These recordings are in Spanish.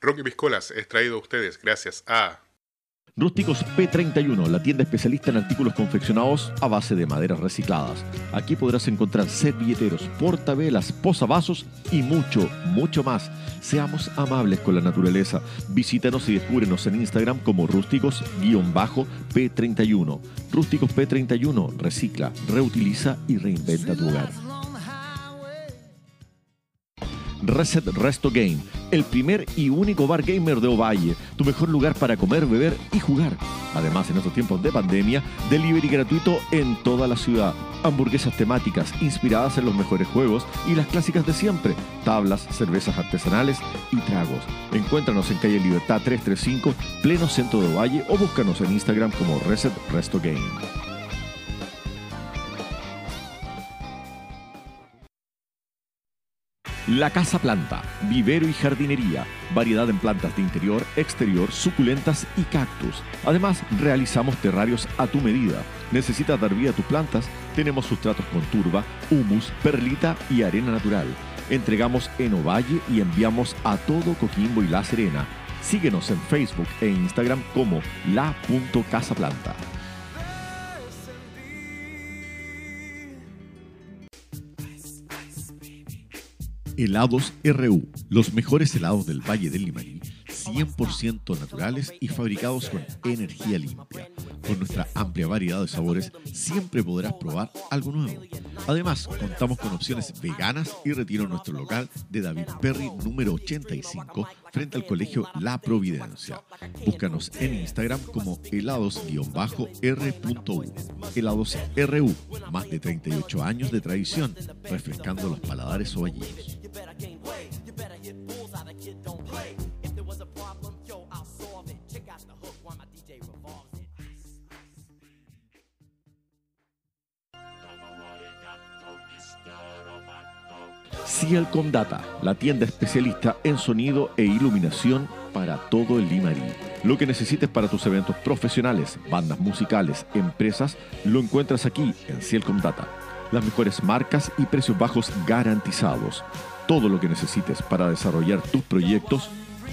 Rocky Piscolas es traído a ustedes gracias a Rústicos P31, la tienda especialista en artículos confeccionados a base de maderas recicladas. Aquí podrás encontrar servilleteros, portavelas, posavasos y mucho, mucho más. Seamos amables con la naturaleza. Visítanos y descúbrenos en Instagram como rústicos-p31. Rústicos P31, recicla, reutiliza y reinventa tu hogar. Reset Resto Game, el primer y único bar gamer de Ovalle, tu mejor lugar para comer, beber y jugar. Además, en estos tiempos de pandemia, delivery gratuito en toda la ciudad. Hamburguesas temáticas inspiradas en los mejores juegos y las clásicas de siempre, tablas, cervezas artesanales y tragos. Encuéntranos en calle Libertad 335, pleno centro de Ovalle o búscanos en Instagram como Reset Resto Game. La Casa Planta, vivero y jardinería, variedad en plantas de interior, exterior, suculentas y cactus. Además, realizamos terrarios a tu medida. ¿Necesitas dar vida a tus plantas? Tenemos sustratos con turba, humus, perlita y arena natural. Entregamos en Ovalle y enviamos a todo Coquimbo y La Serena. Síguenos en Facebook e Instagram como la.casaplanta. Helados RU, los mejores helados del Valle del Limarí, 100% naturales y fabricados con energía limpia. Con nuestra amplia variedad de sabores, siempre podrás probar algo nuevo. Además, contamos con opciones veganas y retiro en nuestro local de David Perry número 85 frente al colegio La Providencia. Búscanos en Instagram como helados-r.u. Helados RU, más de 38 años de tradición, refrescando los paladares ovallinos. Cielcom Data, la tienda especialista en sonido e iluminación para todo el Limarí. Lo que necesites para tus eventos profesionales, bandas musicales, empresas, lo encuentras aquí en Cielcom Data. Las mejores marcas y precios bajos garantizados. Todo lo que necesites para desarrollar tus proyectos,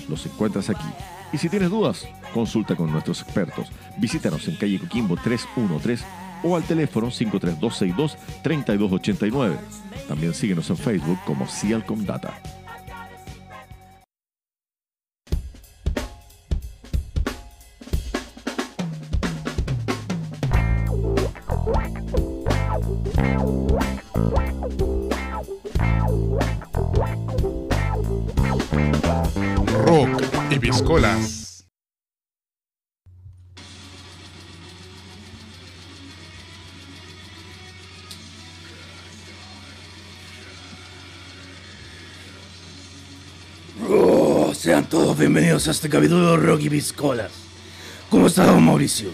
los encuentras aquí. Y si tienes dudas, consulta con nuestros expertos. Visítanos en calle Coquimbo 313 o al teléfono 53262-3289. También síguenos en Facebook como Cialcom Data. Y Piscolas. Oh, sean todos bienvenidos a este capítulo de Rocky Piscolas. ¿Cómo está don Mauricio?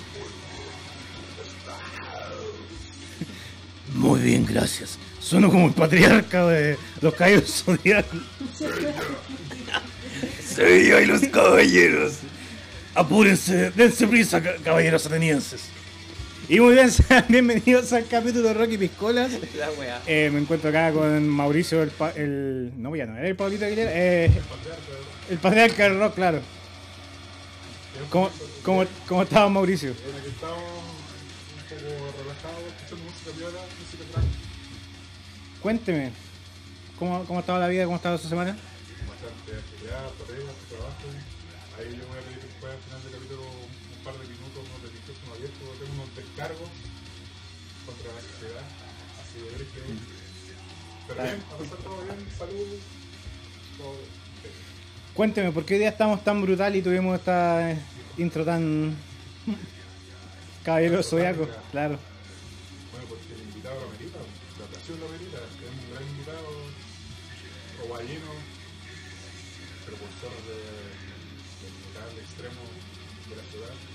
Muy bien, gracias. Sueno como el patriarca de los caballeros zodiacos. Soy yo y los caballeros. Apúrense, dense prisa, ca- caballeros atenienses. Y muy bien, sean bienvenidos al capítulo de Rocky Piscolas. La. Eh, me encuentro acá con Mauricio, el, pa- el no voy a no, era el Pablito Aguilera, eh, el patriarca del rock, claro. ¿Cómo, cómo, cómo estaba Mauricio? En el que estamos un poco relajados, escuchando música viola, música tranquila. Cuénteme, ¿cómo, cómo estaba la vida, cómo estaba su semana? Descargos contra la sociedad, así de ver que... Pero bien, a pesar de todo bien, salud, todo bien. Cuénteme, ¿por qué hoy día estamos tan brutal y tuvimos esta eh, intro tan caballero zodiaco? Claro. Bueno, porque el invitado lo merita, la ocasión lo merita, tenemos un gran invitado, ovallino, precursor de, del local extremo de la ciudad.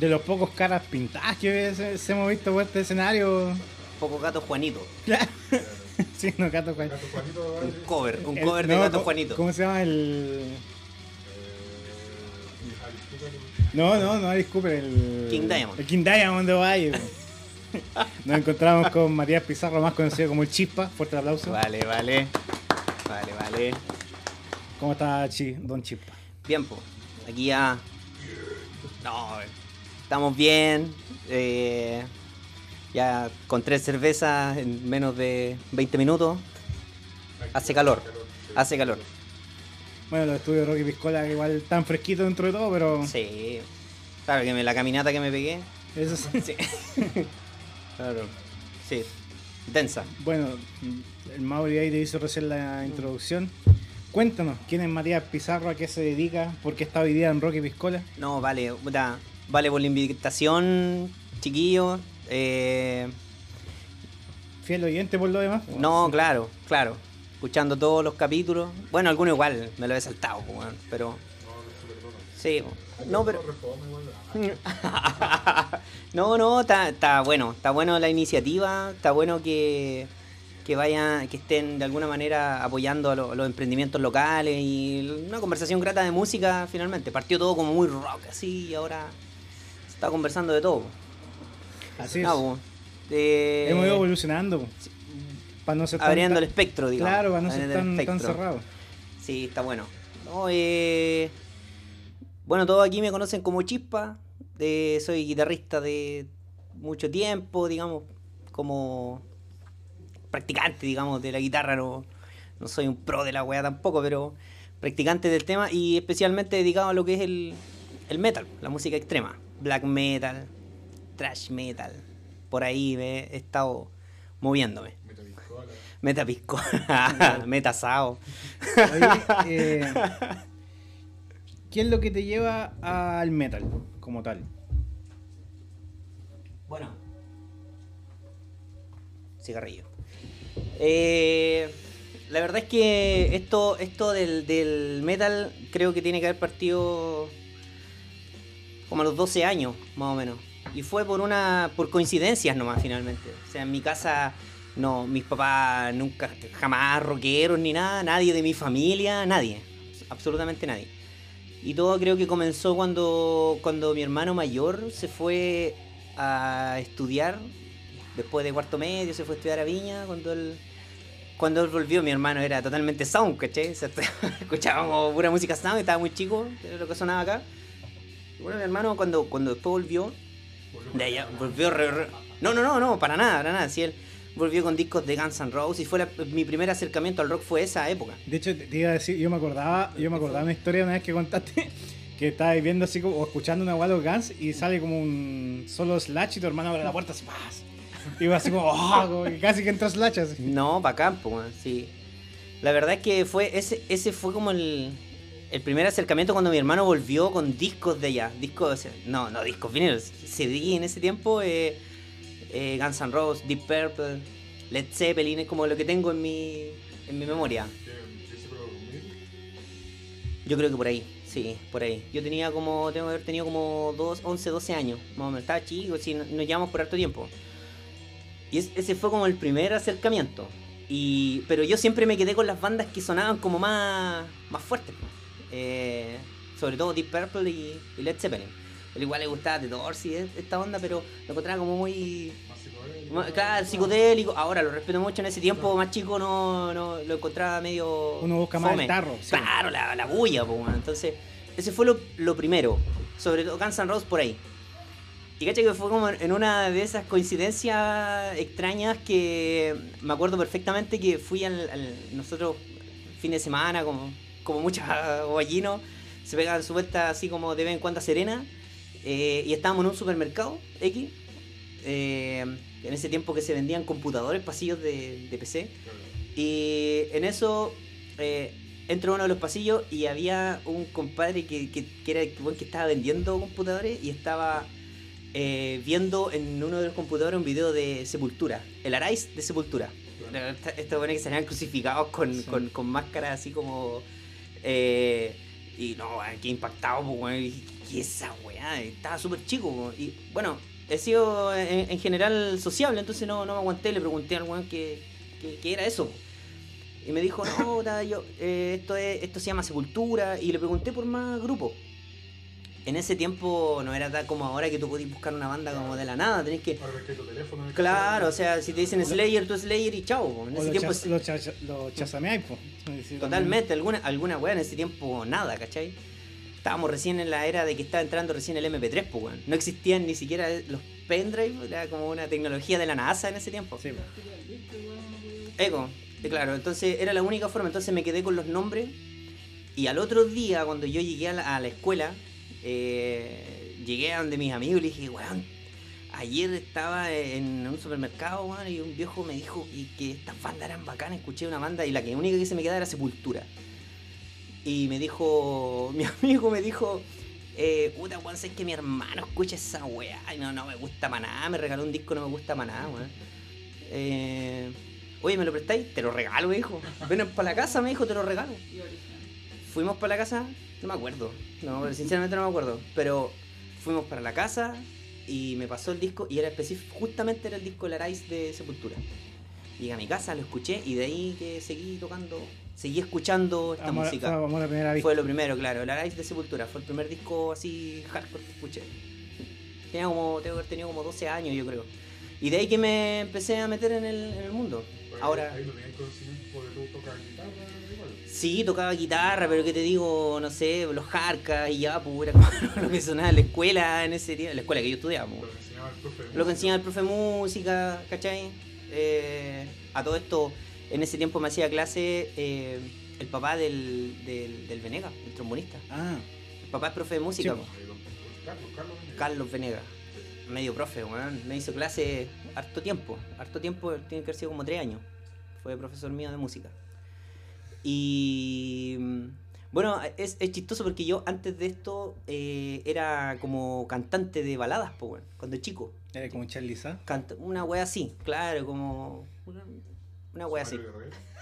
De los pocos caras pintadas que se, se hemos visto por este escenario. Poco gato Juanito. Claro. sí, no, Gato Juan. Gato Juanito, Un cover, un El- cover de no, gato Juanito. ¿Cómo se llama el...? eh, Alice No, no, no, disculpe, el... King Diamond. El King Diamond de Valle. Nos encontramos con Matías Pizarro, más conocido como el Chispa. Fuerte el aplauso. Vale, vale. Vale, vale. ¿Cómo está Chi, Don Chispa? bien, pues. Aquí ya. No, estamos bien. eh, ya con tres cervezas en menos de 20 minutos. Hace calor. Hace calor. Bueno, los estudios de Rocky Piscola igual están fresquitos dentro de todo, pero Sí. Claro que me, la caminata que me pegué. eso sí. Sí. claro. Sí. Densa. Bueno, el Mauri ahí te hizo recién la introducción. Cuéntanos, ¿quién es Matías Pizarro? ¿A qué se dedica? ¿Por qué está hoy día en Rocky Piscola? No, vale, puta, vale por la invitación, chiquillos. Eh, Fiel oyente por lo demás. no, claro, claro. Escuchando todos los capítulos. Bueno, algunos igual me lo he saltado, weón, pero. Sí, no, pero. no, no, está, está bueno, está bueno la iniciativa, está bueno que, que vayan, que estén de alguna manera apoyando a, lo- a los emprendimientos locales y una conversación grata de música finalmente. Partió todo como muy rock así y ahora está conversando de todo. Así es. No. Eh, Hemos ido evolucionando. Para no ser tan- abriendo el espectro, digamos. Claro, para no ser tan, cerrado. Sí, está bueno. No, eh, Bueno, todos aquí me conocen como Chispa. soy guitarrista de mucho tiempo, digamos, como practicante, digamos, de la guitarra. No, no soy un pro de la weá tampoco, pero practicante del tema y especialmente dedicado a lo que es el, el metal, la música extrema. Black metal, thrash metal. Por ahí me he estado moviéndome. Metapisco, metasao. Oye, eh, ¿qué es lo que te lleva al metal como tal? Bueno. Cigarrillo. Eh, la verdad es que esto, esto del, del metal creo que tiene que haber partido como a los 12 años, más o menos. Y fue por una. por coincidencias nomás finalmente. O sea, en mi casa, no, mis papás nunca, jamás rockeros ni nada, nadie de mi familia, nadie. Absolutamente nadie. Y todo creo que comenzó cuando, cuando mi hermano mayor se fue a estudiar. Después de cuarto medio se fue a estudiar a Viña. Cuando él, cuando volvió, mi hermano era totalmente sound, ¿cachai? O escuchábamos pura música sound, estaba muy chico, era lo que sonaba acá. Y bueno, mi hermano cuando, cuando después volvió, de allá, volvió re- re- No, no, no, no, para nada, para nada. Si él volvió con discos de Guns N' Roses y fue la- mi primer acercamiento al rock fue esa época. De hecho, te iba a decir, yo me acordaba, yo me acordaba una historia una vez que contaste que estabas viendo así como, o escuchando una Wall of Guns y sale como un solo Slash y tu hermano abre la puerta así, ¡paz! Iba así como, ¡oh! como que casi que entró Slash así. No, para campo, sí. La verdad es que fue ese, ese fue como el, el primer acercamiento cuando mi hermano volvió con discos de allá. Discos, no, no, discos vinilos. CD en ese tiempo, eh, eh, Guns N' Roses, Deep Purple, Led Zeppelin, es como lo que tengo en mi, en mi memoria. Yo creo que por ahí, sí, por ahí. Yo tenía como, tengo que haber tenido como dos, 11, 12 años, más o. Estaba chico, sí, nos llevamos por harto tiempo. Y es- ese fue como el primer acercamiento. Y, pero yo siempre me quedé con las bandas que sonaban como más, más fuertes. Eh, sobre todo Deep Purple y, y Led Zeppelin. Pero igual le gustaba The Doors y es- esta onda, pero lo encontraba como muy... más- Claro, psicodélico. Ahora lo respeto mucho. En ese tiempo más chico no, no lo encontraba medio. Uno busca más fome. el tarro, sí. Claro, la, la bulla, po. Entonces, ese fue lo, lo primero. Sobre todo Guns N' Roses por ahí. Y caché que fue como en una de esas coincidencias extrañas que me acuerdo perfectamente que fui al, al- nosotros fin de semana, como, como muchos gallinos, se pegaban su vuelta así como de vez en cuando a Serena, eh, y estábamos en un supermercado X, eh, en ese tiempo que se vendían computadores, pasillos de, de PC, y en eso eh, entro a uno de los pasillos y había un compadre que, que, que era el que estaba vendiendo computadores y estaba eh, viendo en uno de los computadores un video de Sepultura, el Arais de Sepultura. Estos buenos que salían crucificados con, Sí. con, con máscaras así como. Eh, y no, qué impactado, pues, y ¿Qué es esa weá? Estaba súper chico. Y bueno, he sido en, en general sociable, entonces no, no me aguanté. Le pregunté al weón qué, era eso. Y me dijo, no, yo, eh, esto, es, esto se llama Sepultura. Y le pregunté por más grupos. En ese tiempo no era tal como ahora que tú podías buscar una banda como de la nada. Tenés que. Tu teléfono es- Claro, o sea, si te dicen Slayer, tú Slayer y chao. po. En ese lo, tiempo, chas- lo, chas- lo chasameáis, po. Totalmente, alguna, alguna weá en ese tiempo nada, ¿cachai? estábamos recién en la era de que estaba entrando recién el MP3, pues, weón. No existían ni siquiera los pendrive, era como una tecnología de la NASA en ese tiempo. Sí, po. Eh, claro, entonces era la única forma, entonces me quedé con los nombres y al otro día cuando yo llegué a la, a la escuela, eh, llegué a donde mis amigos y le dije, weón, ayer estaba en un supermercado, weón, y un viejo me dijo y que estas bandas eran bacanas, escuché una banda y la que única que se me quedaba era Sepultura. Y me dijo, mi amigo me dijo, eh, puta, weón, sé que mi hermano escucha esa weá y no, no me gusta para nada, me regaló un disco, no me gusta para nada, weón. Eh, Oye, ¿me lo prestáis? Te lo regalo, me dijo. Ven para la casa, me dijo, te lo regalo. Fuimos para la casa, no me acuerdo. No, sinceramente no me acuerdo. Pero fuimos para la casa y me pasó el disco y era específico, justamente era el disco Arais de Sepultura. Llegué a mi casa, lo escuché y de ahí que seguí tocando, seguí escuchando esta Amor, música. fue amor a primera vista. Fue lo primero, claro, Arais de Sepultura. Fue el primer disco así hardcore que escuché. Tenía como, tengo que haber tenido como 12 años, yo creo. Y de ahí que me empecé a meter en el, en el mundo. Ahora, Ahí no tenías conocimiento porque tú igual. Sí, tocaba guitarra, pero que te digo, no sé, los jarcas y ya, pues era lo que sonaba en la escuela en ese día, la escuela que yo estudiaba. pues. Lo que enseñaba el profe. de Lo que música. enseñaba el profe música, ¿cachai? Eh, a todo esto, en ese tiempo me hacía clase eh, el papá del, del, del Venega, el trombonista. Ah, El papá es profe de música, Sí, pues. Carlos, Carlos. Carlos Venega, medio profe, weón. Me hizo clase harto tiempo, harto tiempo, tiene que haber sido como tres años. Fue profesor mío de música. Y mm, bueno, es, es chistoso porque yo antes de esto eh, era como cantante de baladas, pues, weón, cuando chico. era como Charlie Sa. Canta- una wea así, claro, como una, una wea así.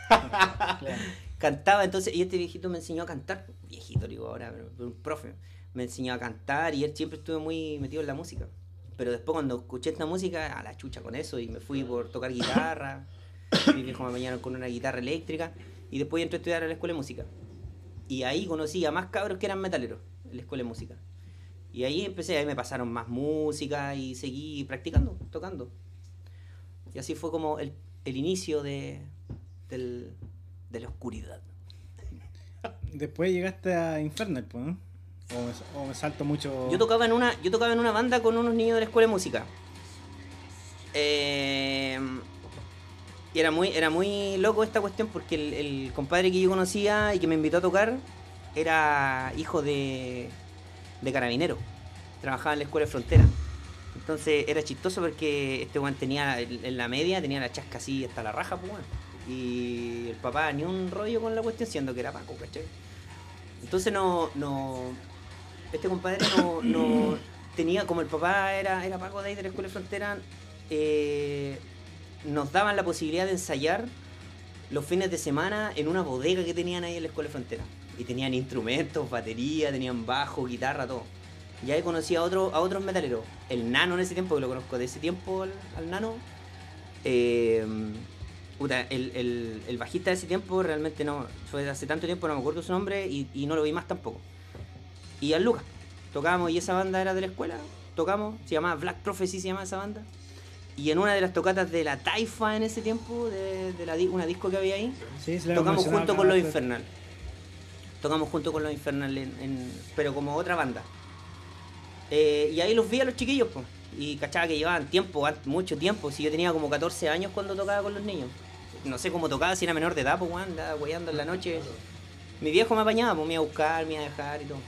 Claro. Cantaba entonces, y este viejito me enseñó a cantar. Viejito, digo ahora, pero, pero un profe. Me enseñó a cantar y él siempre estuvo muy metido en la música. Pero después cuando escuché esta música, a la chucha con eso, y me fui por tocar guitarra. Mi viejo me bañaron con una guitarra eléctrica. Y después entré a estudiar a la escuela de música. Y ahí conocí a más cabros que eran metaleros en la escuela de música. Y ahí empecé, ahí me pasaron más música y seguí practicando, tocando. Y así fue como el, el inicio de, del- de la oscuridad. Después llegaste a Infernal, pues, ¿no? O me, o me salto mucho. Yo tocaba en una, yo tocaba en una banda con unos niños de la escuela de música. Eh, era muy, era muy loco esta cuestión porque el, el compadre que yo conocía y que me invitó a tocar era hijo de, de carabinero. Trabajaba en la escuela de frontera. Entonces era chistoso porque este weón tenía en la media, tenía la chasca así hasta la raja, pues. Y el papá ni un rollo con la cuestión, siendo que era Paco, ¿cachai? Entonces no, no. Este compadre no, no tenía, como el papá era, era Paco de ahí de la escuela de frontera, eh, nos daban la posibilidad de ensayar los fines de semana en una bodega que tenían ahí en la escuela de frontera. Y tenían instrumentos, batería, tenían bajo, guitarra, todo. Y ahí conocí a, otro, a otros metaleros. El nano en ese tiempo, que lo conozco de ese tiempo al, nano. Puta, el, el- el bajista de ese tiempo realmente no. Fue hace tanto tiempo, no me acuerdo su nombre y, no lo vi más tampoco. Y al Lucas. Tocábamos y esa banda era de la escuela. Tocamos, se llamaba Black Prophecy, se llamaba esa banda. Y en una de las tocatas de la Taifa en ese tiempo, de, de la, una disco que había ahí, Sí, se lo tocamos junto con los. Infernal. Tocamos junto con los Infernal, en, en- pero como otra banda. Eh, y ahí los vi a los chiquillos, pues. Y cachaba que llevaban tiempo, mucho tiempo. Si yo tenía como 14 años cuando tocaba con los niños. No sé cómo tocaba, si era menor de edad, pues, weón, andaba weyando en la noche. Mi viejo me apañaba, pues me iba a buscar, me iba a dejar y todo.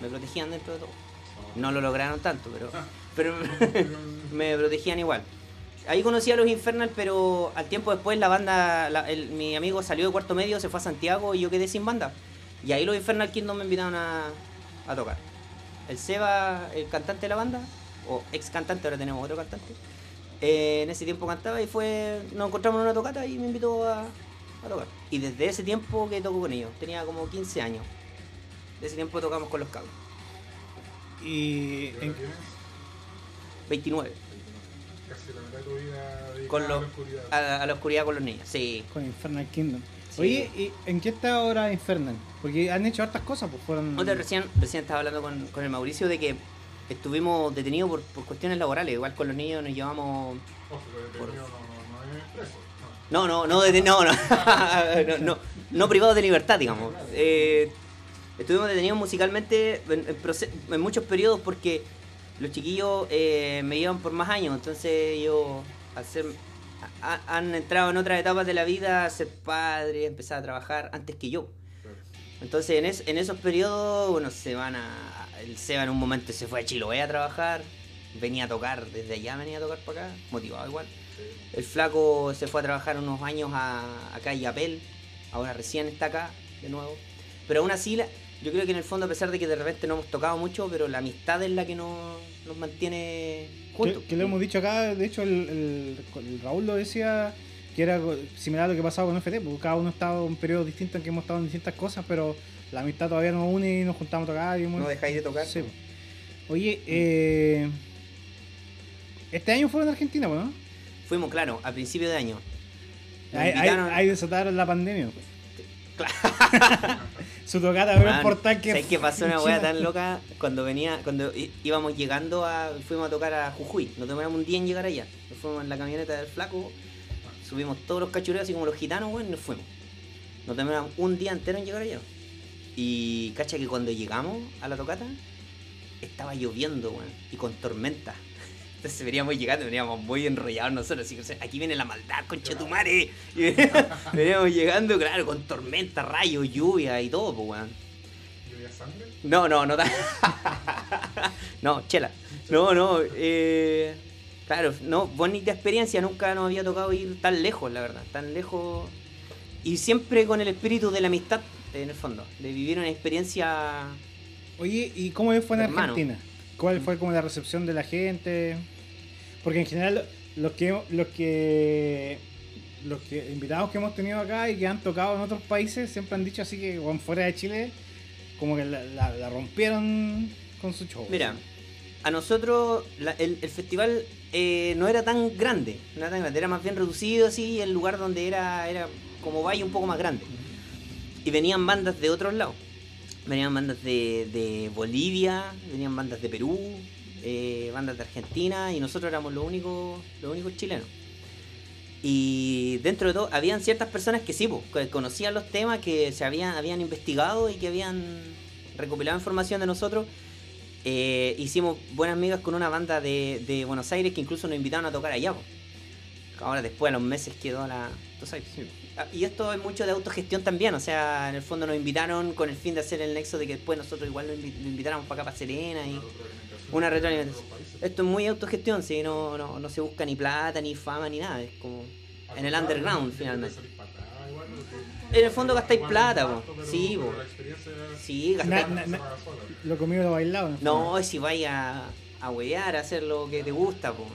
Me protegían dentro de todo. No lo lograron tanto, pero, pero me protegían igual. Ahí conocí a los Infernal, pero al tiempo después la banda, mi amigo salió de cuarto medio, se fue a Santiago y yo quedé sin banda. Y ahí los Infernal Kingdom me invitaron a, tocar. El Seba, el cantante de la banda, o ex cantante, ahora tenemos otro cantante, eh, en ese tiempo cantaba y fue, nos encontramos en una tocata y me invitó a, tocar. Y desde ese tiempo que toco con ellos, tenía como 15 años. De ese tiempo tocamos con los cabros. Y ¿Y ahora en-? 29. Casi la mitad de tu vida Con a lo- la oscuridad. A, a la oscuridad con los niños, sí. con Infernal Kingdom. Sí. Oye, ¿y en qué está ahora Infernal? Porque han hecho hartas cosas, pues fueron. Otra, recién, recién estaba hablando con, con el Mauricio de que estuvimos detenidos por, por cuestiones laborales. Igual con los niños nos llevamos. Ojo, pero detenido no, no, no. No. No, no, no, deten- no, no, no, no, no privados de libertad, digamos. Eh, estuvimos detenidos musicalmente en, en en muchos periodos porque los chiquillos eh, me llevan por más años, entonces yo han entrado en otras etapas de la vida, a ser padre, empezar a trabajar antes que yo. Entonces en, es- en esos periodos, bueno, se van a. El Seba en un momento se fue a Chiloé a trabajar, venía a tocar, desde allá venía a tocar para acá, motivado igual. El flaco se fue a trabajar unos años a, acá a Yapel, ahora recién está acá de nuevo. Pero aún así, la- yo creo que en el fondo, a pesar de que de repente no hemos tocado mucho, pero la amistad es la que nos, nos mantiene juntos. Que, que lo hemos dicho acá, de hecho el, el- el Raúl lo decía que era similar a lo que pasaba con FT, porque cada uno ha estado en un periodo distinto en que hemos estado en distintas cosas, pero la amistad todavía nos une y nos juntamos a tocar. Y hemos- No dejáis de tocar. Sí, po. Oye, eh, este año fueron a Argentina, po, ¿no? Fuimos, claro, a principio de año. Ahí, invitaron- ahí desataron la pandemia. Claro. Su tocata abrió el Man, portal que. ¿Sabes qué pasó una China. tan loca? Cuando venía, cuando íbamos llegando a. Fuimos a tocar a Jujuy. Nos demoramos un día en llegar allá. Nos fuimos en la camioneta del flaco. Subimos todos los cachureos así como los gitanos, weón, y nos fuimos. Nos demoramos un día entero en llegar allá. Y cacha que cuando llegamos a la tocata, estaba lloviendo, weón, y con tormenta. Entonces veníamos llegando, veníamos muy enrollados nosotros, así que o sea, aquí viene la maldad, conchetumare. Y veníamos llegando, claro, con tormenta, rayos, lluvia y todo, pues, weón. ¿Y había sangre? No, no, no tan. no, chela. No, no, eh. Claro, no, bonita experiencia, nunca nos había tocado ir tan lejos, la verdad, tan lejos. Y siempre con el espíritu de la amistad, en el fondo, de vivir una experiencia. Oye, ¿y cómo fue en Hermano. ¿Cuál fue como la recepción de la gente? Porque en general los que los que los invitados que hemos tenido acá y que han tocado en otros países siempre han dicho así que fuera de Chile como que la, rompieron con su show. Mira, a nosotros la- el, el festival eh, no era tan grande, no era tan grande, era más bien reducido así, el lugar donde era, era como valle un poco más grande. Y venían bandas de otros lados. Venían bandas de, de Bolivia, venían bandas de Perú, eh, bandas de Argentina, y nosotros éramos los únicos, los únicos chilenos. Y dentro de todo, habían ciertas personas que sí, po, que conocían los temas, que se habían, habían investigado y que habían recopilado información de nosotros. Eh, hicimos buenas amigas con una banda de, de Buenos Aires que incluso nos invitaron a tocar allá. po. Ahora después a los meses quedó la... tú sabes. Y esto es mucho de autogestión también, o sea, en el fondo nos invitaron con el fin de hacer el nexo de que después nosotros igual lo, invi- lo invitáramos para acá, para Serena y una retroalimentación. Esto es muy autogestión, si no, no, no se busca ni plata, ni fama, ni nada, es como en el underground finalmente. En el fondo gastáis plata, po. Sí, po. Sí, gastáis... na- na- lo comido lo bailado. No, si vayas a, a huevear, a hacer lo que te gusta, pues.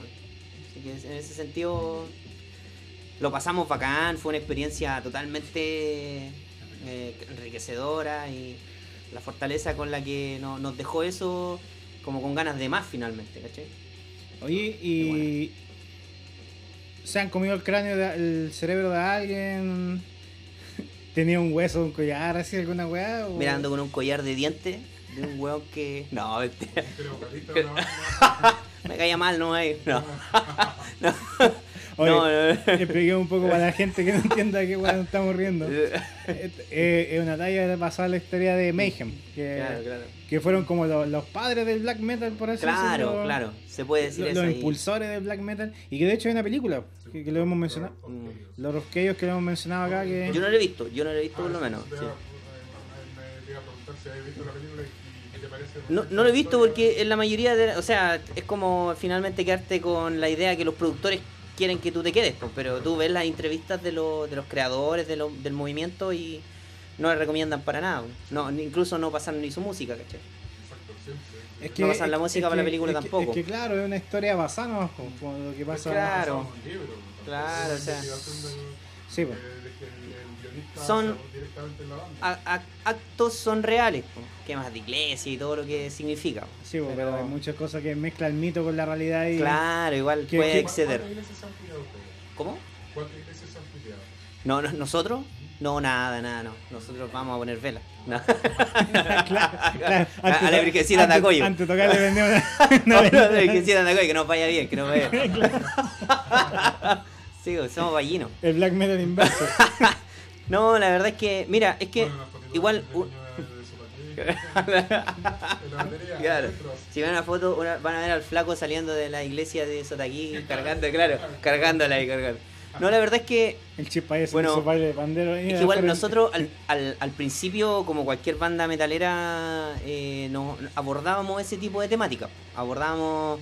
Así que en ese sentido lo pasamos bacán, fue una experiencia totalmente eh, enriquecedora y la fortaleza con la que no- nos dejó eso como con ganas de más finalmente, ¿cachai? Oye, y se han comido el cráneo, de- el cerebro de alguien. Tenía un hueso, un collar, así alguna weá. o- Mirando con un collar de dientes de un hueón que... No, mentira. me caía mal, no hay. No. no. Oye, No, no. expliqué un poco para la gente que no entienda qué nos estamos riendo. Eh, eh, es una talla basada en la historia de Mayhem, que, Claro, claro. que fueron como los, los padres del black metal, por así Claro, decirlo. claro. Se puede decir Los, eso. los impulsores del black metal. Y que de hecho hay una película que, que lo hemos mencionado. Mm. Los rosquellos que lo hemos mencionado acá. que Yo no lo he visto, yo no lo he visto por lo menos. sí. No, no lo he visto porque en la mayoría de... O sea, es como finalmente quedarte con la idea que los productores quieren que tú te quedes, pues, pero tú ves las entrevistas de, los de los creadores de lo- del movimiento y no le recomiendan para nada. pues. No, incluso no pasan ni su música, ¿cachai? Es No pasan la música para la película es que- tampoco. es que claro, es una historia basada ¿no? con, con lo que pasa. Claro. Claro, o sea, Sí, pues. Son- a- a- actos son reales, pues, quemas de iglesia y todo lo que significa. Sí, pero, Pero- hay muchas cosas que mezclan el mito con la realidad y Claro, igual ¿Qué- puede qué- exceder. ¿Cuántas iglesias? ¿Cómo? ¿Cuántas iglesias se han pillado? No, no, ¿Nosotros? No, nada, nada, no. Nosotros vamos a poner vela. No. claro, claro, A- a la Virgencita de antes- Atacoyo. Antes de tocar le vendemos una, una no, que sientan acá y que nos vaya bien, que nos vaya bien. Sí, pues, somos ballinos. el black metal inverso. No, la verdad es que, mira, es que igual, u- En la batería. Claro. Si ven una foto, una- van a ver al flaco saliendo de la iglesia de Sotaquí cargando, claro, cargándola y cargando. No, la verdad es que El chispa ese, Bueno, su baile de pandero. Es que igual nosotros al, al, al principio, como cualquier banda metalera, eh, no, abordábamos ese tipo de temática. Abordábamos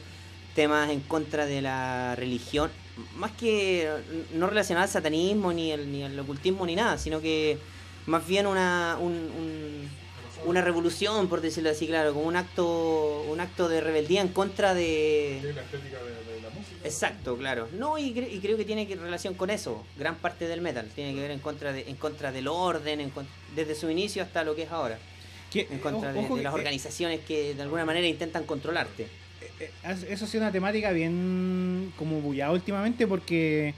temas en contra de la religión, más que no relacionadas al satanismo, ni el, ni al ocultismo, ni nada, sino que más bien una, un- un- una revolución, por decirlo así, claro, como un acto, un acto de rebeldía en contra de, Sí, la estética de, de la música. Exacto, claro. No, y, cre- y creo que tiene que relación con eso. Gran parte del metal tiene que ver en contra de, en contra del orden, en con- desde su inicio hasta lo que es ahora. Que- En contra de, de las organizaciones que de alguna manera intentan controlarte. Eh, eh, Eso ha sido una temática bien como bullada últimamente porque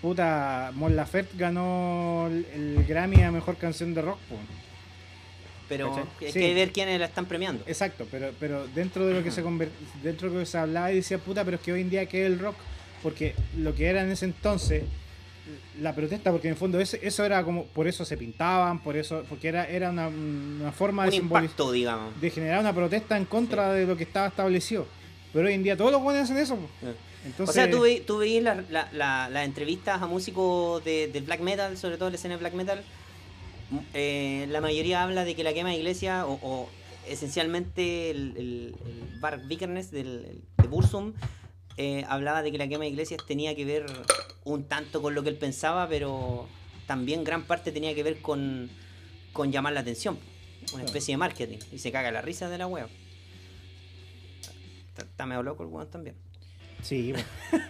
puta Mon Laferte ganó el, el Grammy a mejor canción de rock. po. Pero hay Sí. que ver quiénes la están premiando. Exacto, pero pero dentro de lo que se conver- dentro de lo que se hablaba y decía puta, pero es que hoy en día que es el rock porque lo que era en ese entonces la protesta porque en el fondo ese- eso era como por eso se pintaban, por eso porque era era una, una forma Un de impacto, digamos. de generar una protesta en contra de lo que estaba establecido. Pero hoy en día todos los buenos hacen eso. Entonces, o sea, tú, ve- tú veis la- la- la- las entrevistas a músicos de, del black metal, sobre todo la escena de black metal, eh, la mayoría habla de que la quema de iglesia, o, o esencialmente el, el, el Bar Vikernes del, de Bursum, eh, hablaba de que la quema de iglesias tenía que ver un tanto con lo que él pensaba, pero también gran parte tenía que ver con, con llamar la atención, una especie de marketing, y se caga la risa de la web. Está- Está medio loco el weón también. Sí.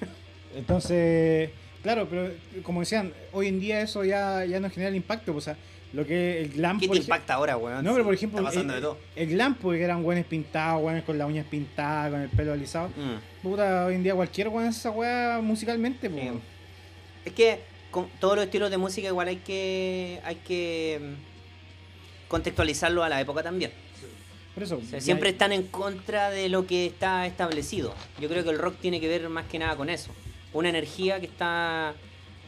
Entonces, claro, pero como decían, hoy en día eso ya, ya no genera el impacto. pues, O sea, lo que el glam. ¿Qué te impacta ahora, weón? No, pero por ejemplo, Está pasando el, de todo. el glam, porque eran buenos pintados, buenos con las uñas pintadas, con el pelo alisado. Mm. Puta, hoy en día cualquier weón hace esa weá musicalmente. Sí. Es que con todos los estilos de música igual hay que hay que mm, contextualizarlo a la época también. Por eso. O sea, ya- siempre están en contra de lo que está establecido. Yo creo que el rock tiene que ver más que nada con eso. Una energía que está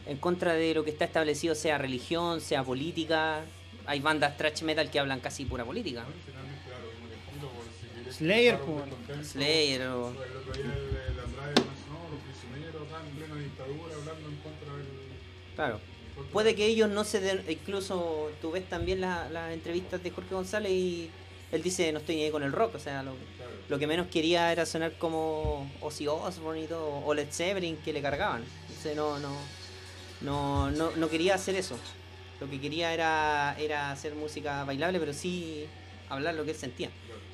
en contra de lo que está establecido, sea religión, sea política. Hay bandas thrash metal que hablan casi pura política. Estilo, por Slayer. Slayer o... El otro día el, el Andrade mencionó los prisioneros acá en plena dictadura hablando en contra del. Claro. Puede que ellos no se den, incluso tú ves también la- las entrevistas de Jorge González y él dice no estoy ni ahí con el rock, o sea, lo, Claro. lo que menos quería era sonar como Ozzy Osbourne y todo, o Led Zeppelin que le cargaban. Entonces no, no, no, no, no quería hacer eso. Lo que quería era, era hacer música bailable, pero sí hablar lo que él sentía.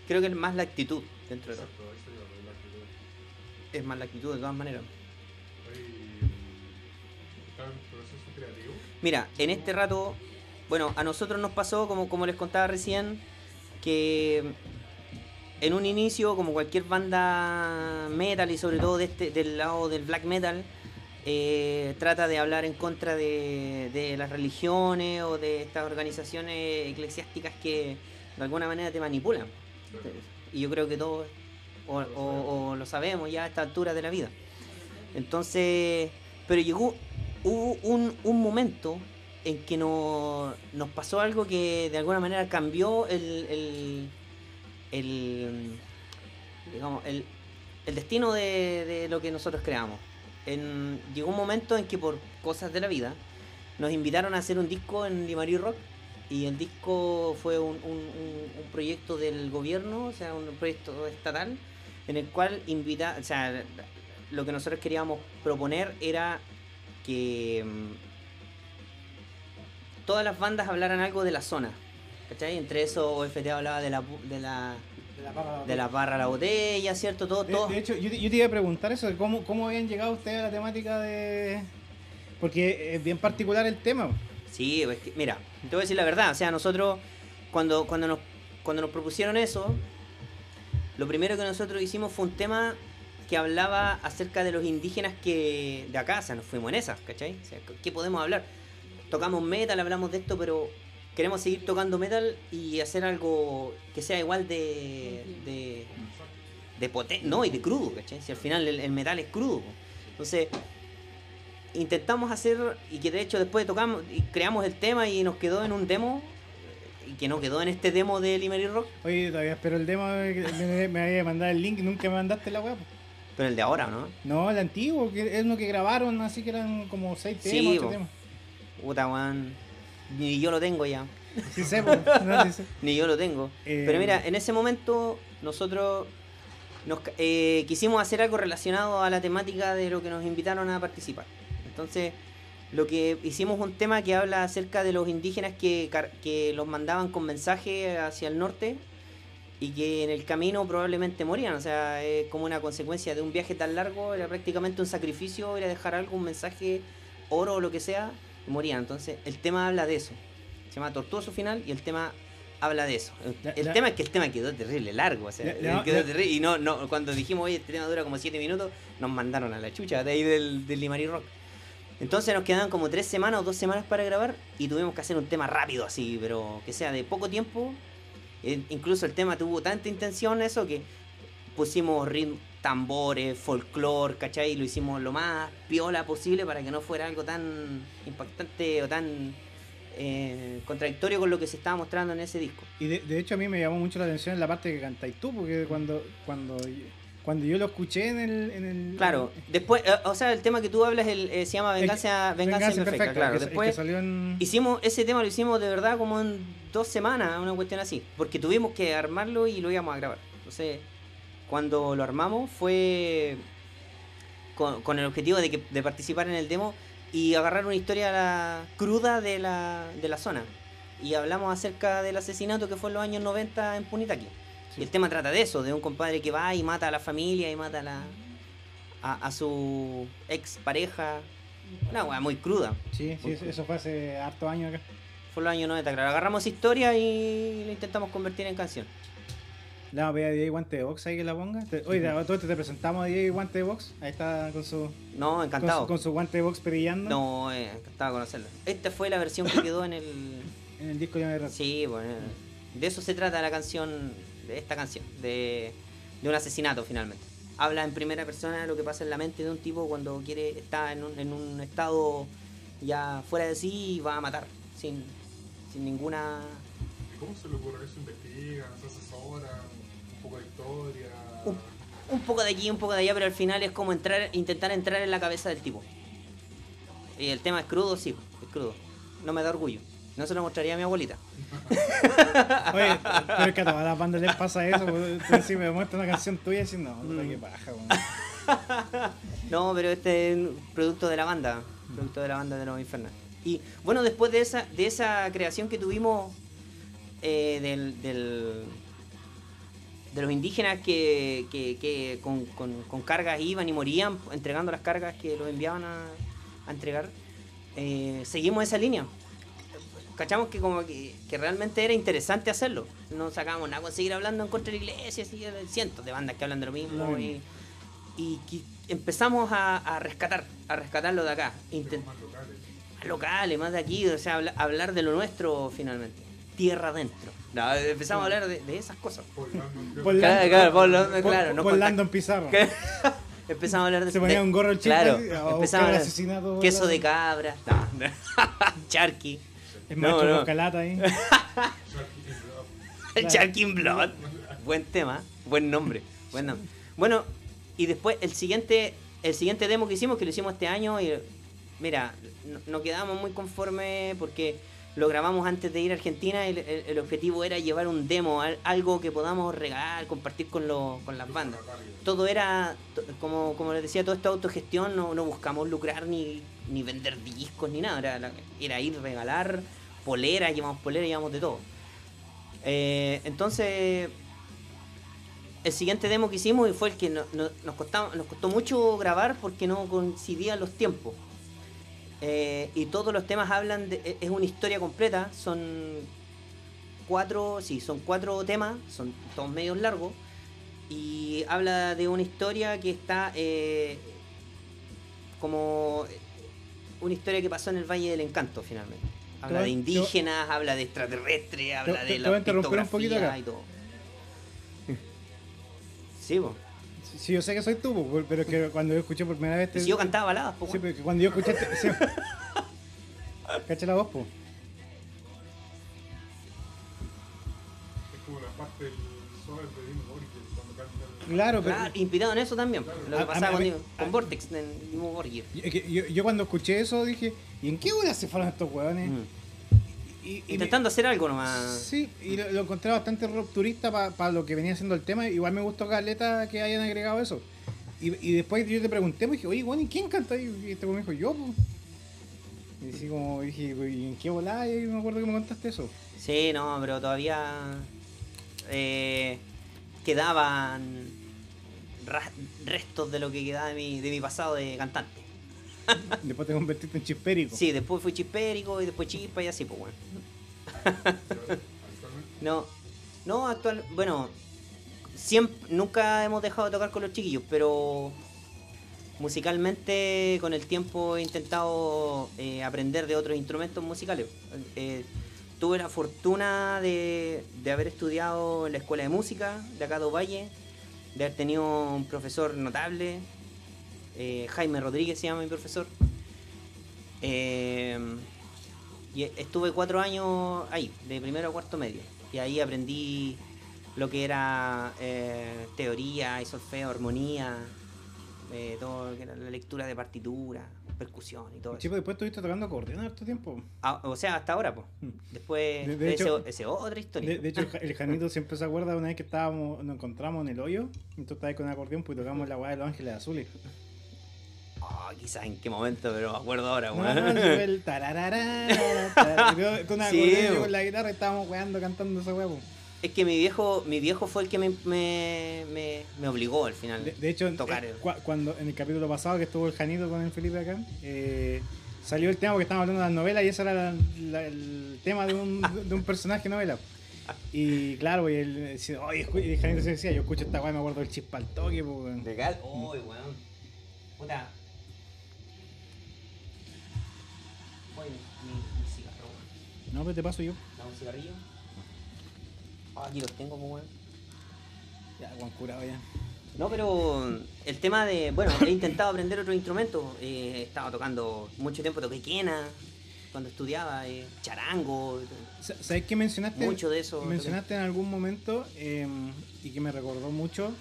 Creo que es más la actitud dentro de todo. Es más la actitud de todas maneras. Mira, en este rato, bueno, a nosotros nos pasó, como, como les contaba recién, que en un inicio, como cualquier banda metal y sobre todo de este, del lado del black metal, eh, trata de hablar en contra de, las religiones o de estas organizaciones eclesiásticas que de alguna manera te manipulan. Y yo creo que todos o, lo sabemos ya a esta altura de la vida. Entonces, pero llegó, hubo un, momento en que no, nos pasó algo que de alguna manera cambió el, el, el, digamos, el, el destino de, de lo que nosotros creamos. En, llegó un momento en que por cosas de la vida nos invitaron a hacer un disco en Limari Rock y el disco fue un, un- proyecto del gobierno, o sea, un proyecto estatal, en el cual invita, o sea, lo que nosotros queríamos proponer era que mm, todas las bandas hablaran algo de la zona. ¿Cachai? Entre eso OFT hablaba de la, de la, De la barra- a la botella, ¿cierto? Todo, todo. de hecho, yo, te- yo te iba a preguntar eso, cómo, cómo habían llegado ustedes a la temática de... Porque es bien particular el tema. Sí, pues mira, te voy a decir la verdad, o sea, nosotros cuando, cuando, nos, cuando nos propusieron eso, lo primero que nosotros hicimos fue un tema que hablaba acerca de los indígenas que de acá, o sea, nos fuimos en esas, ¿cachai? O sea, ¿qué podemos hablar? Tocamos metal, hablamos de esto, pero queremos seguir tocando metal y hacer algo que sea igual de... de de potente, no, y de crudo, ¿cachai? Si al final el, el metal es crudo. Entonces, intentamos hacer, y que de hecho después tocamos y creamos el tema y nos quedó en un demo, que no quedó en este demo de Limerick Rock, Oye, todavía espero el demo, me, me había mandado el link y nunca me mandaste la po. pero el de ahora, ¿no? No, el antiguo, que es uno que grabaron, así que eran como seis Sí, temas, ocho po. temas. Puta. Ni yo lo tengo ya. Sí sé, po, no, sí sé. Ni yo lo tengo. Eh, Pero mira, en ese momento nosotros nos, eh, quisimos hacer algo relacionado a la temática de lo que nos invitaron a participar. Entonces, lo que hicimos un tema que habla acerca de los indígenas que, que los mandaban con mensaje hacia el norte y que en el camino probablemente morían. O sea, es como una consecuencia de un viaje tan largo, era prácticamente un sacrificio, era dejar algo, un mensaje, oro o lo que sea, morían. Entonces, el tema habla de eso. Se llama Tortuoso Final y el tema habla de eso. El, tema es que el tema quedó terrible largo, o sea, quedó terrible. Y no, no, cuando dijimos, oye, este tema dura como 7 minutos, nos mandaron a la chucha de ahí del, del Limari Rock. Entonces nos quedaban como 3 semanas o 2 semanas para grabar y tuvimos que hacer un tema rápido así, pero que sea de poco tiempo. Eh, incluso el tema tuvo tanta intención eso que pusimos ritmo, tambores, folclore, ¿cachai? Y lo hicimos lo más piola posible para que no fuera algo tan impactante o tan eh, contradictorio con lo que se estaba mostrando en ese disco. Y de, de hecho a mí me llamó mucho la atención la parte que cantáis tú, porque cuando cuando cuando yo lo escuché en el... En el Claro, después, eh, o sea, el tema que tú hablas el, eh, se llama Venganza, Venganza, Imperfecta, claro. que- que después salió en... hicimos ese tema, lo hicimos de verdad como en dos semanas, una cuestión así, porque tuvimos que armarlo y lo íbamos a grabar. Entonces, cuando lo armamos fue con, con el objetivo de, que, de participar en el demo y agarrar una historia la- cruda de la, de la zona. Y hablamos acerca del asesinato que fue en los años 90 en Punitaqui. Y el tema trata de eso, de un compadre que va y mata a la familia y mata a, la, a, a su ex pareja. Una weá muy cruda. Sí, sí, eso- eso fue hace harto años acá. Fue los años 90, claro. Agarramos historia y lo intentamos convertir en canción. Le vamos a pedir a DJ Guante de Box ahí que la ponga. Oye, a todo esto te presentamos a DJ Guante de Box. Ahí está con su, No, con encantado. su, con su guante de box perillando No, eh, encantado de conocerlo. Esta fue la versión que quedó en el. en el disco de Rock. Sí, bueno. De eso se trata la canción, de esta canción, de, de un asesinato finalmente. Habla en primera persona de lo que pasa en la mente de un tipo cuando quiere, está en un, en un estado ya fuera de sí y va a matar, sin, sin ninguna ¿Cómo se le ocurre eso? Asesoran, un poco de historia. un, un poco de aquí, un poco de allá, pero al final es como entrar, intentar entrar en la cabeza del tipo. Y el tema es crudo, sí, es crudo. No me da orgullo. No se lo mostraría a mi abuelita. Oye, pero es que a todas las bandas les pasa eso. pues, Tú si me muestras una canción tuya y dices, no, puta, Mm. qué paja, weón. No, pero este es un producto de la banda. Producto de la banda de los Infernal. Y bueno, después de esa, de esa creación que tuvimos eh, del, del- de los indígenas que, que- que con, con- con cargas iban y morían entregando las cargas que los enviaban a, a entregar, eh, seguimos esa línea. Cachamos que como que, que realmente era interesante hacerlo. No sacábamos nada con seguir hablando en contra de la iglesia, así, hay cientos de bandas que hablan de lo mismo. Y, y empezamos a, a rescatar, a rescatarlo de acá. Intent- más locales. más locales, más de aquí, o sea, habla- hablar de lo nuestro finalmente. Tierra adentro. No, empezamos a hablar de, de esas cosas. Paul Landon, Paul Claro, Landon- claro, Paul Landon, Paul- claro, no Paul contact- Landon Pizarro. ¿Qué? empezamos a hablar de Se ponía de- un gorro el chico Claro, a empezamos a hablar- asesinato. Queso de cabra. No. Charqui. El No, maestro no. Bocalata ahí. El Claro. Sharking Blood. Buen tema, buen nombre. Buen nombre. Bueno, y después el siguiente, el siguiente demo que hicimos, que lo hicimos este año, y mira, no, no quedamos muy conformes porque lo grabamos antes de ir a Argentina el, el- objetivo era llevar un demo, al- algo que podamos regalar, compartir con, los- con las bandas. Todo era, como, como les decía, todo esto autogestión, no, no buscamos lucrar ni, ni vender discos ni nada, era, era ir regalar poleras, llevamos poleras, llevamos de todo. Eh, entonces, el siguiente demo que hicimos fue el que no- nos, costaba, nos costó mucho grabar porque no coincidían los tiempos. Eh, y todos los temas hablan de. e- Es una historia completa, son cuatro, sí, son cuatro temas, son todos medios largos. Y habla de una historia que está eh, como una historia que pasó en el Valle del Encanto finalmente. Habla de indígenas, habla de extraterrestres, habla te- de te la voy a interrumpir un poquito pictografía acá. y todo. Sí, po. Sí, yo sé que soy tú, pero que cuando yo escuché por primera vez. Y si yo cantaba baladas, po, Sí, pero que cuando yo escuché. este- sí. Cacha la voz, po. parte el sober de Dino Borgir cuando canta el... Claro, pero. Claro, inspirado en eso también. Lo A- que pasaba con, con Vortex en Dimo Borgir. Yo, es yo, yo cuando escuché eso dije, ¿y en qué hora se fueron estos hueones? Mm. Y, y me- Intentando hacer algo nomás. Sí, y lo, lo encontré bastante rupturista para lo que venía siendo el tema. Igual me gustó Caleta que hayan agregado eso. Y, y después yo te pregunté, pues dije, oye, bueno, ¿y quién canta ahí? Y este me dijo, yo, pues. Y así como dije, ¿y en qué volada? Y me acuerdo que me contaste eso. Sí, no, pero todavía eh, quedaban restos de lo que quedaba de mi, de mi pasado de cantante. Después te convertiste en chispérico. Sí, después fui chispérico y después chispa y así, pues bueno. Actualmente. No, no, actual, bueno, siempre, nunca hemos dejado de tocar con los chiquillos, pero musicalmente con el tiempo he intentado eh, aprender de otros instrumentos musicales. Eh, tuve la fortuna de, de haber estudiado en la escuela de música de acá de Ovalle, de haber tenido un profesor notable, eh, Jaime Rodríguez se llama mi profesor. Eh, y estuve cuatro años ahí, de primero a cuarto medio. Y ahí aprendí lo que era eh, teoría y solfeo, armonía, eh, todo lo que era la lectura de partitura, percusión y todo eso. Chico, después estuviste tocando acordeón harto tiempo. Ah, o sea, hasta ahora, pues. Después, De- de ese, hecho- ese otra historia. De, de hecho, el, Ja- el Janito siempre se acuerda de una vez que estábamos, nos encontramos en el hoyo. Y tú estabas con el acordeón, pues tocamos la weá de los ángeles azules. Ah, quizás en qué momento, pero me acuerdo ahora, No, weón. no, fue el tararara, tar- y yo Con una Sí, yo con la guitarra estábamos weando cantando ese huevo. Es que mi viejo, mi viejo fue el que me, me, me, me obligó al final. De, de hecho, tocar. eh, cua- cuando en el capítulo pasado que estuvo el Janito con el Felipe acá, eh, salió el tema porque estábamos hablando de las novelas y ese era la- la- el tema de un, de un personaje novela. Y claro, y él decía, oye, escu-", y el Janito se decía, yo escucho esta weá y me acuerdo del chispa al toque, pues, weón". Legal. Uy, weón. Puta. No, pero te paso yo. ¿Dame un cigarrillo? Ah, aquí los tengo, pues, weón. Ya, Juan curado ya. No, pero el tema de. Bueno, he intentado aprender otro instrumento. Eh, estaba tocando mucho tiempo, toqué quena cuando estudiaba, eh, charango. Sa- ¿Sabes qué mencionaste? Mucho de eso. Mencionaste en algún momento eh, y que me recordó mucho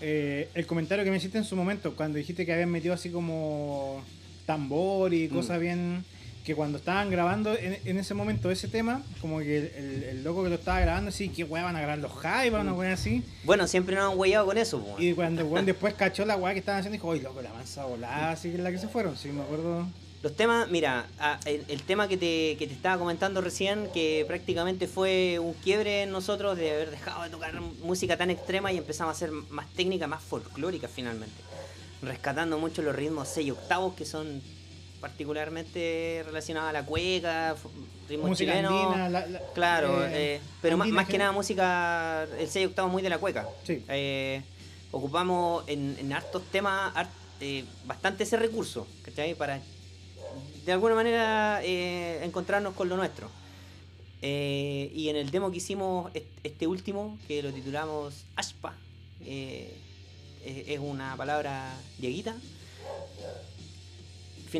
eh, el comentario que me hiciste en su momento cuando dijiste que habían metido así como tambor y Mm. cosas bien que cuando estaban grabando en, en ese momento ese tema como que el, el- el loco que lo estaba grabando así que weá van a grabar los Jaivas una weá así. Bueno, siempre nos han huellado con eso, y cuando weón después cachó la weá que estaban haciendo dijo oye loco la mansa volada así que es la que se fueron sí me acuerdo. Los temas, mira, el, el tema que te, que te estaba comentando recién, que prácticamente fue un quiebre en nosotros de haber dejado de tocar música tan extrema y empezamos a hacer más técnica, más folclórica finalmente. Rescatando mucho los ritmos 6 y octavos que son particularmente relacionados a la cueca, música andina la- la- Claro, eh, eh, pero más, andina más que nada música, el 6 octavos muy de la cueca. Sí. Eh, ocupamos en, en hartos temas bastante ese recurso, ¿cachai? Para de alguna manera encontrarnos con lo nuestro. Y en el demo que hicimos est- este último, que lo titulamos Ashpa, es, es una palabra lleguita. ¿Qué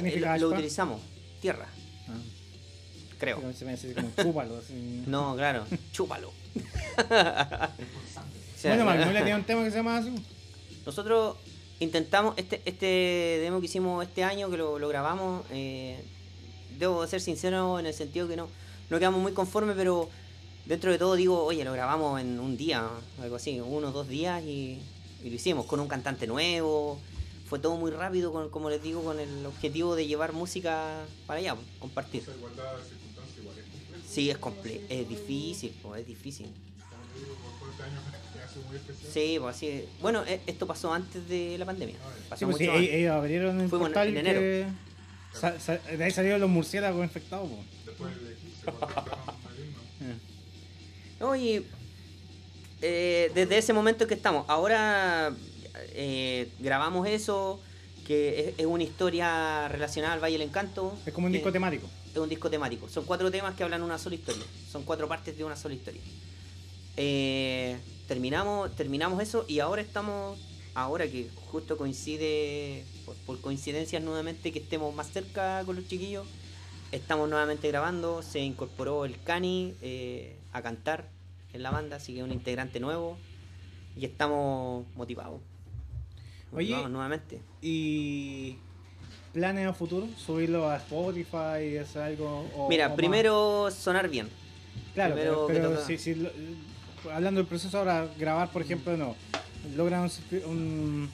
Finalmente lo, utilizamos, tierra, Ah, creo. se me hace como chúpalo así. No, claro, chúpalo. Bueno Magnolia tiene un tema que se llama así Nosotros intentamos, este, este demo que hicimos este año, que lo, lo grabamos, eh, debo ser sincero en el sentido que no, no quedamos muy conformes, pero dentro de todo digo, oye, lo grabamos en un día, algo así, uno o dos días y, y lo hicimos con un cantante nuevo. Fue todo muy rápido, con, como les digo, con el objetivo de llevar música para allá, compartir. Esa igualdad de circunstancias igual es compleja. Sí, es comple es difícil, po, es difícil. Como te digo, por- por año me hace muy especial. Sí, pues así. Bueno, e- esto pasó antes de la pandemia. Ah. Pasó Sí, pues sí, mucho ellos, antes. ellos abrieron el Fuimos en- portal en enero. que sa- sa- de ahí salieron los murciélagos infectados. po. Después del eclipse, y eh, desde ese momento que estamos, ahora eh, grabamos eso, que es, es una historia relacionada al Valle del Encanto. Es como un disco temático. Es un disco temático. Son cuatro temas que hablan una sola historia. Son cuatro partes de una sola historia. Eh, terminamos, terminamos eso y ahora estamos, ahora que justo coincide, por, por coincidencias nuevamente que estemos más cerca con los chiquillos, estamos nuevamente grabando, se incorporó el Cani eh, a cantar en la banda, así que es un integrante nuevo y estamos motivados. Oye, Motivados nuevamente. ¿Y planes a futuro? ¿Subirlo a Spotify? ¿Es algo? o- o Mira, más? primero sonar bien. Claro, primero pero, pero si, si hablando del proceso ahora, grabar, por ejemplo, no. ¿Logran un, un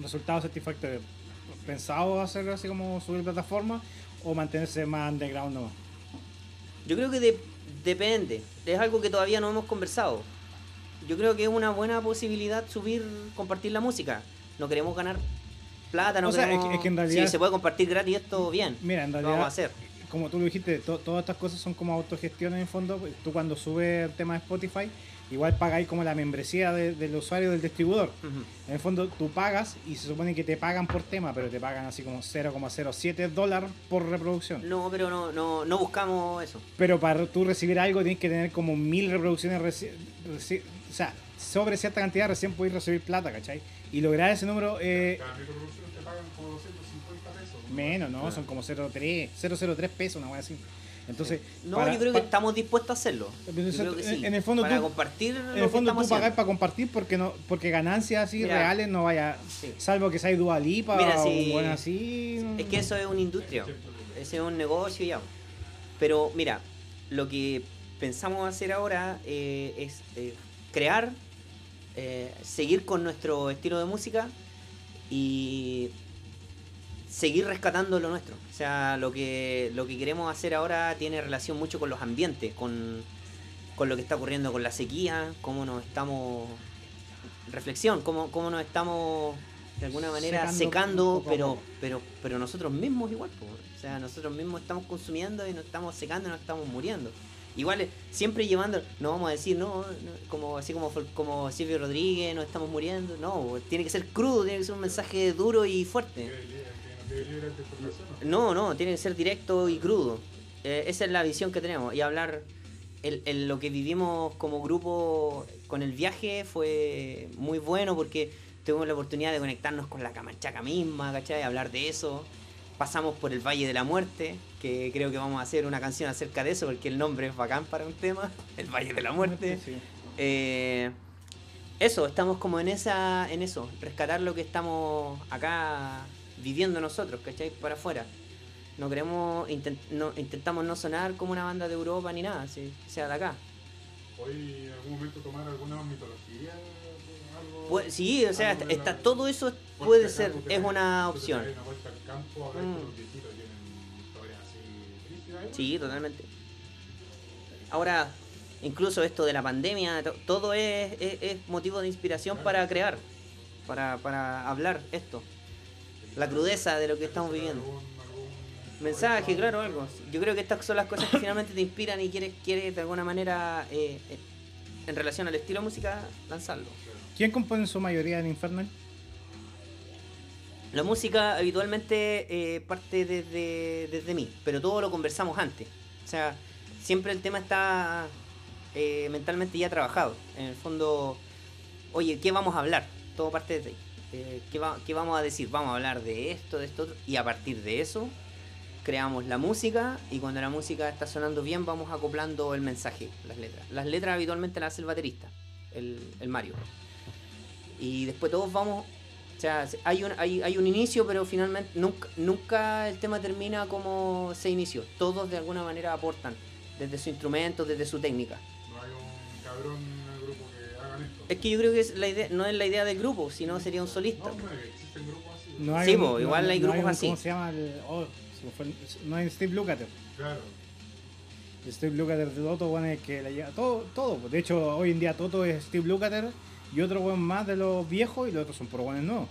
resultado satisfactorio? ¿Pensado hacerlo así como subir plataforma o mantenerse más underground nomás? Yo creo que de- depende. Es algo que todavía no hemos conversado. Yo creo que es una buena posibilidad subir, compartir la música. No queremos ganar plata, no O sea, es queremos... que- es que en realidad- Si se puede compartir gratis esto, bien. Mira, en Lo realidad, vamos a hacer. como tú lo dijiste, to- todas estas cosas son como autogestión en el fondo. Tú cuando subes el tema de Spotify, igual pagáis como la membresía de- del usuario del distribuidor. En el fondo tú pagas y se supone que te pagan por tema, pero te pagan así como 0,07 dólares por reproducción. No, pero no, no, no buscamos eso. Pero para tú recibir algo tienes que tener como mil reproducciones, reci- reci- o sea, sobre cierta cantidad recién puedes recibir plata, ¿cachai? Y lograr ese número eh, Cada microproducción te pagan como 250 pesos. ¿no? menos, ¿no? Son como 0,3, 0,03 pesos, una wea así. Entonces, No, para- yo creo que estamos dispuestos a hacerlo. Sí. en el fondo Para tú- compartir en el fondo tú pagas para compartir porque no porque ganancias así Mira, reales no vaya, sí. salvo que sea Dualipa Mira, o si- un buen así. no- Es que eso es una industria, ese es un negocio ya. Pero mira, lo que pensamos hacer ahora eh, es eh, crear, eh, seguir con nuestro estilo de música y seguir rescatando lo nuestro. O sea, lo que, lo que queremos hacer ahora tiene relación mucho con los ambientes, con, con lo que está ocurriendo con la sequía, cómo nos estamos... Reflexión, cómo, cómo nos estamos de alguna manera Secando pero, pero, pero nosotros mismos igual. O sea, nosotros mismos estamos consumiendo y nos estamos secando y nos estamos muriendo. Igual, eh, siempre llevando, no vamos a decir, no, no, como así como, como Silvio Rodríguez, nos estamos muriendo. No, tiene que ser crudo, tiene que ser un mensaje duro y fuerte. No. ¿no? No, no, tiene que ser directo y crudo. Eh, esa es la visión que tenemos. Y hablar, el, el- lo que vivimos como grupo con el viaje fue muy bueno porque tuvimos la oportunidad de conectarnos con la camanchaca misma, ¿cachai? Hablar de eso. Pasamos por el Valle de la Muerte, que creo que vamos a hacer una canción acerca de eso porque el nombre es bacán para un tema, el Valle de la Muerte. Sí. Eh, eso, estamos como en esa, en eso, rescatar lo que estamos acá viviendo nosotros, ¿cachai? Para afuera. No queremos, intent- no, intentamos no sonar como una banda de Europa ni nada, si sea de acá. Hoy en algún momento tomar alguna mitología. Algo, Pues, sí, o sea, está, de la- está- todo eso puede ser, es una opción. una campo, Mm. con los viejitos, tienen historias así brígidas. Sí, totalmente. Ahora, incluso esto de la pandemia, to- todo es, es- es motivo de inspiración para crear, para, para hablar esto. La crudeza de lo que estamos viviendo. Algún- algún- Mensaje, claro, algo. Yo creo que estas son las cosas que finalmente te inspiran y quieres, quieres de alguna manera, eh, eh, en relación al estilo de música, lanzarlo. ¿Quién compone en su mayoría en Infernal? La música habitualmente eh, parte desde, desde mí, pero todo lo conversamos antes. O sea, siempre el tema está eh, mentalmente ya trabajado. En el fondo, oye, ¿qué vamos a hablar? Todo parte de ahí. Eh, ¿qué, va- qué vamos a decir? Vamos a hablar de esto, de esto. Y a partir de eso, creamos la música y cuando la música está sonando bien, vamos acoplando el mensaje, las letras. Las letras habitualmente las hace el baterista, el, el Mario. Y después todos vamos o sea, hay un, hay, hay un inicio, pero finalmente nunca, nunca el tema termina como se inició. Todos de alguna manera aportan, desde su instrumento, desde su técnica. No hay un cabrón en el grupo que hagan esto. Es que yo creo que es la idea, no es la idea del grupo, sino sería un No, solista. hombre, existen grupos así. No Sí, un- po, igual hay grupos un- así. ¿Cómo se llama? El, oh, no hay Steve Lukather. Claro. Steve Lukather de Toto, bueno, es que la lleva todo, todo. De hecho, hoy en día Toto es Steve Lukather y otro buen más de los viejos y los otros son por buenos nuevos.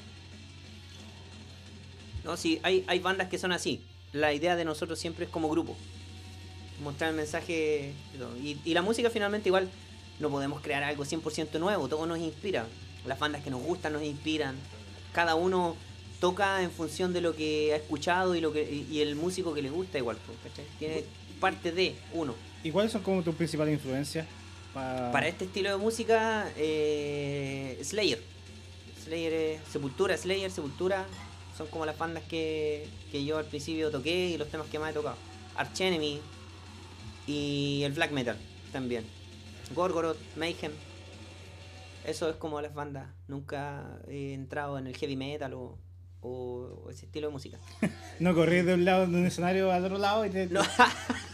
No, sí, hay, hay bandas que son así. La idea de nosotros siempre es como grupo. Mostrar el mensaje. y. Y, la música finalmente igual no podemos crear algo 100% nuevo. Todo nos inspira. Las bandas que nos gustan nos inspiran. Cada uno toca en función de lo que ha escuchado y lo que y, y el músico que le gusta igual. pues, ¿cachai? Tiene parte de uno. ¿Y cuáles son como tus principales influencias? Pa- Para este estilo de música, eh, Slayer. Slayer Sepultura, Slayer, Sepultura. Son como las bandas que, que yo al principio toqué y los temas que más he tocado. Arch Enemy y el black metal también. Gorgoroth, Mayhem. Eso es como las bandas. Nunca he entrado en el heavy metal o, o ese estilo de música. No corrí de un lado de un escenario al otro lado y te, No.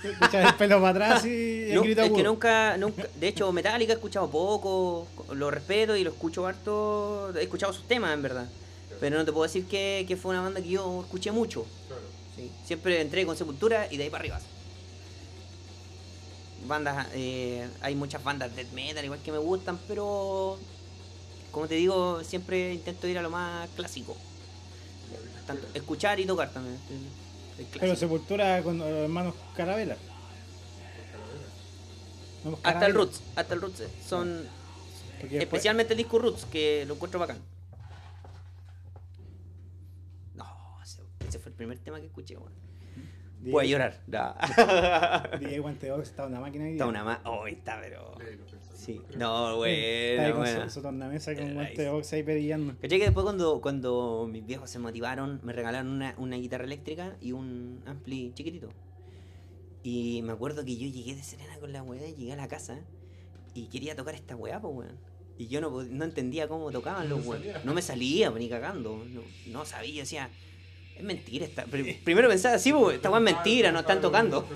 te- te echas el pelo para atrás y el No, grito es que nunca, nunca, de hecho Metallica he escuchado poco, lo respeto y lo escucho harto, he escuchado sus temas en verdad, pero no te puedo decir que, que fue una banda que yo escuché mucho, Claro. ¿sí? siempre entré con Sepultura y de ahí para arriba. Bandas, eh, hay muchas bandas de death metal igual que me gustan, pero como te digo, siempre intento ir a lo más clásico, tanto escuchar y tocar también. el- el Pero sepultura con los hermanos Carabela. No, Hasta el. Roots, hasta el Roots eh, son después- Especialmente el disco Roots, que lo encuentro bacán. No, ese, fue el primer tema que escuché. Diego- Voy a llorar. No. Diego Guanteox está una máquina. Está una más. Oh, está, pero. Sí. No, Está ahí bueno, con bueno. su, su tornamesa con Eh, ahí perillando. ¿Cachai que después cuando, cuando mis viejos se motivaron, me regalaron una, una guitarra eléctrica y un ampli chiquitito? Y me acuerdo que yo llegué de Serena con la weá, llegué a la casa y quería tocar esta weá, pues weón. Y yo no, no entendía cómo tocaban No los salía. No me salía, ni cagando. No, no sabía, decía, es mentira. Esta... Pri- Primero pensaba, sí, pues, esta weá es mentira, no están tocando.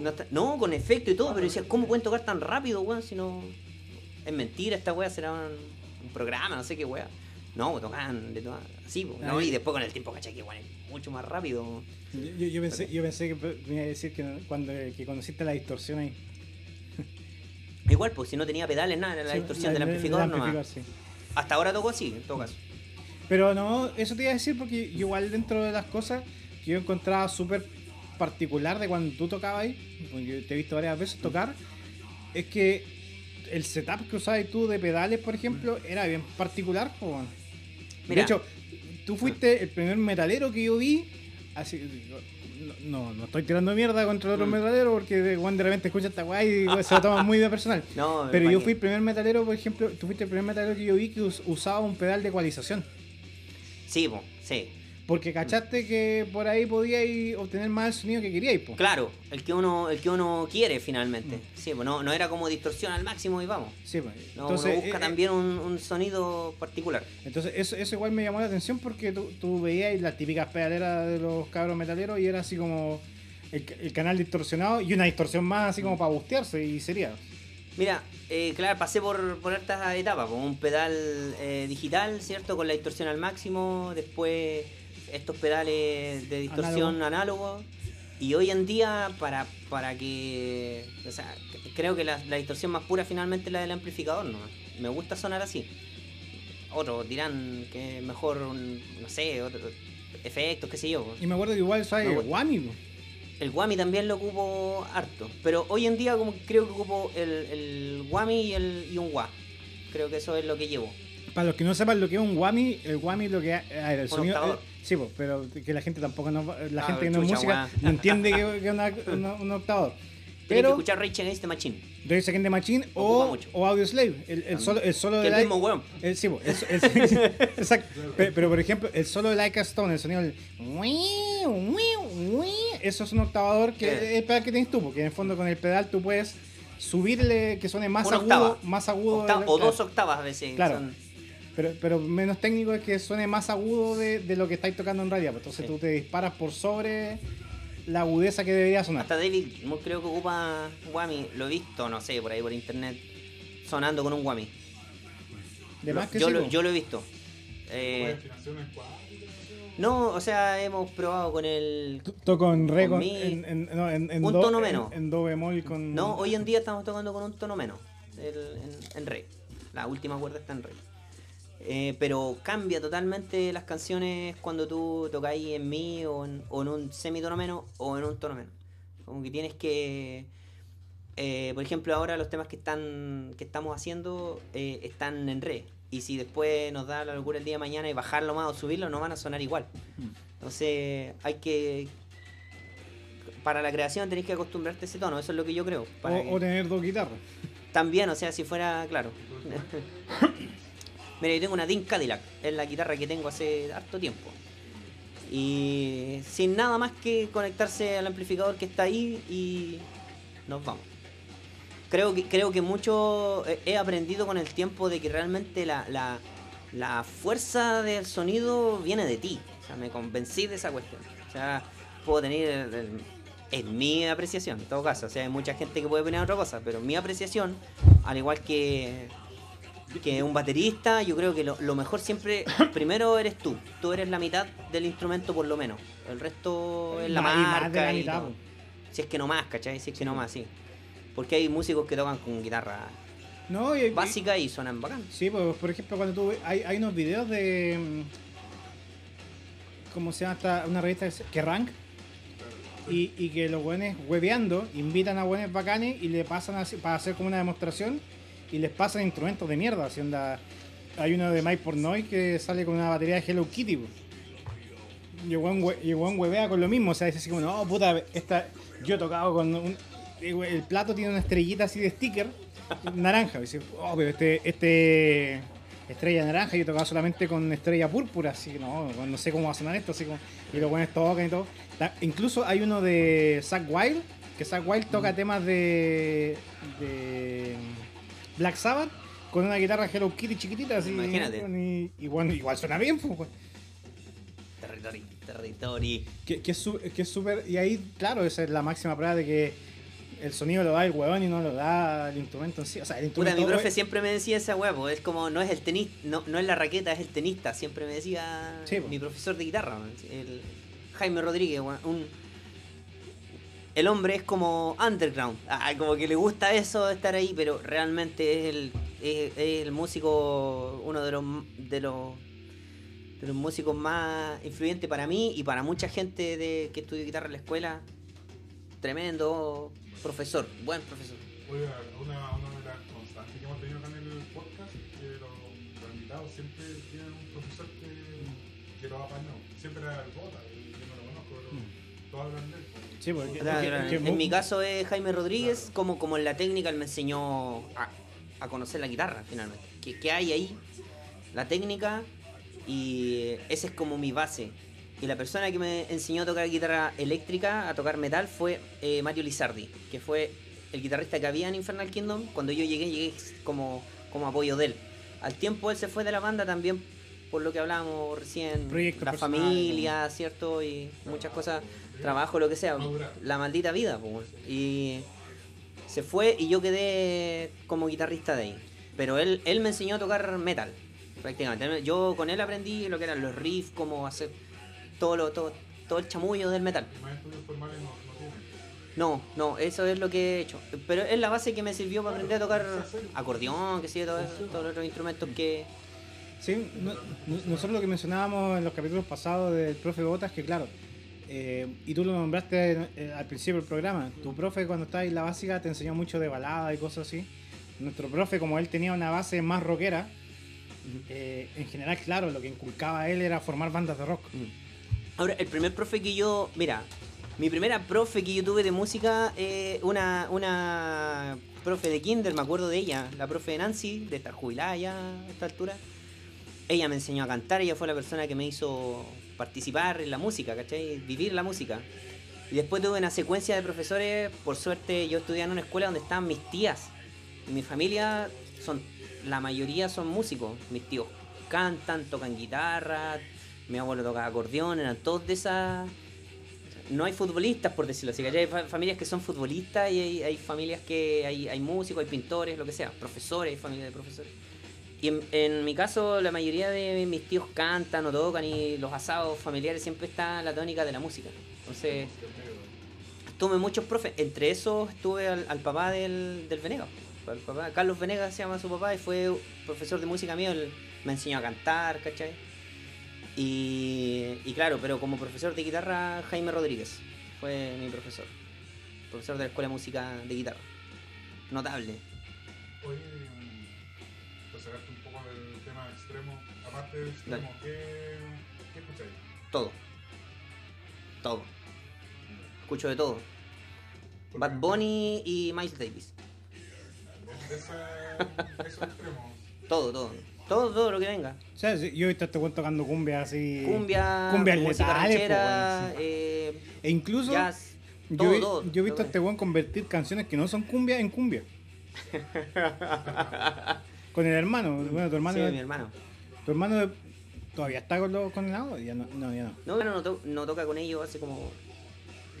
No, está- no, con efecto y todo, pero decía, ¿cómo pueden tocar tan rápido, weón? Si no. Es mentira, esta weá será un, un programa, no sé qué weá. No, tocaban de todas. Así, pues, ¿no? Ah, Y después con el tiempo, ¿cachai? Que weón es mucho más rápido. Yo, yo- pensé, yo pensé que me iba a decir que cuando que conociste la distorsión ahí. Igual, pues si no tenía pedales, nada, era la Sí, distorsión la- del el amplificador nomás. sí. Hasta ahora tocó así, en todo caso. Pero no, eso te iba a decir porque igual dentro de las cosas que yo encontraba súper particular de cuando tú tocabas ahí, porque yo te he visto varias veces tocar, es que el setup que usabas tú de pedales, por ejemplo, era bien particular. De hecho, tú fuiste el primer metalero que yo vi, así, no, no, no estoy tirando mierda contra el otro Mm. metalero porque Juan de repente escucha esta guay y se lo toma muy de personal. No, Pero yo ¿para fui el primer metalero, por ejemplo, tú fuiste el primer metalero que yo vi que us- usaba un pedal de ecualización. Sí, pues, sí. Porque cachaste que por ahí podíais obtener más el sonido que queríais, po. Claro, el que uno, el que uno quiere finalmente. Sí, pues no, no era como distorsión al máximo y vamos. Sí, pues. No, Entonces, uno busca eh, también un, un sonido particular. Entonces, eso, eso igual me llamó la atención porque tú, tú veías las típicas pedaleras de los cabros metaleros y era así como el, el canal distorsionado y una distorsión más así como para bustearse y sería. Mira, eh, claro, pasé por, por estas etapas, con un pedal eh, digital, ¿cierto? Con la distorsión al máximo, después estos pedales de distorsión análogo. Y hoy en día, para, para que... O sea, creo que la, la distorsión más pura finalmente es la del amplificador, ¿no? Me gusta sonar así. Otros dirán que es mejor, un, no sé, otro, efectos, qué sé yo. Y me acuerdo que igual gusta. Whammy. El Wami también lo ocupo harto. Pero hoy en día como que creo que ocupo el, el Wami y, el, y un Wah. Creo que eso es lo que llevo. Para los que no sepan lo que es un Whammy, el Whammy lo que es a ver, el sonido. eh, sí, pues, pero que la gente tampoco no, la Ah, gente que no es música no entiende que, que es un octavador. Tienes que Pero escuchar Rage Against the Machine. Rage Against the Machine Ocupa o, mucho. o Audio Slave, el, el solo, el solo de el mismo weón. el- sí, el- exacto. Pero, pero, por ejemplo, el solo de Like a Stone, el sonido del eso es un octavador que ¿Qué? es el pedal que tienes tú, porque en el fondo con el pedal tú puedes subirle que suene más Una agudo, octava. más agudo Octava- de- o claro. dos octavas a veces. Claro. son- Pero, pero menos técnico es que suene más agudo de, de lo que estáis tocando en realidad. pues, Entonces Sí. tú te disparas por sobre la agudeza que debería sonar. Hasta David creo que ocupa Wami. Lo he visto, no sé, por ahí por internet. Sonando con un Wami. De Lo- más que yo, sí, lo, yo lo he visto. Eh, no, o sea, hemos probado con el... Toco en re Con con, mi- en, en- no, en- en un do, tono en- menos. En, do bemol con. No, hoy en día estamos tocando con un tono menos. el- en, en re. La última cuerda está en re. Eh, pero cambia totalmente las canciones cuando tú tocáis en mi o en, o en un semitono menos o en un tono menos. Como que tienes que. eh, por ejemplo, ahora los temas que están que estamos haciendo eh, están en re. Y si después nos da la locura el día de mañana y bajarlo más o subirlo, no van a sonar igual. Entonces hay que. Para la creación tenéis que acostumbrarte a ese tono, eso es lo que yo creo. para que- O, o tener dos guitarras. también, o sea, si fuera, claro. Mira, yo tengo una Dean Cadillac, es la guitarra que tengo hace harto tiempo. Y sin nada más que conectarse al amplificador que está ahí y nos vamos. creo que, creo que mucho he- he aprendido con el tiempo de que realmente la, la, la fuerza del sonido viene de ti. O sea, me convencí de esa cuestión. O sea, puedo tener, el- en mi apreciación, en todo caso. O sea, hay mucha gente que puede opinar otra cosa, pero mi apreciación, al igual que, que un baterista, yo creo que lo, lo mejor siempre, primero eres tú. Tú eres la mitad del instrumento por lo menos. El resto es la Más- marca de la y mitad. Si es que no más, ¿cachai? Si es que no más, sí. Porque hay músicos que tocan con guitarra No, y- y- básica y suenan bacán. Sí, pues por ejemplo, cuando tú hay, hay unos videos de. mm, ¿Cómo se llama esta? Una revista que rank. Y, y que los buenos hueveando invitan a buenos bacanes y le pasan así, para hacer como una demostración y les pasan instrumentos de mierda. Así onda, hay uno de Mike Pornoy que sale con una batería de Hello Kitty. hue- y el weón huevea con lo mismo. O sea, dice así como, no, puta, esta, yo he tocado con un. El plato tiene una estrellita así de sticker naranja. Dice, oh, pero este, este estrella naranja, yo he tocado solamente con estrella púrpura, así que no, no sé cómo va a sonar esto, así como, y los buenos tocan y todo. Ta- incluso hay uno de Zack Wild, que Zack Wild toca Mm. temas de, de Black Sabbath con una guitarra Hello Kitty chiquitita, así. Imagínate. Y, y bueno, igual suena bien, pues. pues. Territory, territory. Que, que es es súper. Y ahí, claro, esa es la máxima prueba de que el sonido lo da el huevón y no lo da el instrumento en sí. O sea, el instrumento. mi profe siempre me decía esa huevo, es como, no es el tenis, no, no es la raqueta, es el tenista, siempre me decía Sí, po. mi profesor de guitarra, el Jaime Rodríguez, un el hombre es como underground, ah, como que le gusta eso de estar ahí, pero realmente es el, es, es el músico, uno de los de los de los músicos más influyentes para mí y para mucha gente de que estudia guitarra en la escuela. Tremendo profesor, buen profesor. Oiga, una, una de las constantes que hemos tenido acá en el podcast es que los, los invitados siempre tienen un profesor que, que lo ha apañado. Siempre era el Bota, yo no lo conozco, pero todos hablan de él. Sí, porque- Claro, porque- claro. porque en mu- mi caso es Jaime Rodríguez, como, como en la técnica él me enseñó a, a conocer la guitarra finalmente. ¿Qué, qué hay ahí? La técnica y esa es como mi base. Y la persona que me enseñó a tocar guitarra eléctrica, a tocar metal, fue eh, Mario Lizardi, que fue el guitarrista que había en Infernal Kingdom. Cuando yo llegué, llegué como, como apoyo de él. Al tiempo él se fue de la banda también por lo que hablábamos recién, Proyectos la personales, familia, ¿cierto? Y muchas cosas, trabajo, lo que sea. La maldita vida. Y se fue y yo quedé como guitarrista de ahí. Pero él, él me enseñó a tocar metal, prácticamente. Yo con él aprendí lo que eran los riffs, cómo hacer todo, lo, todo, todo el chamullo del metal. Formales no, no. No, no, eso es lo que he hecho. Pero es la base que me sirvió para aprender a tocar acordeón, que sí, todo todos los otros instrumentos que... Sí, no- no- nosotros lo que mencionábamos en los capítulos pasados del profe Botas, que claro, eh, y tú lo nombraste eh, al principio del programa, tu profe cuando estabas en la básica te enseñó mucho de balada y cosas así. Nuestro profe, como él tenía una base más rockera, eh, en general, claro, lo que inculcaba a él era formar bandas de rock. Ahora, el primer profe que yo. Mira, mi primera profe que yo tuve de música, eh, una, una profe de Kinder, me acuerdo de ella, la profe de Nancy, de estar jubilada ya a esta altura. Ella me enseñó a cantar, ella fue la persona que me hizo participar en la música, ¿cachai? Vivir la música. Y después tuve una secuencia de profesores, por suerte yo estudié en una escuela donde estaban mis tías. Y mi familia son, la mayoría son músicos. Mis tíos cantan, tocan guitarra, mi abuelo tocaba acordeón, eran todos de esas. No hay futbolistas, por decirlo así. Hay fa- familias que son futbolistas y hay, hay familias que hay, hay músicos, hay pintores, lo que sea, profesores, hay familias de profesores. Y en, en mi caso, la mayoría de mis tíos cantan o tocan y los asados familiares siempre está la tónica de la música. Entonces, tuve muchos profes. Entre esos estuve al, papá del, del Venegas. Carlos Venegas se llama su papá y fue profesor de música mío. Me enseñó a cantar, ¿cachai? Y, y claro, pero como profesor de guitarra, Jaime Rodríguez fue mi profesor. Profesor de la Escuela de Música de Guitarra. Notable. ¿Qué, qué escucháis? Todo. Todo. Escucho de todo. Bad Bunny y Miles Davis. de ese- esos extremos. Todo, todo. Todo, todo lo que venga. O sea, sí, yo he visto a este weón tocando cumbia así. Cumbia, Cumbia música letales, ranchera, po, weón, eh, E incluso jazz. yo, todo, he- todo, yo he visto todo. a este weón convertir canciones que no son cumbia en cumbia. Con el hermano. Bueno, tu hermano. Sí, mi hermano. ¿Tu hermano todavía está con los condenados? Ya no, no, ya no. No, bueno, no, to- no toca con ellos hace como.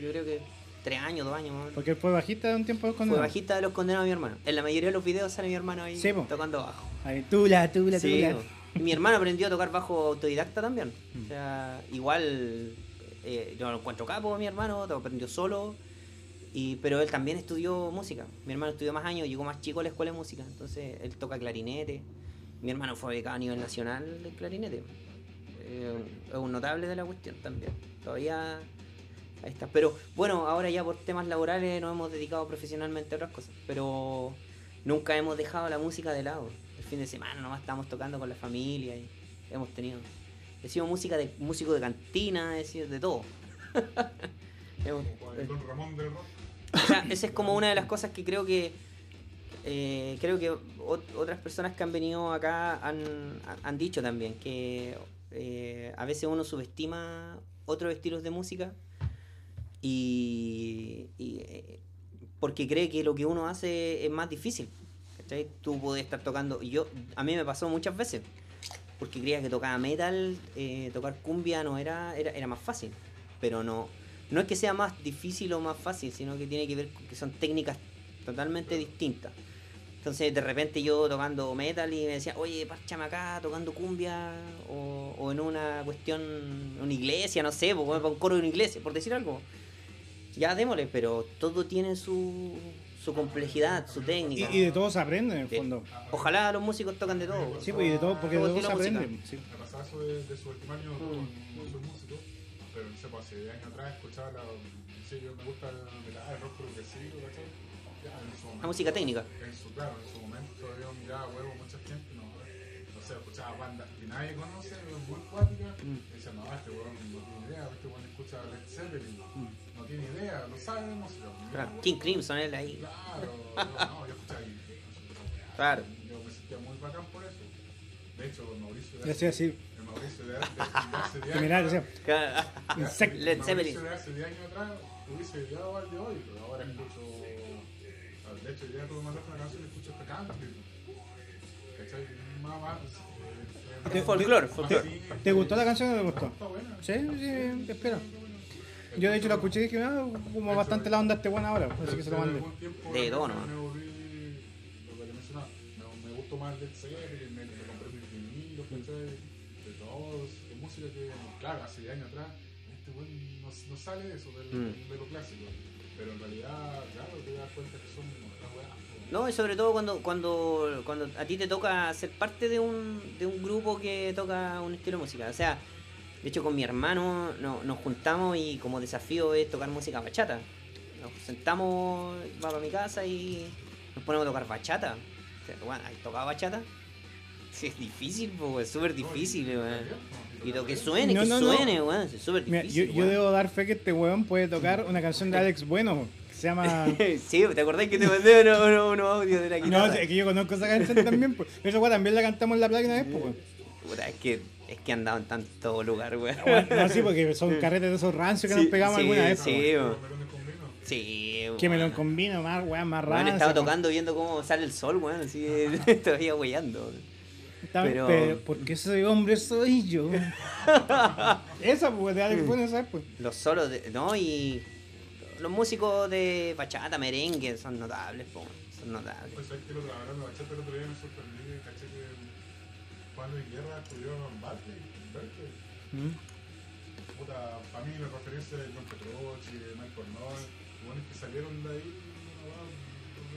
Yo creo que tres años, dos años más o menos. Porque él fue bajista de un tiempo de los Fue condenados. bajista de los condenados mi hermano. En la mayoría de los videos sale mi hermano ahí Sí, tocando bajo. Ahí, tula, tula, Sí, tula. Y mi hermano aprendió a tocar bajo autodidacta también. Mm. O sea, igual eh, yo lo encuentro capo mi hermano, aprendió solo. Y, pero él también estudió música. Mi hermano estudió más años, llegó más chico a la escuela de música. Entonces él toca clarinete. Mi hermano fue becado a nivel nacional de clarinete. Eh, es un notable de la cuestión también. Todavía ahí está. Pero bueno, ahora ya por temas laborales nos hemos dedicado profesionalmente a otras cosas. Pero nunca hemos dejado la música de lado. El fin de semana nomás estamos tocando con la familia y hemos tenido. He sido música de, músico de cantina, he sido de todo. Hemos- el Don Ramón del rock. o sea, esa es como una de las cosas que creo que eh, creo que ot- otras personas que han venido acá han, han dicho también que eh, a veces uno subestima otros estilos de música y, eh, porque cree que lo que uno hace es más difícil. ¿cachai? Tú puedes estar tocando, yo a mí me pasó muchas veces porque creía que tocaba metal, eh, tocar cumbia no era, era era más fácil, pero no no es que sea más difícil o más fácil, sino que tiene que ver con que son técnicas totalmente distintas. Entonces de repente yo tocando metal y me decía, oye, párchame acá tocando cumbia o, o en una cuestión, una iglesia, no sé, pues, para un coro de una iglesia, por decir algo. Ya démosle, pero todo tiene su, su complejidad, su técnica. y de todo se aprende en el Sí. fondo. Ojalá los músicos tocan de todo. Sí, pues y de todo, porque de Todo se aprende. sí. Me pasaba eso de, yo no, no soy músico, pero no sé, pues hace años atrás escuchaba la. Sí, yo me gusta el, el rock progresivo, ¿cachai? La música técnica. En su, claro, en su momento yo miraba huevo mucha gente, no, no sé, escuchaba bandas que nadie conoce, muy cuáticas, Mm. y decían, no, este weón no tiene idea, este weón escucha Led Zeppelin, Mm. no tiene idea, no sabe de música. Claro, Mira, King Crimson él ahí. Claro, yo, no, yo escuchaba y Claro. yo me sentía muy bacán por eso. De hecho, Mauricio Y así, así. el Mauricio de, de, de hace 10 Que mirá, años decía, Claro. Insect- Led Zeppelin. Mauricio de hace 10 años atrás hubiese odiado al de hoy, pero ahora escucho. De hecho, ya tuve más una canción y escucho esta country. ¿Cachai? Más, más. eh, Te- eh. ¿Te gustó la canción o no te gustó? Está buena. Sí, sí, espero. Yo de hecho la escuché y dije, ah, como bastante la onda este bueno ahora, así que se lo mandé. De me- todo, ¿no? Me gustó más Led Zeppelin, me, me compré mis vinilos, ¿cachai? De todos, de música que, claro, hace años atrás, este weón no, no sale de eso, del, Mm. de lo clásico. Pero en realidad, claro, te das cuenta que son. No, y sobre todo cuando, cuando, cuando a ti te toca ser parte de un, de un grupo que toca un estilo de música. O sea, de hecho con mi hermano no- nos juntamos y como desafío es tocar música bachata. Nos sentamos, va para mi casa y nos ponemos a tocar bachata. O sea, bueno, ¿Has tocado bachata? Sí, es difícil, po, es súper difícil, No, y- weón. lo que suene, No, que no, no. suene, weón. Es súper Mira, yo, difícil. yo weón. debo dar fe que este weón puede tocar una canción de Alex Bueno, que se llama... sí, ¿te acordás que te mandé unos uno, uno audios de la No, guitarra? es que yo conozco esa canción también, pues. Esa weón también la cantamos en la playa una vez, pues, weón. Puta, es que, es que han dado en tanto lugar, weón. No, sí, porque son carretes de esos rancios que Sí, nos pegamos sí, alguna vez, sí. pues, weón. Con vino. Sí, Que me lo weón. combino más, weón, más Weón, rancio. estaba pues. tocando viendo cómo sale el sol, weón, así todavía weyando. Pero- pero... porque soy hombre soy yo. esa, pues, de Bueno, pues. Los solos, de, ¿no? Y los músicos de bachata, merengue, son notables, po, son notables. Pues que la bachata el otro día me sorprendí, caché que Guerra estudió en Berkeley. en Berkeley. Mm. Puta, para mí la referencia de John Petrucci, de Mike Cornell, buenos que salieron de ahí,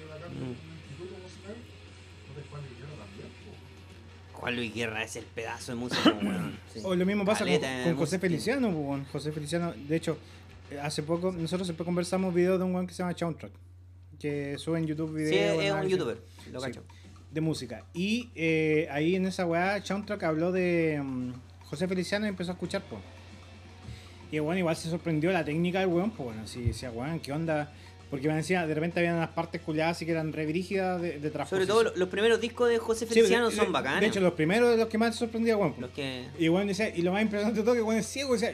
de acá, Juan Luis Guerra es el pedazo de músico, weón. sí. O lo mismo pasa con, Caleta de con José música. Feliciano, weón. José Feliciano, de hecho, eh, hace poco, nosotros siempre conversamos videos de un weón que se llama Soundtrack. Que sube en YouTube videos. Sí, es, es un youtuber, lo Sí. cacho. de música. Y eh, ahí en esa weá, Soundtrack habló de mm, José Feliciano y empezó a escuchar, pues. Y el weón igual se sorprendió la técnica del weón, pues bueno, así decía, weón, ¿qué onda? Porque me decía, de repente habían unas partes culiadas así que eran re brígidas de, de Sobre todo lo- los primeros discos de José Feliciano son de- bacanos. De hecho, los primeros de los que más sorprendía, weón. los que... Y bueno, decía, y lo más impresionante de todo que bueno es ciego, o sea,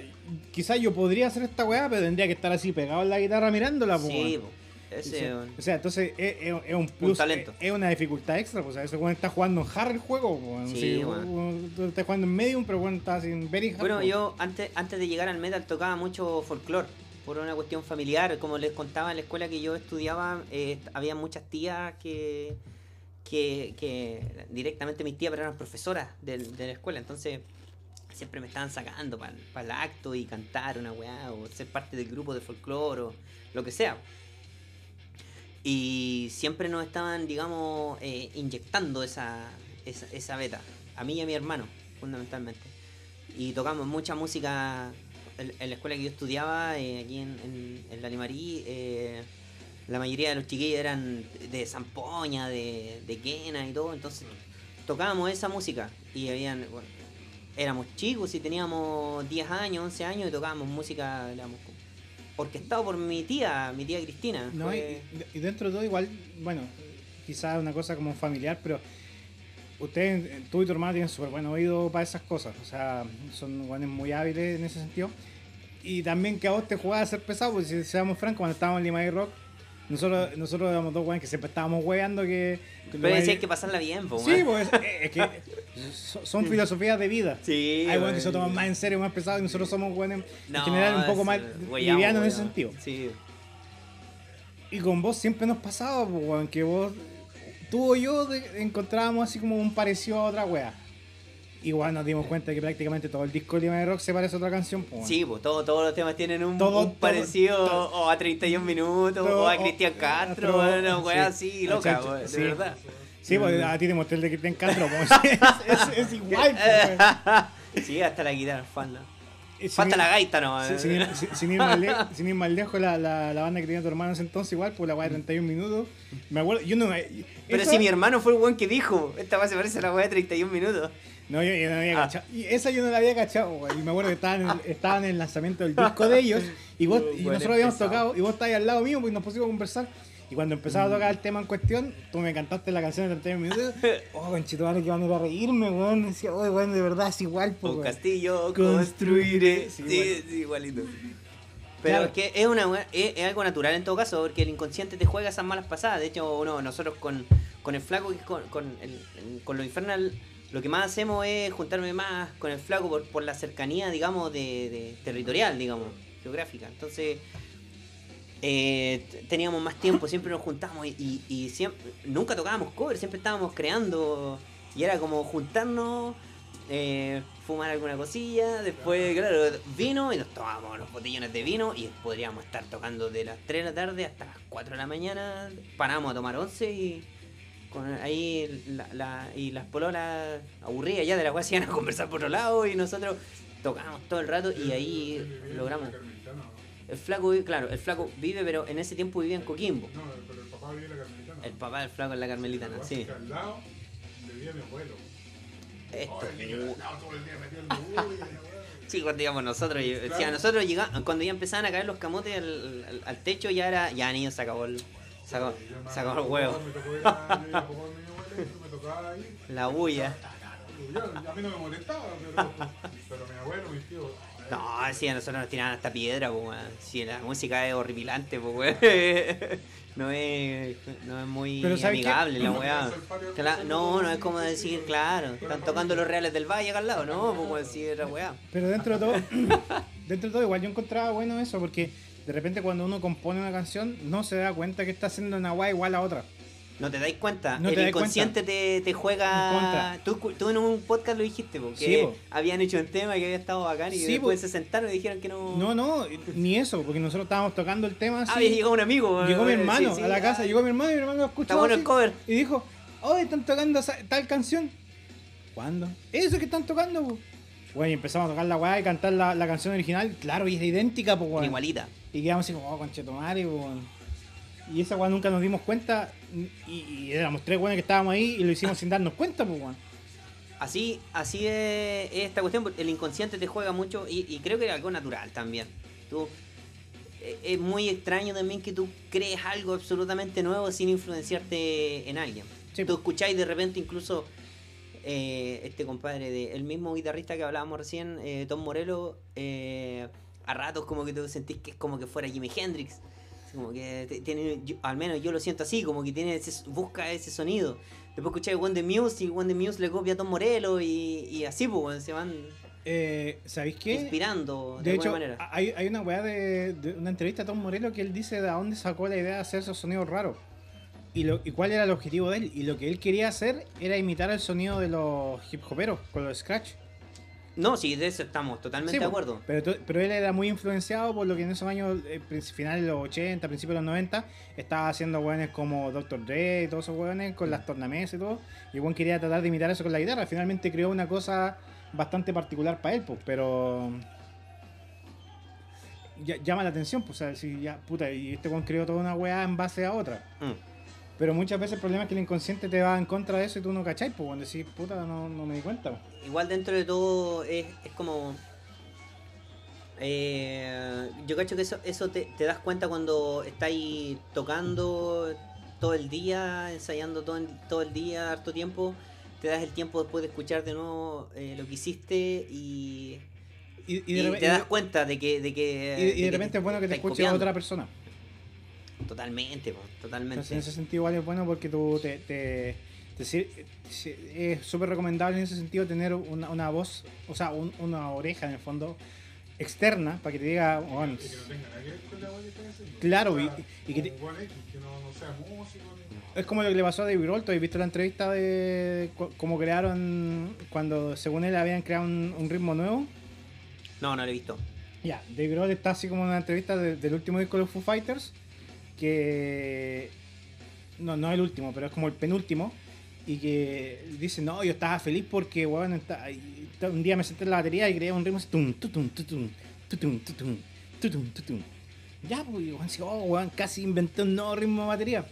quizás yo podría hacer esta weá, pero tendría que estar así pegado en la guitarra mirándola, pues, Sí, weón. Ese, o sea, entonces es, es- es un plus, talento. Es, es una dificultad extra, pues, o sea, ese weón está jugando en hard el juego, pues, Sí, sí, weón. weón, tú estás jugando en medium, pero bueno, estás en very hard. Bueno, yo antes, antes de llegar al metal tocaba mucho folclore, por una cuestión familiar. Como les contaba en la escuela que yo estudiaba, eh, había muchas tías que, que, directamente mis tías pero eran profesoras de, la escuela, entonces siempre me estaban sacando para el acto y cantar una weá, o ser parte del grupo de folclore, o lo que sea. Y siempre nos estaban, digamos, eh, inyectando esa, esa, esa beta, a mí y a mi hermano, fundamentalmente y tocamos mucha música en, en la escuela que yo estudiaba, eh, aquí en, en, en la Limarí. eh, la mayoría de los chiquillos eran de Zampoña, de, de Quena y todo, entonces tocábamos esa música y habían, bueno, éramos chicos y teníamos 10 años, 11 años y tocábamos música, éramos orquestado por mi tía, mi tía Cristina. No, y, y dentro de todo igual, bueno, quizás una cosa como familiar, pero ustedes, tú y tu hermano tienen súper buen oído para esas cosas, o sea, son guanes muy hábiles en ese sentido. Y también que a vos te jugaba a ser pesado, porque si seamos francos, cuando estábamos en Lima y Rock, nosotros, nosotros éramos dos guanes que siempre estábamos hueando que... que Pero los decía guanes- que pasarla bien, po, Sí, pues es, que so- son filosofías de vida. Sí, Hay weón. que se toman más en serio, más pesado, y nosotros somos en No, general un poco más livianos en ese sentido. Sí. Y con vos siempre nos pasaba, pues, que vos, tú o yo de- encontrábamos así como un parecido a otra wea. Igual nos dimos cuenta que prácticamente todo el disco de Lima de Rock se parece a otra canción, pues. Sí, pues todo- todos los temas tienen un, Todo- un todo- parecido todo- o a 31 minutos todo- o a Cristian Castro, otro- una sí. así loca, Sí, de verdad. Sí, pues a ti te mostré el de Cristian Castro, pues, es, es- es igual, pues, sí, hasta la guitarra, sin Falta ir- la gaita nomás. sin- sin ir- sin- sin ir más le- sin ir más lejos, la, la, la banda que tenía tu hermano en ese entonces igual, pues la weá de 31 minutos. Me acuerdo, yo no me... Pero si mi hermano fue el weón que dijo, esta weá se parece a la weá de 31 minutos. No, yo, yo no había Ah. cachado. Y esa yo no la había cachado, güey. Y me acuerdo que estaban en, el- estaban en el lanzamiento del disco de ellos. Y, vos, y nosotros habíamos tocado. Y vos estabas al lado mío, pues nos pusimos a conversar. Y cuando empezaba a tocar el tema en cuestión, tú me cantaste la canción de 31 minutos. Oh, conchito, vale, que van a ir a reírme, weón. Decía, oh, weón, de verdad es igual, pues, Un weón. castillo Construiré. Sí, Sí, sí, igualito. Pero Claro. es que es, una, es, es algo natural en todo caso, porque el inconsciente te juega esas malas pasadas. De hecho, uno, nosotros con, con el flaco, con, con, el- con lo infernal, lo que más hacemos es juntarme más con el flaco por, por la cercanía, digamos, de, de territorial, digamos, geográfica. Entonces, eh, teníamos más tiempo, siempre nos juntábamos y, y, y siempre, nunca tocábamos cover, siempre estábamos creando y era como juntarnos, eh, fumar alguna cosilla, después, claro, vino y nos tomábamos los botellones de vino y podríamos estar tocando de las 3 de la tarde hasta las 4 de la mañana, parábamos a tomar once y con ahí la, la- y las pololas aburridas ya de la cual se iban a conversar por otro lado y nosotros tocábamos todo el rato y ahí logramos. El flaco, vive- claro, el flaco vive, pero en ese tiempo vivía en Coquimbo. No, pero el papá vive en la Carmelitana. El papá del flaco en la Carmelitana, que sí. Al lado vivía mi abuelo. Esto. Oh, el niño todo el día. Sí, cuando íbamos nosotros, y- Claro. sí, a nosotros llegamos, cuando ya empezaban a caer los camotes al, al- al techo, ya era, ya niño se acabó el, se acabó, Yo me- se acabó el huevo, la bulla. Yo, a mí no me molestaba, pero, pero mi abuelo, mis tíos. No, sí, a nosotros nos tiraban hasta piedra, pues. Sí, la música es horripilante, pues. No es, no es muy amigable la No, weá. No, no es como decir, claro, están tocando los reales del valle acá al lado, no, pues, era weá. Pero dentro de todo, dentro de todo, igual yo encontraba bueno eso, porque de repente cuando uno compone una canción, no se da cuenta que está haciendo una guay igual a otra. No te dais cuenta. No el inconsciente te, juega. Tú, tú en un podcast lo dijiste, porque Sí, po. habían hecho un tema que había estado bacán y Sí, después po. se sentaron y dijeron que no. No, no, ni eso, porque nosotros estábamos tocando el tema así. Ah, llegado un amigo. Llegó mi eh, hermano sí, a la casa, Ah, llegó mi hermano y mi hermano lo escuchó. Está bueno el cover. Y dijo, oh, están tocando tal canción. ¿Cuándo? Eso que están tocando, po. Bueno, y empezamos a tocar la weá y cantar la, la canción original. Claro, y es idéntica, pues, weón. Igualita. Y quedamos así como, oh, conchetomare, weón. Y esa weá nunca nos dimos cuenta. Y, y éramos tres weones que estábamos ahí y lo hicimos sin darnos cuenta, pues, weón. Así, así es, es esta cuestión, el inconsciente te juega mucho y, y creo que es algo natural también. Tú, eh, es muy extraño también que tú crees algo absolutamente nuevo sin influenciarte en alguien. Sí. Tú escucháis de repente incluso eh, este compadre, de, el mismo guitarrista que hablábamos recién, eh, Tom Morello, eh, a ratos como que tú sentís que es como que fuera Jimi Hendrix. Como que tiene, yo- al menos yo lo siento así, como que tiene ese, busca ese sonido. Después escuché One the Muse y One the Muse le copia a Tom Morello y, y así, pues, se van Eh, ¿Sabéis qué? inspirando de, De hecho, manera. hay, hay una weá de, de una entrevista a Tom Morello que él dice de dónde sacó la idea de hacer esos sonidos raros. Y, lo, y cuál era el objetivo de él. Y lo que él quería hacer era imitar el sonido de los hip hoperos con los scratch. No, sí, de eso estamos totalmente Sí, de acuerdo. Pero, pero él era muy influenciado por lo que en esos años, eh, finales de los 80, principios de los 90, estaba haciendo weones como Dr. Dre y todos esos weones con las tornamesas y todo. Y weón quería tratar de imitar eso con la guitarra. Finalmente creó una cosa bastante particular para él, pues, pero. ya- llama la atención, pues, o sea, si ya, puta, y este weón creó toda una weá en base a otra. Mm. Pero muchas veces el problema es que el inconsciente te va en contra de eso y tú no cachai, pues, cuando decís, puta, no, no me di cuenta. pues. Igual dentro de todo es, es como... eh, yo cacho que eso, eso te, te das cuenta cuando estáis tocando todo el día, ensayando todo el, todo el día, harto tiempo. Te das el tiempo después de escuchar de nuevo eh, lo que hiciste y, Y, y y de, repe- te das cuenta de que... De que, y- de que repente es bueno que te escuche a otra persona. Totalmente, po, totalmente. Entonces, en ese sentido igual es bueno porque tú te, te- te es súper recomendable en ese sentido tener una, una voz, o sea, un- una oreja en el fondo externa para que te diga, bueno, Y que no tenga nada que ver con la que estás haciendo. Claro, O sea, y- y que te- que no, no sea músico. ni- es como lo que le pasó a David Roll. ¿Tú has visto la entrevista de cómo crearon, cuando según él habían creado un, un ritmo nuevo? No, no lo he visto. Ya, David Grohl está así como en una entrevista de- del último disco de los Foo Fighters, que no, no el último, pero es como el penúltimo, y que dice, no, yo estaba feliz porque, weón, un día me senté en la batería y creé un ritmo así, tum, tutum, tutum. Ya, pues, weón, oh, weón, casi inventé un nuevo ritmo de batería.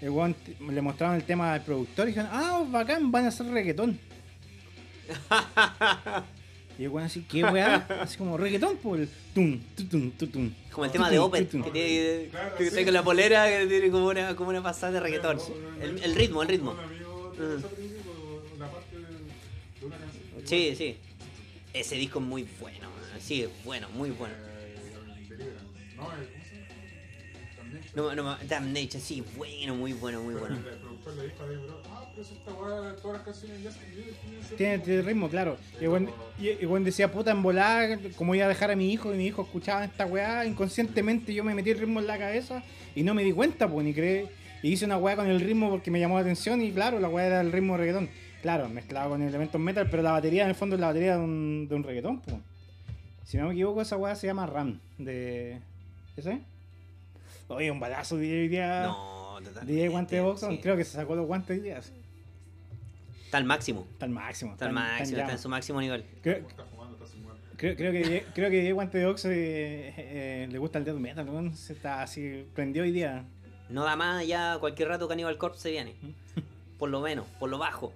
El weón le mostraron el tema al productor y dijeron, ah, bacán, van a hacer reggaetón. Y el weón así, ¿qué weá? Así como reggaetón, pues, el tum, tutum, tutum. Como el tema de tutum. que tiene Claro, que con la polera que tiene como una, como una pasada de reggaetón. El, el ritmo, el ritmo. Mm. Sí, sí. Ese disco es muy bueno, man. sí, es bueno, muy bueno. Eh, eh. No, no, Damnation, sí, bueno, muy bueno, muy bueno. El productor le dijo a Esta weá, todas las canciones tienen ese Tiene, ritmo". tiene ritmo, claro. Y el weón- y el weón decía, puta, en volar, como iba a dejar a mi hijo, y mi hijo escuchaba esta weá, inconscientemente yo me metí el ritmo en la cabeza y no me di cuenta, pues, ni creé. Y hice una weá con el ritmo porque me llamó la atención y claro, la weá era el ritmo de reggaetón. Claro, mezclado con elementos metal, pero la batería en el fondo es la batería de un, de un reggaetón, pues. Si no me equivoco, esa weá se llama RAM, de... ¿Ese? Oye, un balazo de hoy día. No. DJ Guante de Boxon, sí. creo que se sacó los guantes hoy día. Está al máximo. Está al máximo. Está al está en máximo, está en su máximo nivel. Creo, creo, creo que creo que Guante de Ox eh, eh, le gusta el death metal, ¿no? Se está así, prendió hoy día. No da más, ya cualquier rato Cannibal Corpse se viene. Por lo menos, por lo bajo.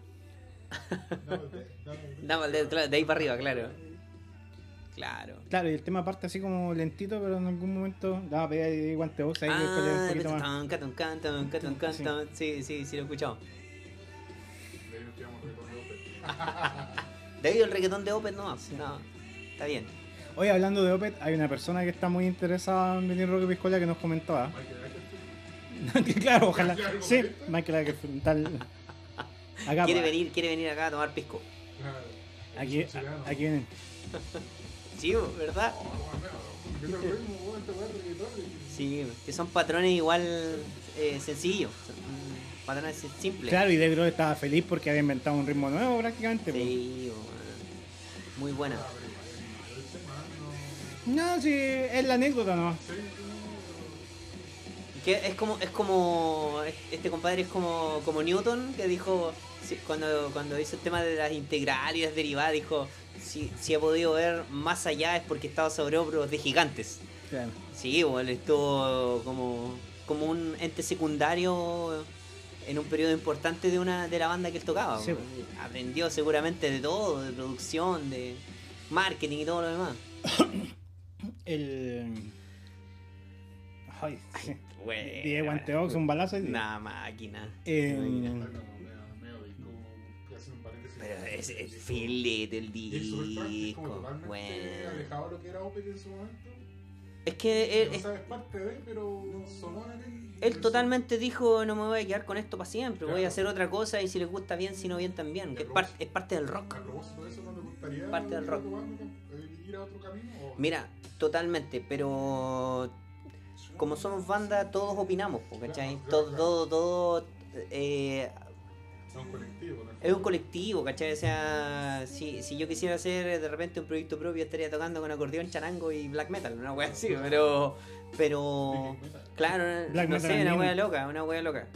De- de- Dame el dedo, claro, de ahí para arriba, claro. Claro. Claro, y el tema parte así como lentito, pero en algún momento daba a pedir ahí Guante de Ox ahí da un Ah, poquito más. Sí. sí, sí, lo he De ahí el reggaetón de Opeth no, no, está bien. Hoy hablando de Opet, hay una persona que está muy interesada en venir Roque Piscola que nos comentaba. Claro, ojalá. Claro, Sí, sí. Michael tal. Acá, Quiere venir, quiere venir acá a tomar pisco. Claro. Aquí, aquí vienen. Sí, ¿verdad? Sí, que son patrones igual eh, sencillos. Son, mm, Patrones simples. Claro, y Dave Grohl estaba feliz porque había inventado un ritmo nuevo prácticamente. Sí, bueno. muy buena. No- sí, es la anécdota, ¿no? Que es como, es como, este compadre es como, como Newton, que dijo, cuando, cuando hizo el tema de las integrales y las derivadas, dijo, si, si ha podido ver más allá es porque estaba sobre hombros de gigantes. Claro. Sí, bueno, él estuvo como, como un ente secundario en un periodo importante de una de la banda que él tocaba. Sí. Aprendió seguramente de todo, de producción, de marketing y todo lo demás. El. Ay, sí. Bueno, DJ Guanteox, un balazo. y- Una máquina. Eh, paréntesis. Pero es el filete el disco. Bueno. alejado lo que era Opeth en su momento. Es que él, es- parte de, pero él. él totalmente dijo, no me voy a quedar con esto para siempre, voy a hacer otra cosa y si les gusta bien, si no bien también. Es, par- es parte del rock. A propósito de eso, ¿no te gustaría Parte del rock. eh, ir a otro camino? O... Mira, totalmente, pero como somos banda, todos opinamos, ¿cachai? Claro, Todo, claro, todo, todo eh, Es un colectivo. ¿no? es un colectivo, ¿cachai? O sea, si, si yo quisiera hacer de repente un proyecto propio, estaría tocando con acordeón, charango y black metal, una wea así, pero. Pero. Claro, Black no metal sé, una wea loca, una wea loca.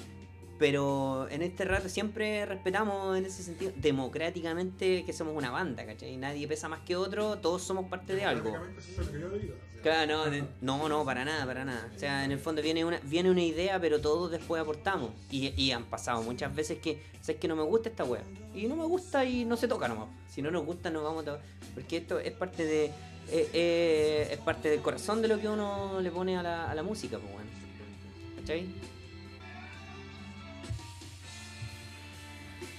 Pero en este rato siempre respetamos en ese sentido, democráticamente, que somos una banda, ¿cachai? Nadie pesa más que otro, todos somos parte de algo. Prácticamente eso es lo que yo digo. o sea, Claro, no, no, no, para nada, para nada. O sea, en el fondo viene una, viene una idea, pero todos después aportamos. Y, y han pasado muchas veces que, ¿sabes que no me gusta esta wea? Y no me gusta y no se toca nomás. Si no nos gusta, no vamos a tocar. Porque esto es parte de. eh, eh, es parte del corazón de lo que uno le pone a la, a la música, pues bueno. ¿Cachai?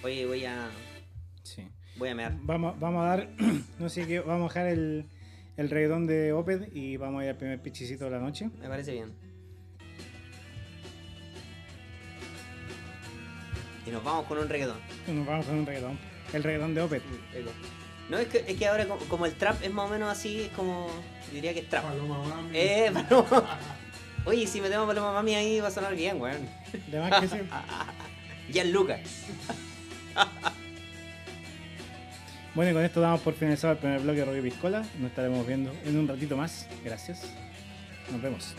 Oye, voy a. Sí. Voy a mear. Vamos, vamos a dar, no sé qué, vamos a dejar el, el reggaetón de Oped y vamos a ir al primer pichicito de la noche. Me parece bien. Y nos vamos con un reggaetón. Nos vamos con un reggaetón. El reggaetón de Oped. Eco. No, es que, es que ahora como, como el trap es más o menos así, es como. Diría que es trap. Paloma Mami. Eh, Paloma. Oye, si metemos Paloma Mami ahí va a sonar bien, weón. De más que sí. Ya Lucas. Bueno, y con esto damos por finalizado el primer bloque de Rocky Piscola. Nos estaremos viendo en un ratito más. Gracias. Nos vemos.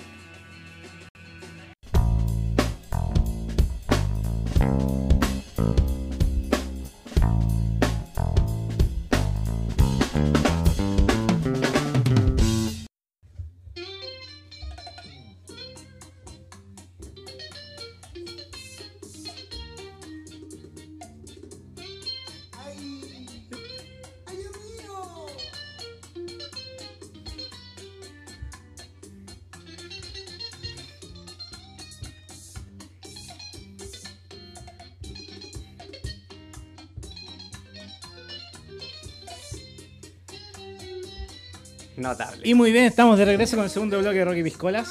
Notable. Y muy bien, estamos de regreso con el segundo bloque de Rocky Piscolas.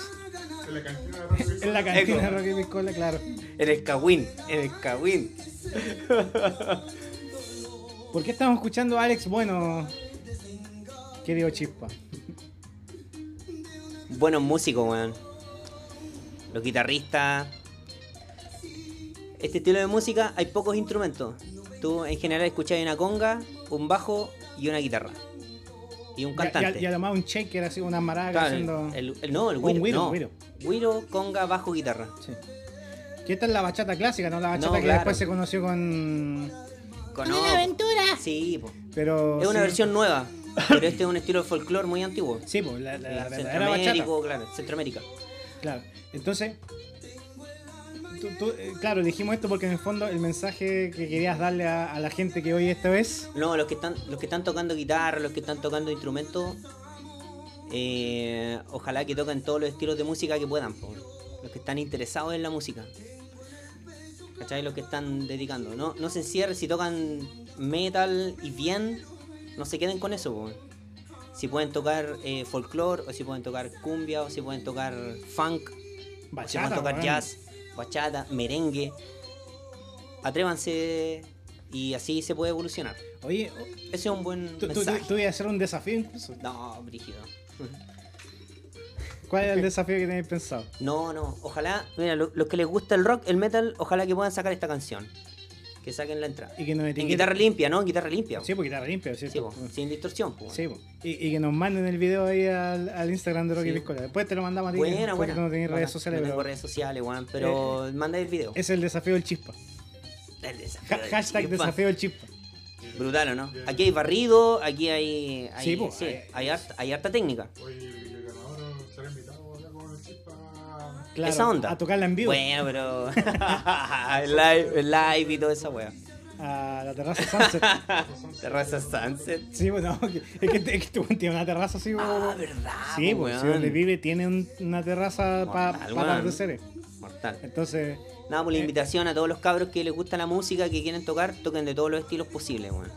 En la cantina de Rocky En la cantina de Eco. Rocky Piscola, claro. En el Kawin, en el Kawin. ¿Por qué estamos escuchando a Alex Bueno? Querido Chispa. Buenos músicos, weón. Los guitarristas. Este estilo de música hay pocos instrumentos. Tú en general escuchas una conga, un bajo y una guitarra. Y un Y, cantante. y- y además un shaker, así una maraca Claro, haciendo. el, el- no, el güiro. no. güiro. Conga, bajo, guitarra. Sí. Que esta es la bachata clásica, no la bachata No, que claro. después se conoció con. Con una aventura. Sí, po. Pero. es una sí. versión nueva. Pero este es un estilo de folclore muy antiguo. Sí, pues la, la, la Sí, verdadera bachata. Centroamérica, claro, Centroamérica. Claro. Entonces. Tú- tú, eh, claro, dijimos esto porque en el fondo el mensaje que querías darle a, a la gente que hoy esta vez. No, los que están, los que están tocando guitarra, los que están tocando instrumentos, eh, ojalá que toquen todos los estilos de música que puedan, po. los que están interesados en la música. ¿Cachai? Los que están dedicando. No, no se encierren, si tocan metal y bien, no se queden con eso. po. Si pueden tocar eh, folclore, o si pueden tocar cumbia, o si pueden tocar funk, o si Bachata. pueden tocar jazz, bachata, merengue. Atrévanse y así se puede evolucionar. Oye, Ese es un buen tú, tú, mensaje. tú ibas a hacer un desafío incluso. No, brígido. ¿Cuál es el desafío que tenéis pensado? No, no. Ojalá, mira, lo- los que les gusta el rock, el metal, ojalá que puedan sacar esta canción. Que saquen la entrada. Y que nos En guitarra limpia, ¿no? En guitarra limpia. Sí, pues guitarra limpia, Sí, ¿cierto? po, sin distorsión. po. Sí, po. y, y que nos manden el video ahí al, al Instagram de Rocky Sí. Piscola. Después te lo mandamos a ti. Buena, porque buena. no tenés Buena. redes sociales, No tengo pero redes sociales, weón. Pero manda el video. es el desafío del chispa. El desafío Ha- del hashtag chispa. desafío del chispa. Brutal, ¿o no? Aquí hay barrido, aquí hay. hay Sí, po, sí, hay- hay, harta, hay harta técnica. Oye, Claro, Esa onda. A tocarla en vivo. Bueno, pero. el live, el live y toda esa wea. A la terraza Sunset. Terraza Sunset. sí, bueno, es que, es que tiene una terraza así, Ah, verdad. Sí, pues si donde vive tiene un- una terraza para pa. Mortal. Entonces, Nada, por la Eh. invitación a todos los cabros que les gusta la música, que quieren tocar, toquen de todos los estilos posibles, weón.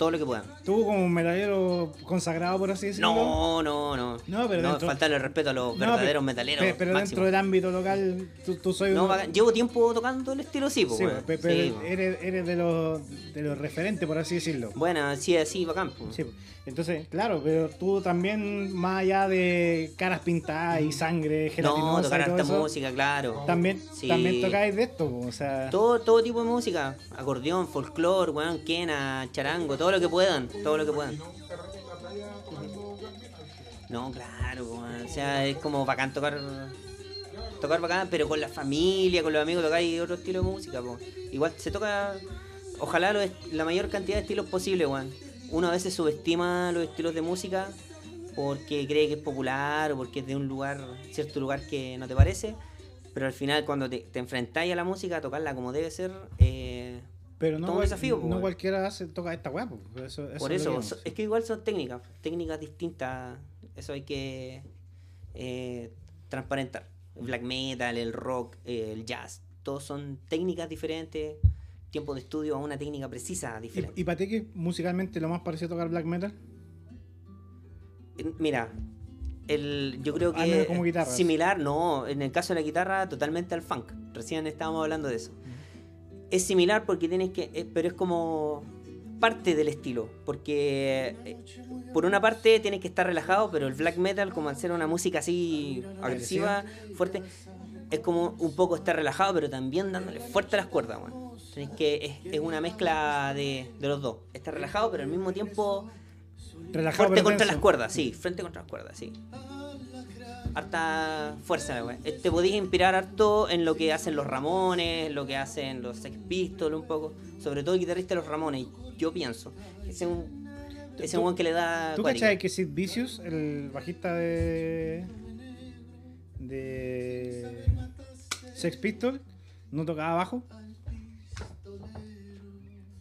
Todo lo que puedan. Tú como un metalero consagrado, por así decirlo. No, no, no. No, pero dentro- faltarle respeto a los No, verdaderos metaleros. pe- Pero dentro del ámbito local, tú, tú soy No. Llevo tiempo tocando el estilo, sí, pues, Sí, pero Sí, pues. eres, eres de los de los referentes, por así decirlo. Bueno, sí, así, bacán. pues. Sí, entonces, claro, pero tú también, más allá de caras pintadas y sangre No, gelatinosa tocar y todo harta música, claro. también, Sí. también tocáis de esto, o sea, Todo, todo tipo de música. Acordeón, folclore, weón, quena, charango, todo lo que puedan. Todo lo que puedan. no. No, claro, weón. O sea, es como bacán tocar. Tocar bacán, pero con la familia, con los amigos, tocáis otro estilo de música, po. Igual se toca. Ojalá lo la mayor cantidad de estilos posible, weón. Uno a veces subestima los estilos de música porque cree que es popular o porque es de un lugar, cierto lugar que no te parece. Pero al final, cuando te, te enfrentáis a la música, a tocarla como debe ser, eh, pero no, cual- desafío, no cualquiera hace, toca esta weá, eso, eso Por es eso, que so- vamos. es que igual son técnicas, técnicas distintas, eso hay que eh, transparentar. El black metal, el rock, eh, el jazz, todos son técnicas diferentes, tiempo de estudio a una técnica precisa diferente. ¿Y, y para ti que musicalmente lo más parecido a tocar black metal? Eh, Mira, el, yo creo menos que como similar, no, en el caso de la guitarra totalmente al funk, recién estábamos hablando de eso. Es similar porque tienes que, eh, pero es como parte del estilo, porque eh, por una parte tienes que estar relajado, pero el black metal como al ser una música así agresiva, fuerte, es como un poco estar relajado, pero también dándole fuerte a las cuerdas, weón. Tenés que es, es una mezcla de, de los dos, estar relajado, pero al mismo tiempo Relajado, Fuerte contra las cuerdas, sí, frente contra las cuerdas, sí. Harta fuerza. Eh, Te podías inspirar harto en lo que hacen los Ramones, lo que hacen los Sex Pistols un poco. Sobre todo el guitarrista de los Ramones, yo pienso. Ese es un, ese es un weón que le da. ¿Tú cachai que Sid Vicious, el bajista de. De. Sex Pistols, no tocaba bajo?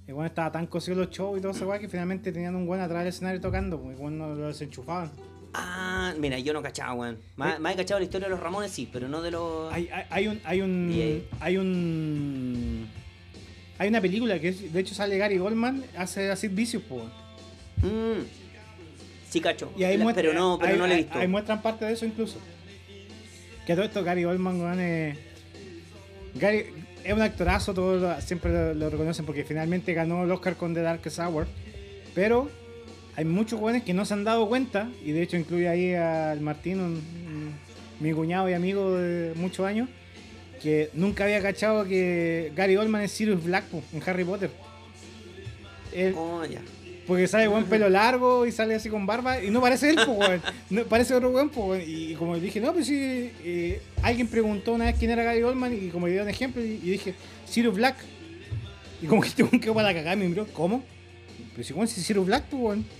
Igual estaba tan cosido los shows y todo ese weá que finalmente tenían un buen atrás del escenario tocando, pues igual no lo desenchufaban. Ah, mira, yo no cachaba, weón. Más, más he cachado la historia de los Ramones, sí, pero no de los. Hay, hay, hay un. hay un. Hay un. Hay una película que de hecho sale Gary Goldman, hace a Sid Vicious, pues. Mm, sí, cacho. Y ahí La- muestra, pero no, pero ahí- no lo he visto. ahí muestran parte de eso incluso. Que todo esto Gary Oldman, weón, es... Un actorazo, todos siempre lo, reconocen porque finalmente ganó el Oscar con The Darkest Hour. Pero hay muchos jóvenes que no se han dado cuenta, y de hecho incluye ahí al Martín, mi cuñado y amigo de muchos años, que nunca había cachado que Gary Oldman es Sirius Black en Harry Potter. Porque sale buen pelo largo y sale así con barba y no parece él, pues. No, parece otro weón, pues. Y como dije, no, pues sí, eh, alguien preguntó una vez quién era Gary Goldman y como dio un ejemplo y, y dije, Sirius Black. Y como que este weón quedó para la cagada me miró, ¿cómo? Pero si weón, si Sirius Black, pues, weón. Que,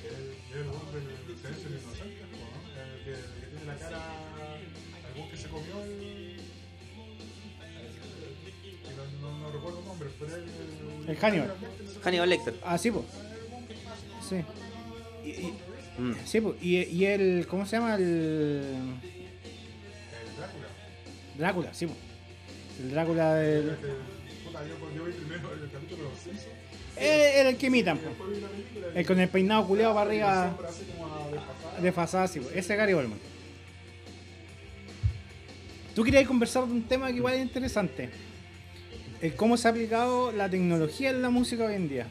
que que. El Hannibal. Hannibal Lecter. Ah, sí, pues. Sí. Y, y- Mm. sí, pues. Y, y el, ¿cómo se llama? El El Drácula. Drácula, sí, pues. El Drácula del... El yo, vi primero el capítulo de los Simpsons. Eh, Era el que imitan, pues. El con el peinado culeado para arriba. desfasada. Sí, ese es Gary Oldman. Tú querías conversar de un tema que igual es interesante. El cómo se ha aplicado la tecnología en la música hoy en día.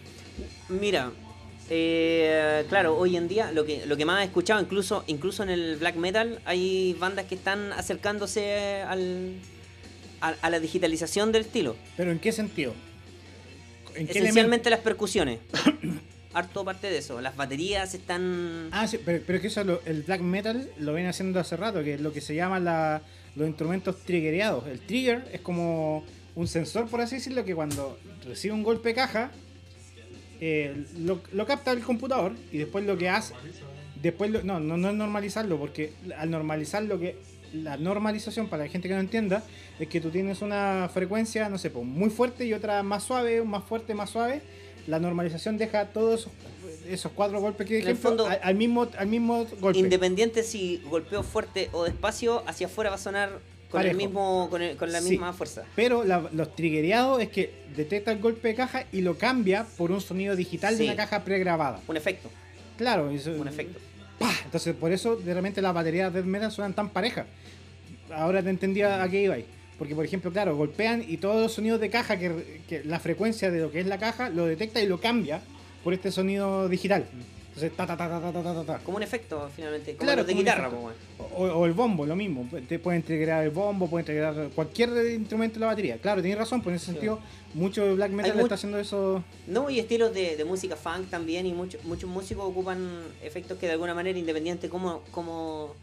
Mira, eh, claro, hoy en día lo que, lo que más he escuchado, incluso, incluso en el black metal, hay bandas que están acercándose al, a, a la digitalización del estilo. Pero ¿en qué sentido? ¿En qué elemento? Esencialmente las percusiones. Harto parte de eso. Las baterías están... Ah, sí, pero, pero es que eso lo- el black metal lo viene haciendo hace rato, que es lo que se llama la- los instrumentos triggereados. El trigger es como un sensor, por así decirlo, que cuando recibe un golpe de caja, eh, lo, lo capta el computador y después lo que hace, después lo- no, no, no es normalizarlo, porque al normalizar lo que la normalización para la gente que no entienda es que tú tienes una frecuencia, no sé, pues, muy fuerte y otra más suave, más fuerte, más suave. La normalización deja todos esos, esos cuatro golpes que al, al mismo al mismo golpe. Independiente si golpeo fuerte o despacio, hacia afuera va a sonar Con, el mismo, con, el- con la Sí. misma fuerza. Pero la- los trigueados es que detecta el golpe de caja y lo cambia por un sonido digital Sí. de una caja pregrabada. Un efecto. Claro, eso- Un efecto. ¡pah! Entonces, por eso de repente las baterías de death metal suenan tan parejas. Ahora te entendía a qué iba ahí. Porque, por ejemplo, claro, golpean y todos los sonidos de caja, que, que la frecuencia de lo que es la caja, lo detecta y lo cambia por este sonido digital. Como un efecto, finalmente. Como claro, de guitarra, pues, o, el bombo, lo mismo. Te puede integrar el bombo, puede integrar cualquier instrumento de la batería. Claro, tienes razón, por en ese sentido, mucho black metal está haciendo eso. No, y estilos de, música funk también, y mucho, muchos músicos ocupan efectos que de alguna manera, independiente como, como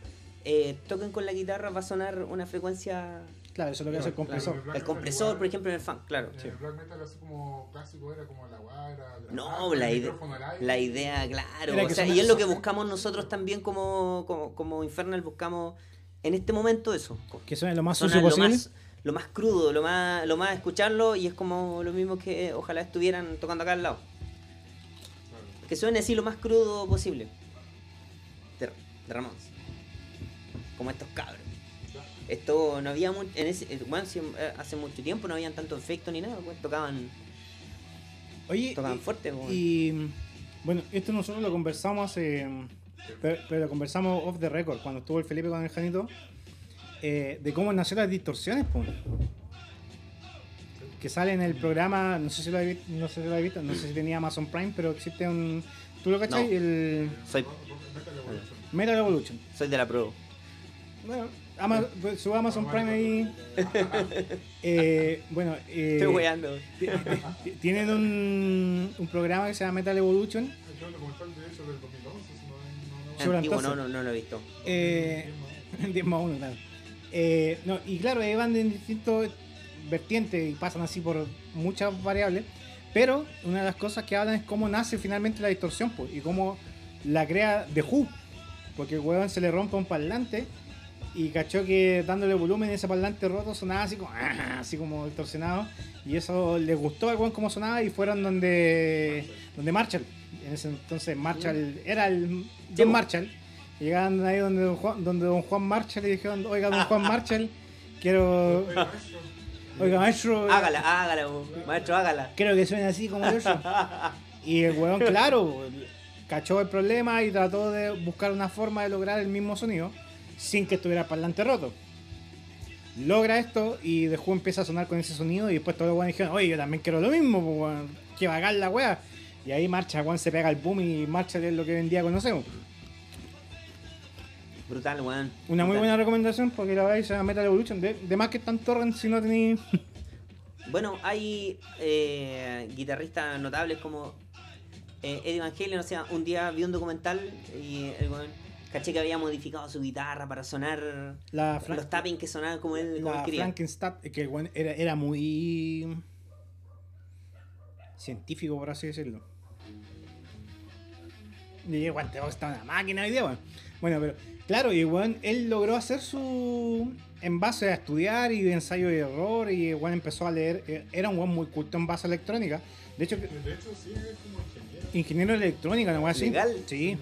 eh, toquen con la guitarra, va a sonar una frecuencia Claro, eso es lo que hace el compresor. claro. El compresor, igual. por ejemplo, en el funk, claro. El black metal así como clásico era como la guara, No, la, ide- la idea, claro. O sea, y es lo que buscamos nosotros también como, como, como Infernal, buscamos en este momento eso. Que suene lo más sucio lo posible. más, lo más crudo, lo más, lo más escucharlo y es como lo mismo que ojalá estuvieran tocando acá al lado. Que suene así lo más crudo posible. De, de Ramones. Como estos cabros. Esto no había mucho. En ese, eh, bueno, eh, hace mucho tiempo no habían tanto efecto ni nada, pues, tocaban, Oye, tocaban y- fuerte. pues. Y bueno, esto nosotros lo conversamos hace. Pero, pero lo conversamos off the record, cuando estuvo el Felipe con el Janito, eh, de cómo nacieron las distorsiones, po. Que sale en el programa, no sé si lo habéis visto, no sé si lo visto, no sé si tenía Amazon Prime, pero existe un. ¿Tú lo cachai? No. El Soy, Metal Evolution. soy de la pro. Bueno, Ama- pues, su Amazon Prime ahí. Eh, bueno, eh, Estoy weando. ti- ti- tienen un, un programa que se llama Metal Evolution. Yo lo comenté de hecho del 2011, si no, no, no, Antiguo, no, entonces- no, no lo he visto. Eh, 10 más 1, claro. Eh, no, y claro, ahí van en distintos vertientes y pasan así por muchas variables. Pero una de las cosas que hablan es cómo nace finalmente la distorsión pues, y cómo la crea The Who. Porque el huevón se le rompe un parlante y cachó que dándole volumen ese parlante roto sonaba así como, así como distorsionado. Y eso les gustó al cómo sonaba y fueron donde, donde Marshall. En ese entonces Marshall era el John Marshall. Y Llegaron ahí donde don, Juan, donde don Juan Marshall y dijeron, oiga don Juan Marshall, quiero, Oiga, maestro, maestro, Hágala, hágala, maestro, hágala. quiero que suene así como eso. Y el weón, claro, cachó el problema y trató de buscar una forma de lograr el mismo sonido sin que estuviera parlante roto. Logra esto y Who empieza a sonar con ese sonido y después todos los weones dijeron, oye, yo también quiero lo mismo, que bacán la wea. Y ahí marcha, weón, se pega el boom y marcha es lo que hoy en día conocemos. Brutal, weón. Una muy buena recomendación porque la veis se llama Metal Evolution. De, de más que están torrent si no tenéis. Bueno, hay eh, guitarristas notables como eh, Eddie Van Halen. O sea, un día vi un documental y el weón caché que había modificado su guitarra para sonar La, los tapping que sonaban como él, como él la quería. Frankenstein, que el weón era, era muy. científico, por así decirlo. Y el weón te está una máquina hoy día, weón. Bueno, pero claro, y el weón, él logró hacer su. en base a estudiar y de ensayo y error, y el weón empezó a leer. eh, Era un weón muy culto en base a electrónica. De hecho, De hecho, sí, es como ingeniero. ingeniero de electrónica, ¿no? Así. ¿Legal? Sí.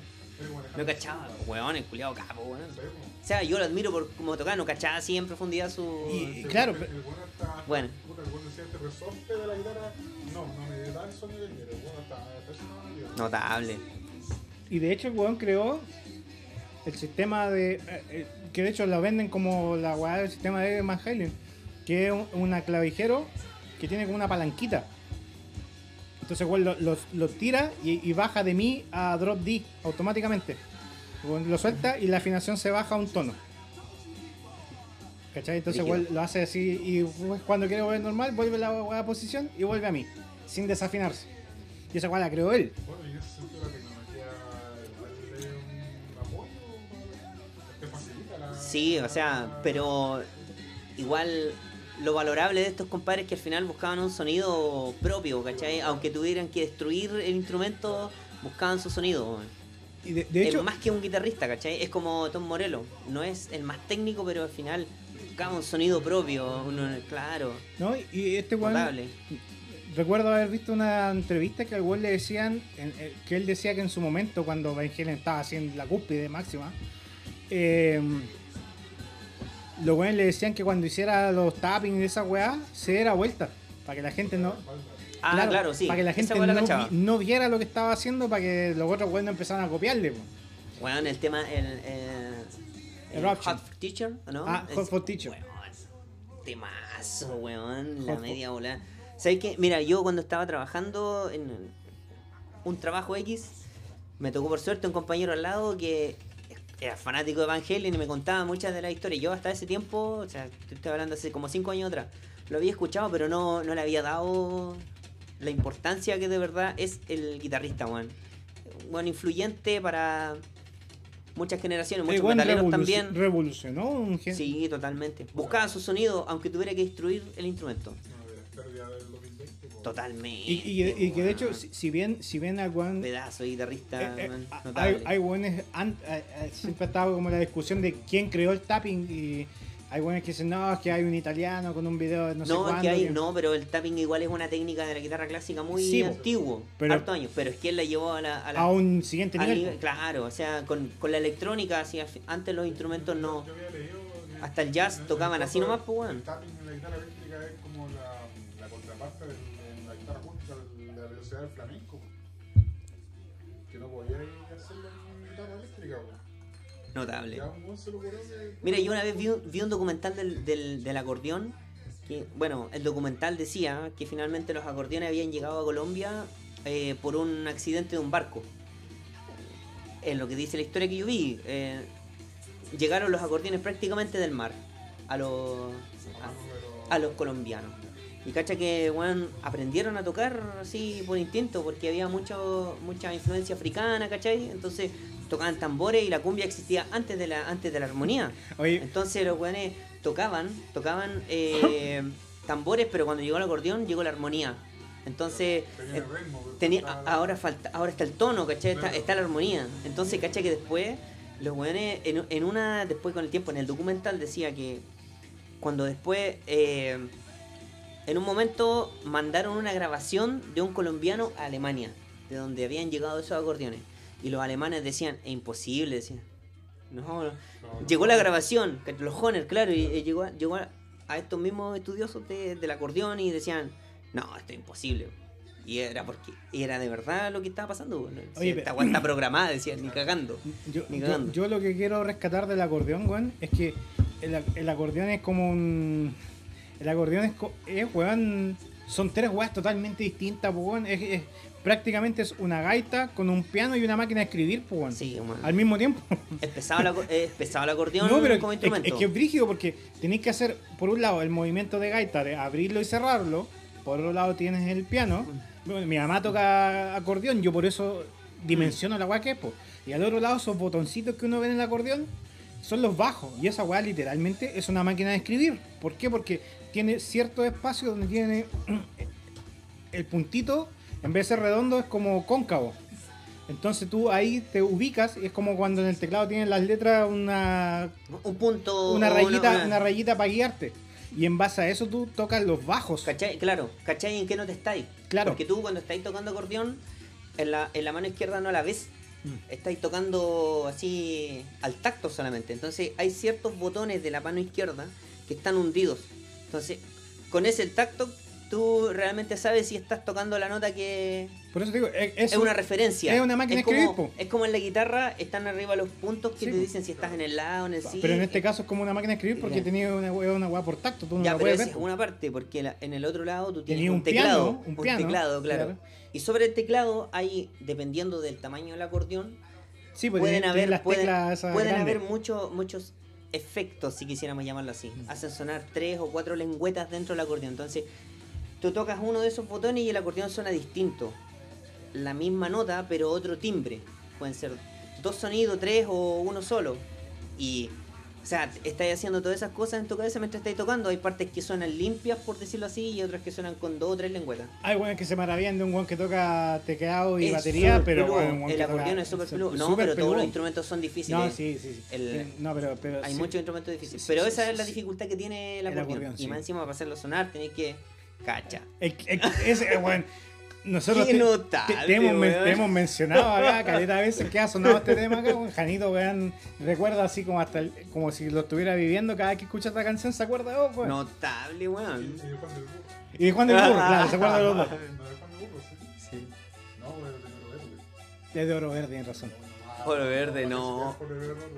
No cachaba, weón, el culiado capo, weón. O sea, yo lo admiro por como tocaba, no cachaba así en profundidad su. Y- claro, el bueno está- Bueno. puta, el bueno decía, este resorte de la guitarra, no, no me da el sonido que quiero. El bueno está, eso no me dio. Notable. Y de hecho el weón creó el sistema de... eh, eh, que de hecho lo venden como la weá del sistema de Van Halen. Que es un una clavijero que tiene como una palanquita. Entonces weón lo, lo- lo tira y, y baja de mi a drop D automáticamente. Weón Lo suelta y la afinación se baja a un tono. ¿Cachai? Entonces weón lo hace así y weón, cuando quiere volver normal vuelve a la weá a posición y vuelve a mí. Sin desafinarse. Y esa weá la creó él. Bueno, y ese sentido la tecnología un apoyo, te facilita la... Sí, o sea, pero igual lo valorable de estos compadres es que al final buscaban un sonido propio, ¿cachai? Aunque tuvieran que destruir el instrumento, buscaban su sonido. Y de, de es hecho, más que un guitarrista, ¿cachai? Es como Tom Morello. No es el más técnico, pero al final buscaba un sonido propio. Uno, claro, ¿no? Y este weón, recuerdo haber visto una entrevista que al weón le decían, eh, que él decía que en su momento, cuando Van Halen estaba en la cúspide máxima, eh, los weones le decían que cuando hiciera los tapping de esa weá, se diera vuelta. Para que la gente no. Ah, claro, sí. Para que la gente la no, no viera lo que estaba haciendo, para que los otros weones no empezaran a copiarle. Weón, el tema, el, el. Hot Teacher, ¿o ¿no? Ah, Hot for Teacher. Weón, temazo, weón, la Hot for- media bola. ¿Sabes qué? Mira, yo cuando estaba trabajando en un trabajo X, me tocó por suerte un compañero al lado que era fanático de Van Halen y me contaba muchas de las historias. Yo hasta ese tiempo, o sea, estoy hablando hace como 5 años atrás, lo había escuchado, pero no, no le había dado la importancia que de verdad es el guitarrista, weón. Bueno, influyente para muchas generaciones, muchos metaleros revoluc- también. revolucionó un Sí, totalmente. Buscaba su sonido, aunque tuviera que destruir el instrumento. Totalmente. Y, y- y que de hecho, si, si bien, si bien al weón- Pedazo de guitarrista, eh, eh, hay, hay an- eh, siempre ha estado como la discusión de quién creó el tapping y hay weones que dicen, no, es que hay un italiano con un video de no, sé no, es cuándo. que hay, no, pero el tapping igual es una técnica de la guitarra clásica muy Sí, antiguo, Pero- harto años, pero es que él la llevó a la, a la- a un siguiente nivel. nivel- claro, o sea, con, con la electrónica, así, antes los instrumentos no, Yo había leído que hasta el jazz tocaban así nomás, pues, weón. El tapping en la guitarra del flamenco. Que no podía hacerlo en guitarra eléctrica. notable. Mira, yo una vez vi, un- vi un documental del, del, del acordeón. Que, bueno, el documental decía que finalmente los acordeones habían llegado a Colombia eh, por un accidente de un barco. Es lo que dice la historia que yo vi. eh, llegaron los acordeones prácticamente del mar a los, a, a los colombianos. Y cacha que weón, aprendieron a tocar así por instinto, porque había mucho, mucha influencia africana, ¿cachai? Entonces tocaban tambores y la cumbia existía antes de la, antes de la armonía. Oye, Entonces los weones tocaban, tocaban eh, tambores, pero cuando llegó el acordeón llegó la armonía. Entonces Tenía eh, el ritmo, pero tenía, ahora falta, ahora está el tono, ¿cachai? Está, está la armonía. Entonces, ¿cachai? Que después los weones, en, en una, después con el tiempo, en el documental decía que cuando después, eh, en un momento mandaron una grabación de un colombiano a Alemania, de donde habían llegado esos acordeones. Y los alemanes decían, es imposible, decían. No, no. Llegó la grabación, los Honor, claro, y, y llegó, a- llegó a, a estos mismos estudiosos de- del acordeón y decían, no, esto es imposible. Y era porque era de verdad lo que estaba pasando. bueno, Oye, esta pero- programada, decían, ni cagando. Yo, Ni cagando. yo lo que quiero rescatar del acordeón, weón, es que el, el acordeón es como un. El acordeón es, es weón. Son tres weas totalmente distintas, pues, weón. Es, es- prácticamente es una gaita con un piano y una máquina de escribir, pues, weón. Sí. Al mismo tiempo. Es pesado, es pesado el acordeón No, pero como instrumento. es que es brígido porque tenéis que hacer, por un lado, el movimiento de gaita de abrirlo y cerrarlo. Por otro lado, tienes el piano. Bueno, mi mamá toca acordeón, yo por eso dimensiono la weá que es, po. Y al otro lado, esos botoncitos que uno ve en el acordeón son los bajos. Y esa weá literalmente es una máquina de escribir. ¿Por qué? Porque tiene cierto espacio donde tiene el puntito, en vez de ser redondo, es como cóncavo. Entonces tú ahí te ubicas y es como cuando en el teclado tienes las letras una un punto. una rayita, una- una rayita para guiarte. Y en base a eso tú tocas los bajos. ¿Cachai? Claro, ¿cachai en qué no te estáis? Claro. Porque tú cuando estáis tocando acordeón, en la, en la mano izquierda no la ves. Mm. Estáis tocando así al tacto solamente. Entonces hay ciertos botones de la mano izquierda que están hundidos. Entonces, con ese tacto, tú realmente sabes si estás tocando la nota que Por eso te digo, es, es es una referencia. es una máquina es escribir, como, po. es como en la guitarra, están arriba los puntos que Sí, te dicen si estás en el lado, en el sí. Pero en este caso es como una máquina de escribir porque Ya. tenía una hueá una hueá por tacto, tú no Ya, la pero esa es una parte, porque la- en el otro lado tú tienes Tenía un, un teclado. piano, un piano, teclado, claro. claro. Y sobre el teclado hay, dependiendo del tamaño del acordeón, Sí, pues pueden haber, pueden, haber muchos efectos, si quisiéramos llamarlo así. Hacen sonar tres o cuatro lengüetas dentro del acordeón. Entonces, tú tocas uno de esos botones y el acordeón suena distinto. La misma nota, pero otro timbre. Pueden ser dos sonidos, tres o uno solo. Y, o sea, estáis haciendo todas esas cosas en tu cabeza mientras estáis tocando. Hay partes que suenan limpias, por decirlo así, y otras que suenan con dos o tres lengüetas. Hay weones que se maravillan de un weón que toca teclado y Es batería, pero peludo. un el acordeón es súper peludo. No, pero todos los instrumentos son difíciles. No, sí, sí. sí. El- no, pero, pero Hay sí. muchos instrumentos difíciles. Sí, pero esa es la dificultad que tiene el El acordeón. Y más encima para hacerlo sonar tenéis que. Cacha. El- el- ese, Nosotros te, notable, te- te hemos, men- weón. te hemos mencionado acá, caleta de veces que ha sonado este tema acá, weón. Janito, weón, recuerda así como hasta el- como si lo estuviera viviendo cada vez que escucha esta canción, ¿se acuerda de vos, weón? Notable, weón. Y de Juan del Burro. Y de Juan del Burro, claro, se acuerda de los dos. No, de Juan del Burro, sí. No, de Oro Verde. Es de oro verde, tienes razón. Oro Verde, no.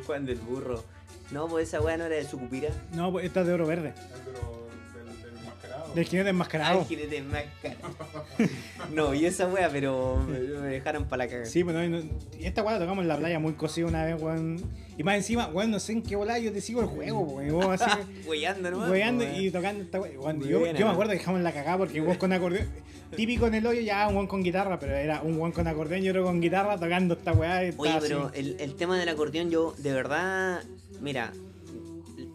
Juan del burro. No, pues esa weá no era de Sucupira. No, pues esta es de oro verde. Del jinete enmascarado. Ay, jinete enmascarado. No, y esa weá, pero me, dejaron para la cagada. Sí, pero no, no- y esta weá la tocamos en la playa muy cosida una vez, weón. Y más encima, weón, no sé en qué volada yo te sigo el juego, weón. Así, Weyando nomás. weando po, y tocando esta. Weón, Muy yo, buena, yo me acuerdo que dejamos la cagada porque weón con acordeón. Típico en el hoyo, ya un weón con guitarra, pero era un weón con acordeón y otro con guitarra tocando esta weá. Oye, pero el tema del acordeón, yo de verdad, mira,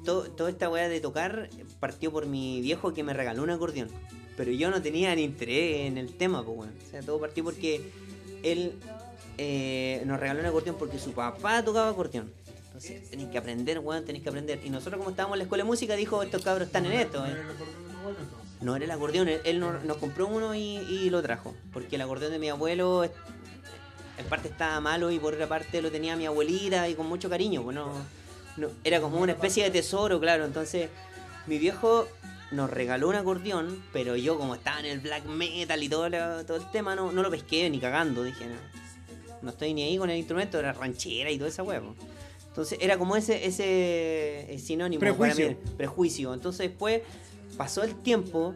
to- toda esta weá de tocar partió por mi viejo que me regaló un acordeón. Pero yo no tenía ni interés en el tema, pues, weón. O sea, todo partió porque él eh, nos regaló un acordeón porque su papá tocaba acordeón. Entonces, tenéis que aprender, weón, tenéis que aprender. Y nosotros, como estábamos en la escuela de música, dijo: Estos cabros están en esto, eh. No era el acordeón, él, nos, nos compró uno y, y lo trajo. Porque el acordeón de mi abuelo, en parte estaba malo y por otra parte lo tenía mi abuelita y con mucho cariño. Pues no, era como una especie de tesoro, claro. Entonces, mi viejo nos regaló un acordeón, pero yo, como estaba en el black metal y todo, lo- todo el tema, no, no lo pesqué ni cagando. Dije, no, no estoy ni ahí con el instrumento, era ranchera y toda esa huevo. Entonces era como ese, ese sinónimo Prejuicio. para mí, prejuicio. Entonces después pasó el tiempo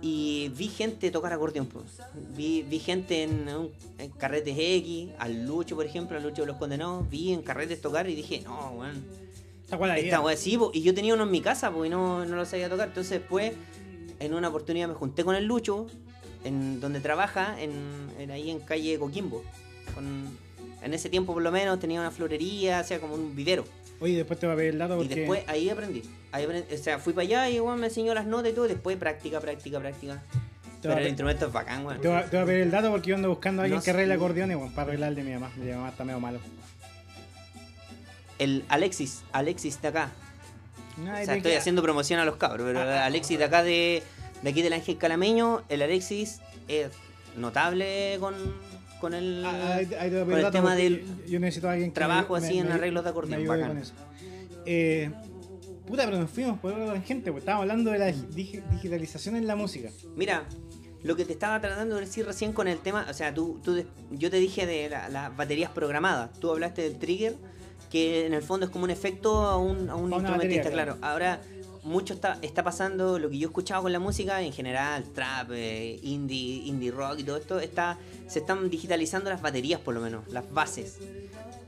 y vi gente tocar acordeón. pues. Vi, vi gente en, un- en carretes X, al Lucho, por ejemplo, al Lucho de los Condenados, vi en carretes tocar y dije, no, weón. Esta weá sí, po, y yo tenía uno en mi casa, y no, no lo sabía tocar. Entonces después, en una oportunidad me junté con el Lucho, en donde trabaja, en, en ahí en calle Coquimbo. Con- en ese tiempo por lo menos tenía una florería, o sea, como un vivero. Oye, después te va a pedir el dato Y porque. después ahí aprendí. Ahí aprendí. O sea, fui para allá y weón, me enseñó las notas y todo. y Después práctica, práctica, práctica. Pero el instrumento es bacán, weón. te va a pedir el dato porque yo ando buscando a alguien No que arregle acordeones, weón, para arreglar el de mi mamá. Mi mamá está medio malo. El Alexis, Alexis de acá. O sea, estoy haciendo promoción a los cabros, pero Ah, ah, Alexis de acá de, de aquí del Ángel Calameño, el Alexis es notable con, con el... Ah, con el tema del yo- necesito a alguien que trabajo me- así me- en me- arreglos de acordeón, bacán. con eso. Eh, puta, pero nos fuimos por otra tangente, pues estábamos hablando de la digi- digitalización en la música. Mira, lo que te estaba tratando de decir recién con el tema, o sea, tú, tú yo te dije de la- las baterías programadas, tú hablaste del trigger, que en el fondo es como un efecto a un, a un A instrumentista, batería, claro. Ahora, mucho está, está pasando, lo que yo he escuchado con la música en general, trap, eh, indie, indie rock y todo esto, está, se están digitalizando las baterías por lo menos, las bases.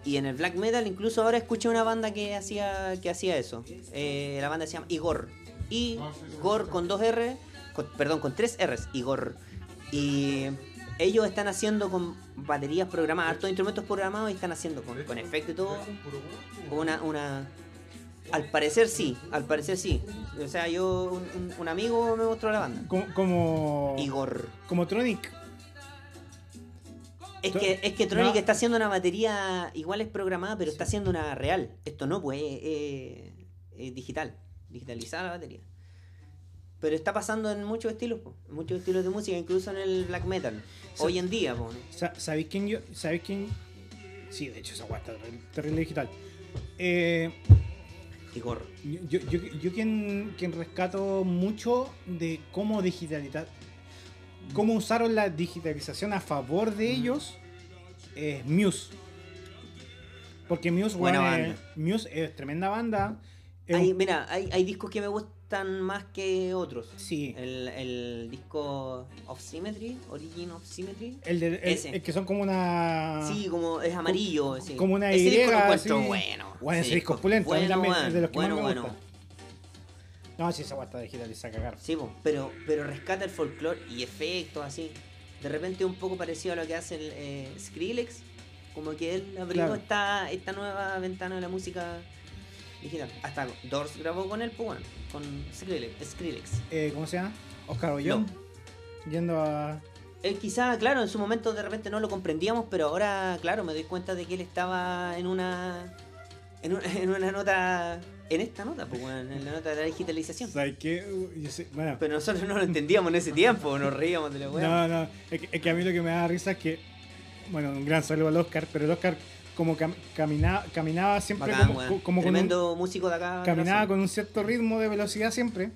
Y en el black metal incluso ahora escuché una banda que hacía, que hacía eso. Eh, la banda se llama Igor. Igor con dos R, con- perdón, con tres R's, Igor. Y ellos están haciendo con baterías programadas, hartos instrumentos programados y están haciendo con, con efecto y todo. Una, una. Al parecer sí, al parecer sí. O sea, yo, un, un- amigo me mostró la banda. Como, como, Igor. como Tronic. Es que, es que Tronic no. está haciendo una batería, igual es programada, pero está haciendo una real. Esto no, pues, es, es- es digital, digitalizada la batería. Pero está pasando en muchos estilos, po, en muchos estilos de música, incluso en el black metal. Hoy en día, po. Sa- ¿Sabéis quién yo? ¿Sabéis quién? Sí, de hecho, esa guata terrible digital. Eh, Igor. yo, yo, yo, yo quien, quien rescato mucho de cómo digitalizar, cómo usaron la digitalización a favor de ellos es Muse. Porque Muse, es, Muse es tremenda banda. Hay, mira, hay, hay discos que me gustan más que otros. sí, El, el disco Of Symmetry, Origin of Symmetry. el, de, el- que son como una. Sí, como es amarillo. sí. como una ese Y, disco lo encuentro así. bueno. Bueno, ese disco es bueno, es bueno, de los que bueno, más me gusta. No, sí, esa guata digitaliza a cagar. Sí, pero, pero rescata el folclore y efectos así. De repente un poco parecido a lo que hace el eh, Skrillex. Como que él abrió Claro. esta, esta nueva ventana de la música digital. Hasta Doors grabó con él, pues bueno, con Skrillex. Skrillex. Eh, ¿Cómo se llama? Oscar Ollón. Yendo a. Él quizá, claro, en su momento de repente no lo comprendíamos, pero ahora, claro, me doy cuenta de que él estaba en una en, un- en una nota, en esta nota, pues, en la nota de la digitalización. ¿Sabes qué? Uh, yo sé- bueno, Pero nosotros no lo entendíamos en ese tiempo, nos reíamos de la weá. no, no. Es que, es que a mí lo que me da risa es que, bueno, un gran saludo al Oscar, pero el Oscar como cam- caminaba, caminaba siempre Bacán, como, con un, Tremendo músico de acá. caminaba con un cierto ritmo de velocidad siempre.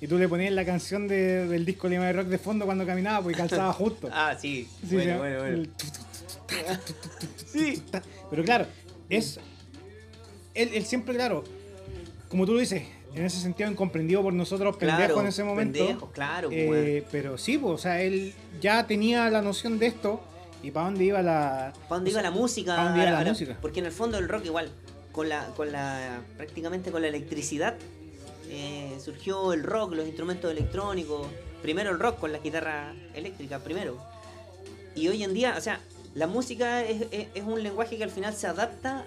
Y tú le ponías la canción de- del disco Lima de Rock de fondo cuando caminaba, porque calzaba justo. Ah, sí. Sí, bueno, bueno, Sí. Pero claro, es. Él, él siempre, claro, como tú lo dices, en ese sentido incomprendido por nosotros, pendejos Claro, en ese momento. pendejos, claro, pues, Eh, pero sí, pues, o sea, él ya tenía la noción de esto y para dónde iba la. ¿Para dónde iba la música? ¿Pa' dónde iba la música? Porque en el fondo el rock igual, con la, con la, prácticamente con la electricidad, eh, surgió el rock, los instrumentos electrónicos. Primero el rock con la guitarra eléctrica, primero. Y hoy en día, o sea, la música es, es- es un lenguaje que al final se adapta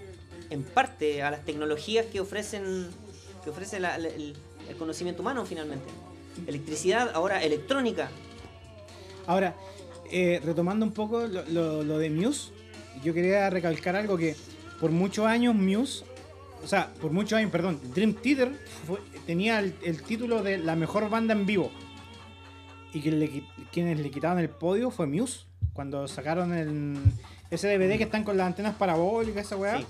en parte a las tecnologías que ofrecen, que ofrece la- la- el, el conocimiento humano finalmente. Electricidad, ahora electrónica. Ahora, eh, retomando un poco lo, lo- lo de Muse, yo quería recalcar algo que por muchos años Muse, o sea, por muchos años, perdón, Dream Theater fue- tenía el, el título de la mejor banda en vivo. Y que le qui- quienes le quitaron el podio fue Muse, cuando sacaron el, ese DVD que están con las antenas parabólicas, esa weá. Sí.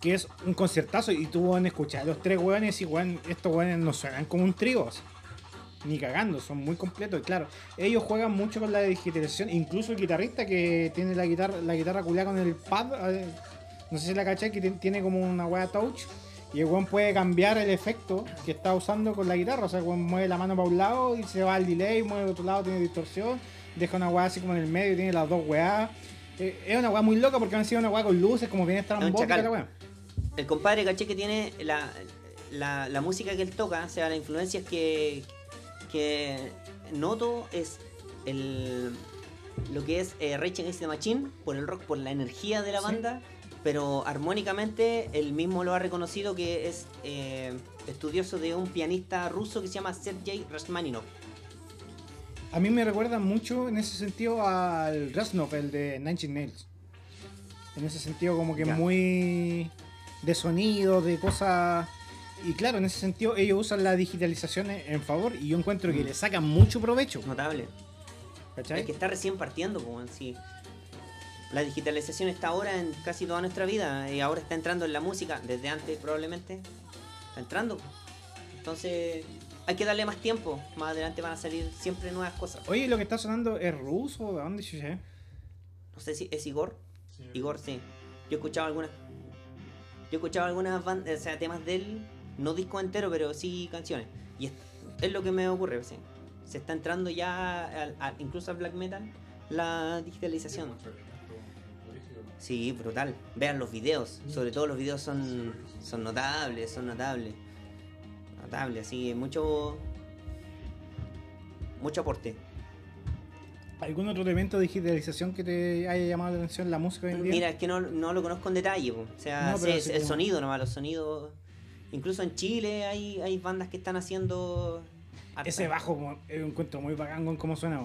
Que es un conciertazo y tú van a escuchar a los tres weones y weón, estos weones no suenan como un trío. así. Ni cagando, son muy completos. Y claro, ellos juegan mucho con la digitalización. Incluso el guitarrista que tiene la guitarra, la guitarra culiada con el pad. eh, No sé si la caché, que ti- tiene como una wea touch. Y el weón puede cambiar el efecto que está usando con la guitarra. O sea, el weón mueve la mano para un lado y se va al delay, mueve al otro lado, tiene distorsión. Deja una weá así como en el medio, tiene las dos weas. Eh, es una weá muy loca porque han sido una weá con luces, como bien estrambótica la weá. el compadre caché que tiene la, la, la música que él toca, o sea, las influencias que, que noto es el lo que es eh, Rage Against the Machine por el rock, por la energía de la Sí. banda, pero armónicamente él mismo lo ha reconocido que es eh, estudioso de un pianista ruso que se llama Sergei Rachmaninoff. A mí me recuerda mucho en ese sentido al Rasnov, el de Nine Inch Nails. En ese sentido como que Ya. muy de sonido, de cosas... Y claro, en ese sentido ellos usan la digitalización en en favor y yo encuentro que Mm. le sacan mucho provecho. Notable. ¿Cachai? Es que está recién partiendo, como en sí. La digitalización está ahora en casi toda nuestra vida y ahora está entrando en la música, desde antes probablemente. Está entrando. Entonces hay que darle más tiempo. Más adelante van a salir siempre nuevas cosas. Oye, lo que está sonando es ruso, ¿de dónde chucha es? No sé si es Igor. Sí. Igor, sí. Yo he escuchado algunas. Yo he escuchado algunas bandas, o sea, temas de él, no disco entero, pero sí canciones. Y es, es lo que me ocurre, sí. Se está entrando ya, al- incluso al black metal, la digitalización. Sí, brutal. Vean los videos. Sobre todo los videos son, son notables, son notables. Notables, así, mucho. Mucho aporte. ¿Algún otro elemento de digitalización que te haya llamado la atención la música hoy en día? Mira, es que no, no lo conozco en detalle. po. O sea, No, es el como- sonido nomás, los sonidos. Incluso en Chile hay, hay bandas que están haciendo. harta. Ese bajo como, es un encuentro muy bacán con cómo suena.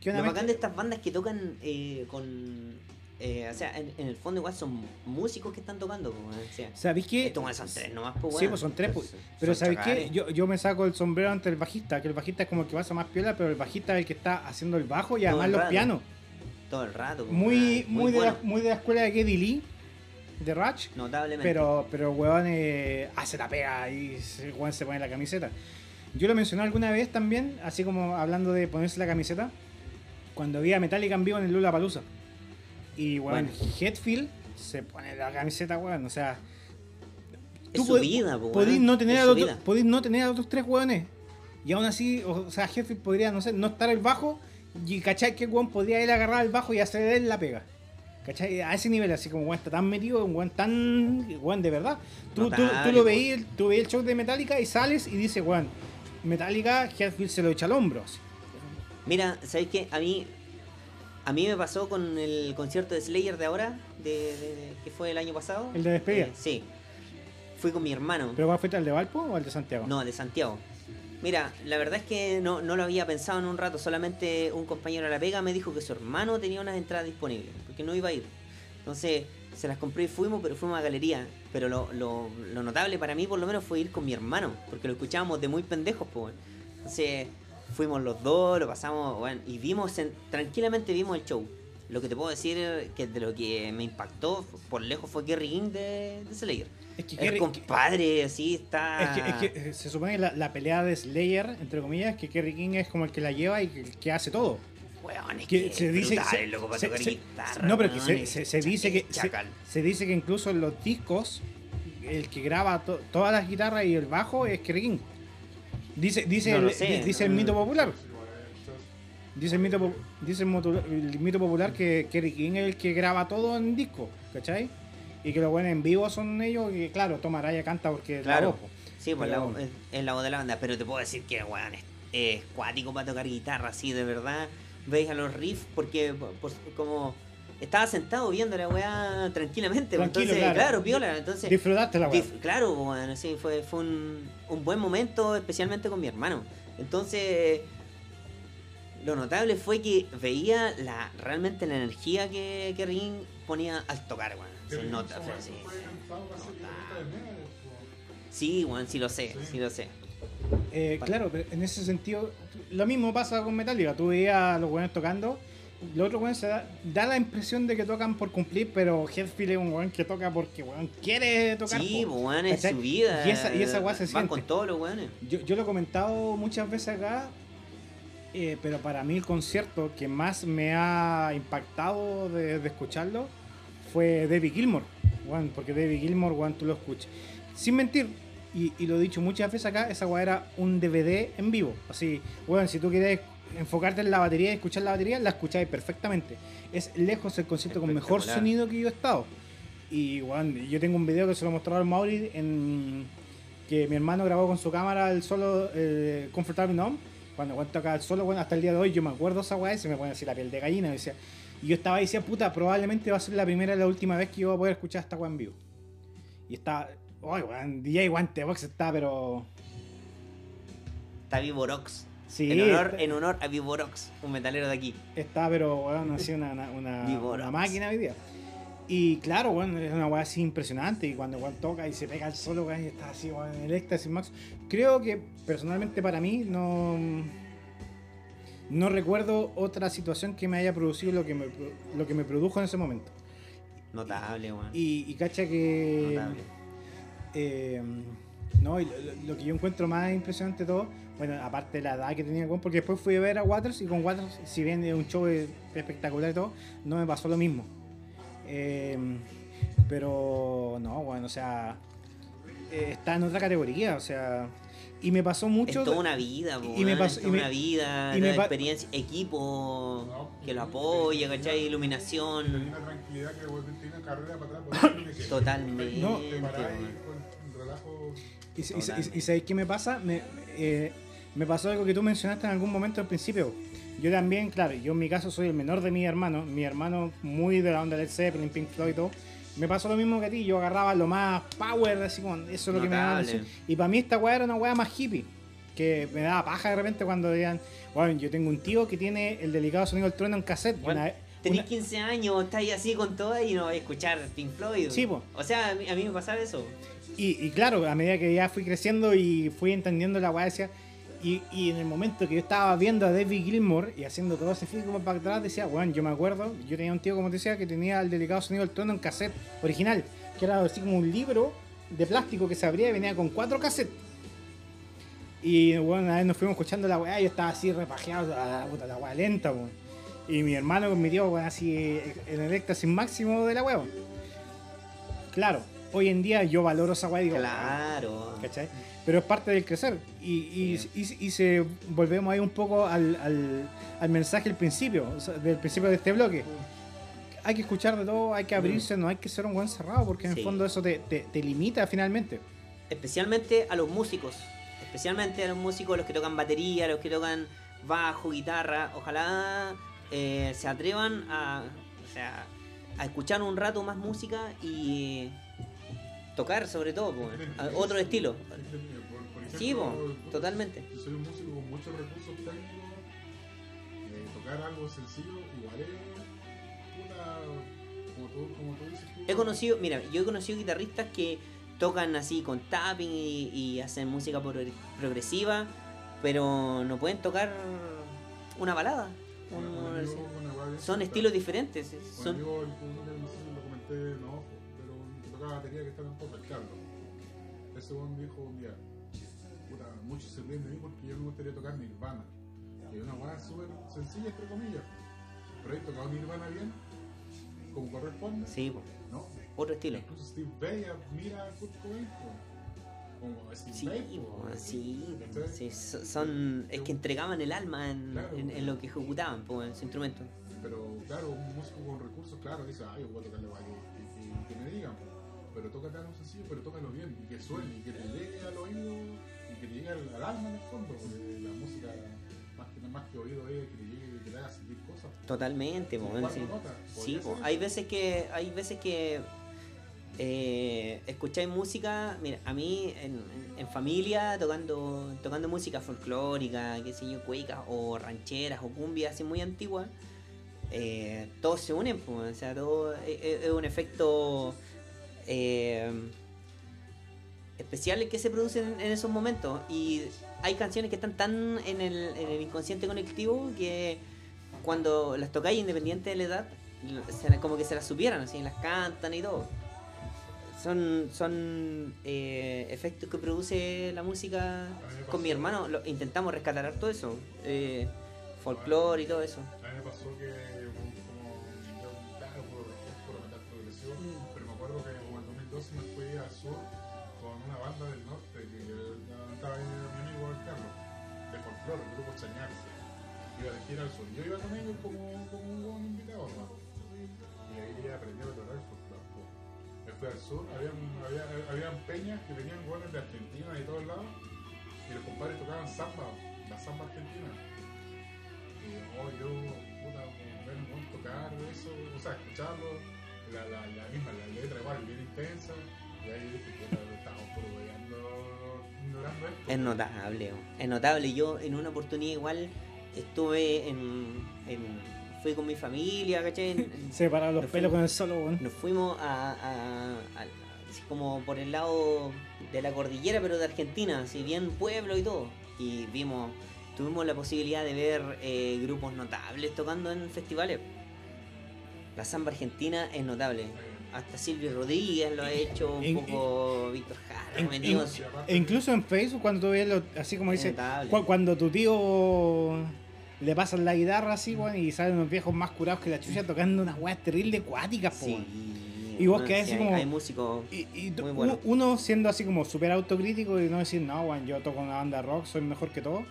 ¿Qué Lo bacán de estas bandas que tocan eh, con. eh, o sea, en, en el fondo igual son músicos que están tocando. o sea, ¿Sabéis qué? son tres nomás, pues, Sí, weón. pues son tres, pues. Pero son ¿sabéis qué? Yo, yo me saco el sombrero ante el bajista, que el bajista es como el que pasa más piola, pero el bajista es el que está haciendo el bajo y Todo además los pianos. Todo el rato. Muy, weón, muy, de bueno, la, muy de la escuela de Geddy Lee, de Ratch. Notablemente. Pero, pero weón eh, hace la pega y weón se pone la camiseta. Yo lo mencioné alguna vez también, así como hablando de ponerse la camiseta, cuando vi a Metallica en vivo en el Lula Palusa. Y weón, Bueno. Hetfield se pone la camiseta, weón. O sea, es tú su pod- vida, weón, no tener es a su los otros- vida. podéis no tener a otros tres weones. Y aún así, o sea, Hetfield podría, no sé, no estar el bajo y cachai que weón podría ir a agarrar el bajo y hacer él la pega. ¿Cachai? A ese nivel, así como weón está tan metido, un weón tan. weón de verdad. Tú, tú, tú lo po. veías, tú veías el show de Metallica y sales y dices, weón, Metallica, Hetfield se lo echa al hombro. así. Mira, ¿sabéis qué? A mí, a mí me pasó con el concierto de Slayer de ahora, de, que fue el año pasado. ¿El de despedida? Eh, sí. Fui con mi hermano. ¿Pero cuál fue el de Valpo o el de Santiago? No, de Santiago. Mira, la verdad es que no, no lo había pensado en un rato, solamente un compañero de la pega me dijo que su hermano tenía unas entradas disponibles, porque no iba a ir. Entonces, se las compré y fuimos, pero fuimos a galería. Pero lo, lo, notable para mí, por lo menos, fue ir con mi hermano, porque lo escuchábamos de muy pendejos, pues. Entonces, fuimos los dos, lo pasamos, weón, y vimos, en- tranquilamente vimos el show. Lo que te puedo decir que de lo que me impactó por lejos fue Kerry King de, de Slayer. Es que el Kerry- compadre, así está. Es que, es que, eh, se supone que la, la pelea de Slayer, entre comillas, que Kerry King es como el que la lleva y que, que hace todo. Weón, es Que se dice no pero que se, dice que se, dice que incluso en los discos el que graba to- todas las guitarras y el bajo es Kerry King dice dice No el, sé, dice el mito popular dice el mito dice el mito popular que Kerry King es el que graba todo en disco ¿cachai? Y que los buenos en vivo son ellos y claro Tom Araya canta porque es la Claro. voz. Sí, pues la, es, es la voz de la banda, pero te puedo decir que, weón, es, es cuático para tocar guitarra, así, de verdad. Veis a los riffs, porque por- por- como estaba sentado viendo la weá tranquilamente, Tranquilo, entonces, claro. claro, piola, entonces... disfrutaste la weá. dif- claro, bueno, sí, fue, fue un, un buen momento, especialmente con mi hermano. Entonces, lo notable fue que veía la realmente la energía que, que Ring ponía al tocar, weón. Se Kerry nota, King fue fue- así. fue lanzado para ser guitarrista de Megadeth, po. Sí, weón, sí lo sé, Sí. sí lo sé. Eh, claro, pero en ese sentido, lo mismo pasa con Metallica. Tú veías a los buenos tocando, los otros buenos se da, da la impresión de que tocan por cumplir, pero Headfield es un weón que toca porque weón quiere tocar. Sí, po. weón, es su vida. Y esa, y esa weá se Van siente. con todos los weones. Yo, yo lo he comentado muchas veces acá, eh, pero para mí el concierto que más me ha impactado de, de escucharlo fue David Gilmour. weón, porque David Gilmour, weón, tú lo escuchas. Sin mentir, y, y lo he dicho muchas veces acá, esa weá era un DVD en vivo. Así, weón, si tú quieres enfocarte en la batería y escuchar la batería, la escucháis perfectamente. Es lejos el concierto con mejor sonido que yo he estado. Y weón, yo tengo un video que se lo mostraba al Mauri en que mi hermano grabó con su cámara el solo eh, Comfortable Numb. Cuando cuento acá el solo, bueno, hasta el día de hoy yo me acuerdo esa weá y se me pone así la piel de gallina. Y, decía, y yo estaba decía, puta, probablemente va a ser la primera y la última vez que yo voy a poder escuchar esta weá en vivo. Y está, ay, weón, DJ Guante Box está, pero. Está Vivorox. Sí, en, honor, está, en honor a Vivorox, un metalero de aquí. está, pero, weón, así una, una, una, Viborox. máquina hoy día. Y claro, weón, es una weá así impresionante. Y cuando weón toca y se pega el solo, weón, y está así, weón, en el éxtasis max. Creo que personalmente para mí no. No recuerdo otra situación que me haya producido lo que me, lo que me produjo en ese momento. Notable, weón. Y, y cacha que. Notable. eh, no, y lo, que yo encuentro más impresionante de todo, bueno, aparte de la edad que tenía porque después fui a ver a Waters y con Waters, si bien es un show espectacular y todo, no me pasó lo mismo. Eh, pero no, bueno, o sea, eh, está en otra categoría, o sea, y me pasó mucho. es toda una vida, po, y me pasó- es toda y me- una vida, y me experiencia, equipo No, que lo apoya, ¿cachai? Tenía Iluminación, una tranquilidad que carrera para atrás. Totalmente, No. Te con relajo. Y, y- y- y ¿sabéis qué me pasa? Me, eh, me pasó algo que tú mencionaste en algún momento al principio. Yo también, claro, yo en mi caso soy el menor de mis hermanos. Mi hermano muy de la onda Led Zeppelin, Pink Floyd y todo. Me pasó lo mismo que a ti. Yo agarraba lo más power, así como, eso es lo que me daba. Y para mí esta weá era una weá más hippie. Que me daba paja de repente cuando decían, bueno, yo tengo un tío que tiene el delicado sonido del trueno en cassette. Bueno, Una- Tenés una- 15 años, estás ahí así con todo y no vais a escuchar Pink Floyd. Sí, po. O sea, a mí, a mí me pasaba eso. Y, y claro, a medida que ya fui creciendo y fui entendiendo la weá, decía. Y, y en el momento que yo estaba viendo a David Gilmour y haciendo todo ese film como para atrás, decía, bueno, yo me acuerdo, yo tenía un tío, como te decía, que tenía el delicado sonido del trono en cassette original, que era así como un libro de plástico que se abría y venía con cuatro cassettes. Y bueno, una vez nos fuimos escuchando la weá, yo estaba así repajeado, ah, puta, la weá lenta, weón. Y mi hermano con mi tío, weón, así en el éxtasis máximo de la weá. Claro, hoy en día yo valoro esa weá y digo, Claro. ¿cachai? Pero es parte del crecer. Y, y, y, y se volvemos ahí un poco al, al, al mensaje del principio, o sea, del principio de este bloque. Hay que escuchar de todo, hay que abrirse, no hay que ser un buen cerrado, porque en Sí. el fondo eso te, te, te limita finalmente. Especialmente a los músicos. Especialmente a los músicos, los que tocan batería, los que tocan bajo, guitarra. Ojalá eh, se atrevan a, o sea, a escuchar un rato más música y tocar sobre todo, a- otro estilo. Sí, ejemplo, po, totalmente. Yo soy un músico con muchos recursos técnicos. eh, tocar algo sencillo igual es una, como tú- como tú dices He conocido, mira, yo he conocido guitarristas que tocan así con tapping y, y hacen música progre- progresiva, pero no pueden tocar una balada. Un- un amigo, weá bien son estilos diferentes. Un Son, amigo, el sé si lo comenté, no, pero tocaba batería que estaba en poco, el Carlos. Ese weón dijo un día, puta, muchos se ríen de mí porque yo me gustaría tocar Nirvana. Y es una weá súper sencilla, entre comillas. Pero he tocado Nirvana bien, como corresponde. sí, po, ¿No? otro estilo. Incluso Steve Vai mira a Kurt Cobain, como Steve Sí, po, sí, sí, so- son, es que entregaban el alma en, Claro. en- en lo que ejecutaban, po, en su instrumento. Pero claro, un músico con recursos, claro, dice, ay, yo voy a tocarle guay, que, que, que me digan, pero tócate algo sencillo, pero tócalo bien, y que suene, y que te llegue al oído, y que llegue al, al alma en el fondo, porque la música, más que, más que oído, es que te llegue, que te haga sentir cosas. Totalmente, po, Con cuatro sí. Sí, po, hay veces que hay veces que eh, escucháis música, mira, a mí en, en- en familia tocando tocando música folclórica, qué sé yo, cuecas o rancheras o cumbias así muy antiguas, eh, todos se unen, po, o sea, todo es, es- es un efecto eh, especial que se produce en, esos momentos y hay canciones que están tan en el, en el inconsciente colectivo que cuando las tocáis independiente de la edad, se como que se las supieran, así, las cantan y todo. Son, son eh, efectos que produce la música con mi hermano. Lo, intentamos rescatar todo eso, eh, folclore y todo eso. De gira al sur. Yo iba con como, como un buen invitado, hermano. Y ahí aprendí a tocar el po. Me fui al sur, habían, había, habían peñas que venían buenos de Argentina y de todos lados, y los compadres tocaban samba, la samba argentina. Y oh, yo, puta, ver un tocar eso, o sea, escucharlo, la, la, la misma, la letra igual, bien intensa, y ahí dije, puta, estamos esto. Es notable, es notable. Yo en una oportunidad igual estuve en... en- fui con mi familia, ¿cachai? En- en- Separar los Nos pelos fuimos- con el solo, weón. Nos fuimos a, a- como por el lado de la cordillera, pero de Argentina, así bien pueblo y todo. Y vimos, tuvimos la posibilidad de ver eh, grupos notables tocando en festivales. La samba argentina es notable. Hasta Silvio Rodríguez lo ha hecho, un En- poco Víctor Jara, en- E incluso en Facebook, cuando tú ves, lo- así como dice, notable. cuando tu tío le pasan la guitarra así, weón, y salen unos viejos más curados que la chucha tocando unas weas terribles cuáticas, po, Sí. Y vos quedás sí, así hay- como- Hay músicos Y, Muy bueno. uno siendo así como súper autocrítico y no decir, no, weón, yo toco una banda de rock, soy mejor que todo.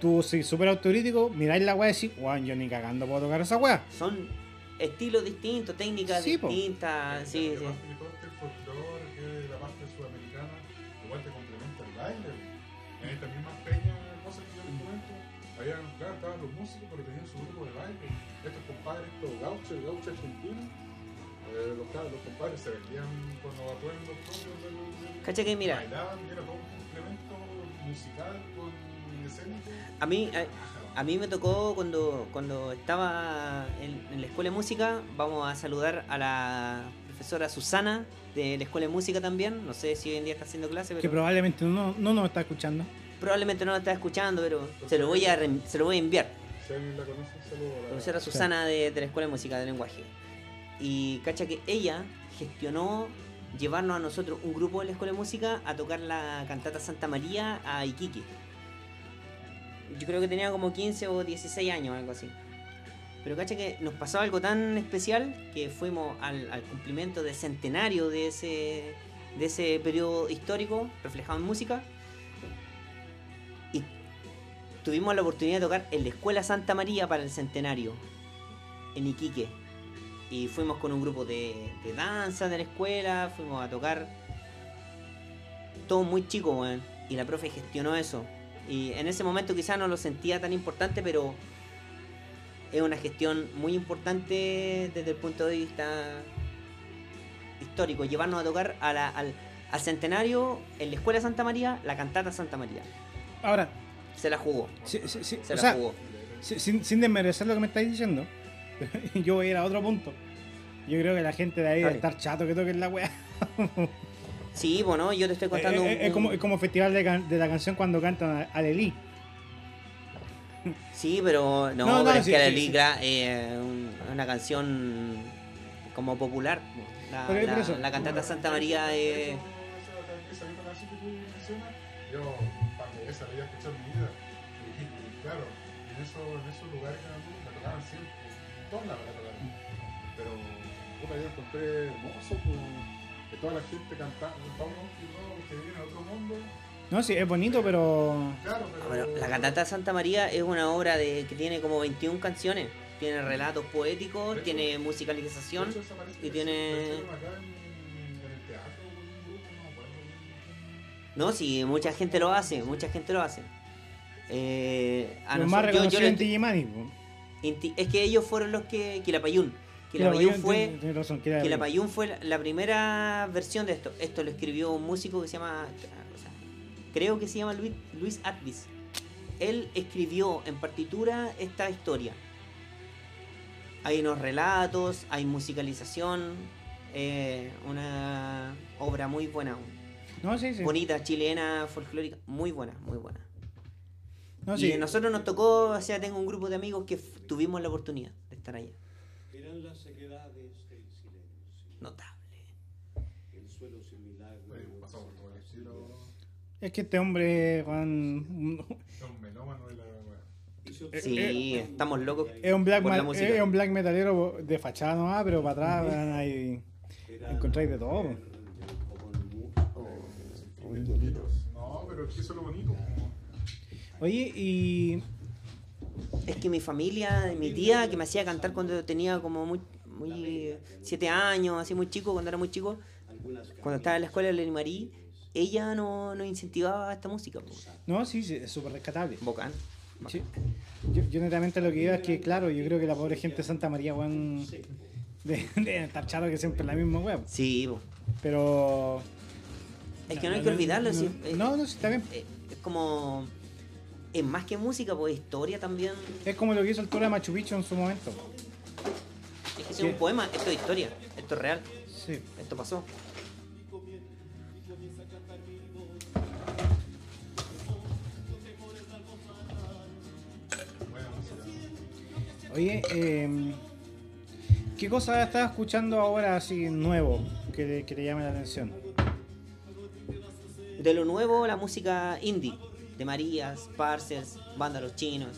Tú, sí, súper autocrítico, miráis la wea y decís, weón, yo ni cagando puedo tocar esa wea. son estilos distintos, técnicas Sí, po. distintas. Sí, sí. Habían, claro, estaban los músicos, pero tenían su grupo de baile. Estos compadres, estos gauchos, el gaucho argentino, eh, los, los compadres se vestían con los atuendos propios del, del- Cacha que mira, Bailaban era todo un complemento musical con escénico. a mí, a, a mí me tocó cuando, cuando estaba en, en la escuela de música, vamos a saludar a la profesora Susana de la escuela de música también, no sé si hoy en día está haciendo clase, Que pero probablemente no, no nos está escuchando. Probablemente no la está escuchando, pero se lo voy a, se lo voy a enviar. Si alguien la conoce, saludo a la profesora Susana de, de la Escuela de Música de Lenguaje. Y cacha que ella gestionó llevarnos a nosotros un grupo de la Escuela de Música a tocar la cantata Santa María a Iquique. Yo creo que tenía como 15 o 16 años, algo así. Pero cacha que nos pasó algo tan especial que fuimos al, al cumplimiento del centenario de ese, de ese periodo histórico reflejado en música. Tuvimos la oportunidad de tocar en la Escuela Santa María para el centenario, en Iquique. Y fuimos con un grupo de, de danza de la escuela, fuimos a tocar. Todo muy chico, weón. Y la profe gestionó eso. Y en ese momento quizás no lo sentía tan importante, pero es una gestión muy importante desde el punto de vista histórico. Llevarnos a tocar a la- al, al centenario en la Escuela Santa María, la cantata Santa María. Ahora, Se la jugó. si- si- si- Se o la sea, jugó. si- sin, sin desmerecer lo que me estáis diciendo, yo voy a ir a otro punto. Yo creo que la gente de ahí debe estar chato que toquen la weá. Sí, bueno, yo te estoy contando Eh, eh, un- es, como, es como festival de, can- de la canción cuando cantan a. Sí, pero no, No, no, pero es sí, que la sí, sí. liga es una canción como popular. La, la- cantata Santa María es... Esa misma canción que tú mencionas, yo había escuchado en mi vida. Y, y claro, en, eso, en esos lugares que la tocaban siempre, todos la tocaban. Pero puta, yo encontré hermoso pues, que toda la gente todo, que viene a otro mundo. No, sí, es bonito, pero. Claro, pero. Bueno, la cantata Santa María es una obra de que tiene como 21 canciones. Tiene relatos poéticos, De hecho- tiene de musicalización. hecho, y tiene- en No, sí, mucha gente lo hace, mucha gente lo hace. Eh, a Los más yo- yo en Digimani. es que ellos fueron los que. Quilapayún. Quilapayún fue. razón, Quilapayún. Fue la, la primera versión de esto. Esto lo escribió un músico que se llama. o sea, creo que se llama Luis, Luis Atvis. Él escribió en partitura esta historia. Hay unos relatos, hay musicalización. eh, una obra muy buena. No, sí, sí. Bonita, chilena, folclórica. Muy buena, muy buena. No, y sí. nosotros nos tocó, o sea, tengo un grupo de amigos que tuvimos la oportunidad de estar allá. Eran las sequedades del silencio, Notable. el suelo pasamos por el estilo. Es que este hombre, Juan, Es un melómano de la Sí, eh, estamos locos. es un black, por la es un black metalero de fachada nomás, pero para atrás ahí encontráis de todo. po. como el mu- No, pero es que eso es lo bonito. como- Oye, y Es que mi familia, mi tía, que me hacía cantar cuando tenía como muy, muy siete años, así muy chico, cuando era muy chico, cuando estaba en la escuela de Lenny Marí, ella no, no incentivaba esta música. po. no, sí, sí, es súper rescatable. Bocán. Sí. Yo, yo netamente lo que iba es que, claro, yo creo que la pobre gente de Santa María, weón, de, de estar chato que siempre es la misma weón. Sí, po. Pero. Es que no hay que olvidarlo. No, eh, no, no, sí, está bien. eh, es como. Es más que música, pues historia también. Es como lo que hizo el Toro de Machu Picchu en su momento. Es que si Sí. es un poema, esto es historia, esto es real, Sí. esto pasó. Oye, eh, ¿qué cosa estás escuchando ahora así nuevo que te llame la atención? De lo nuevo, la música indie, de Marías, Parcels, Banda Los Chinos,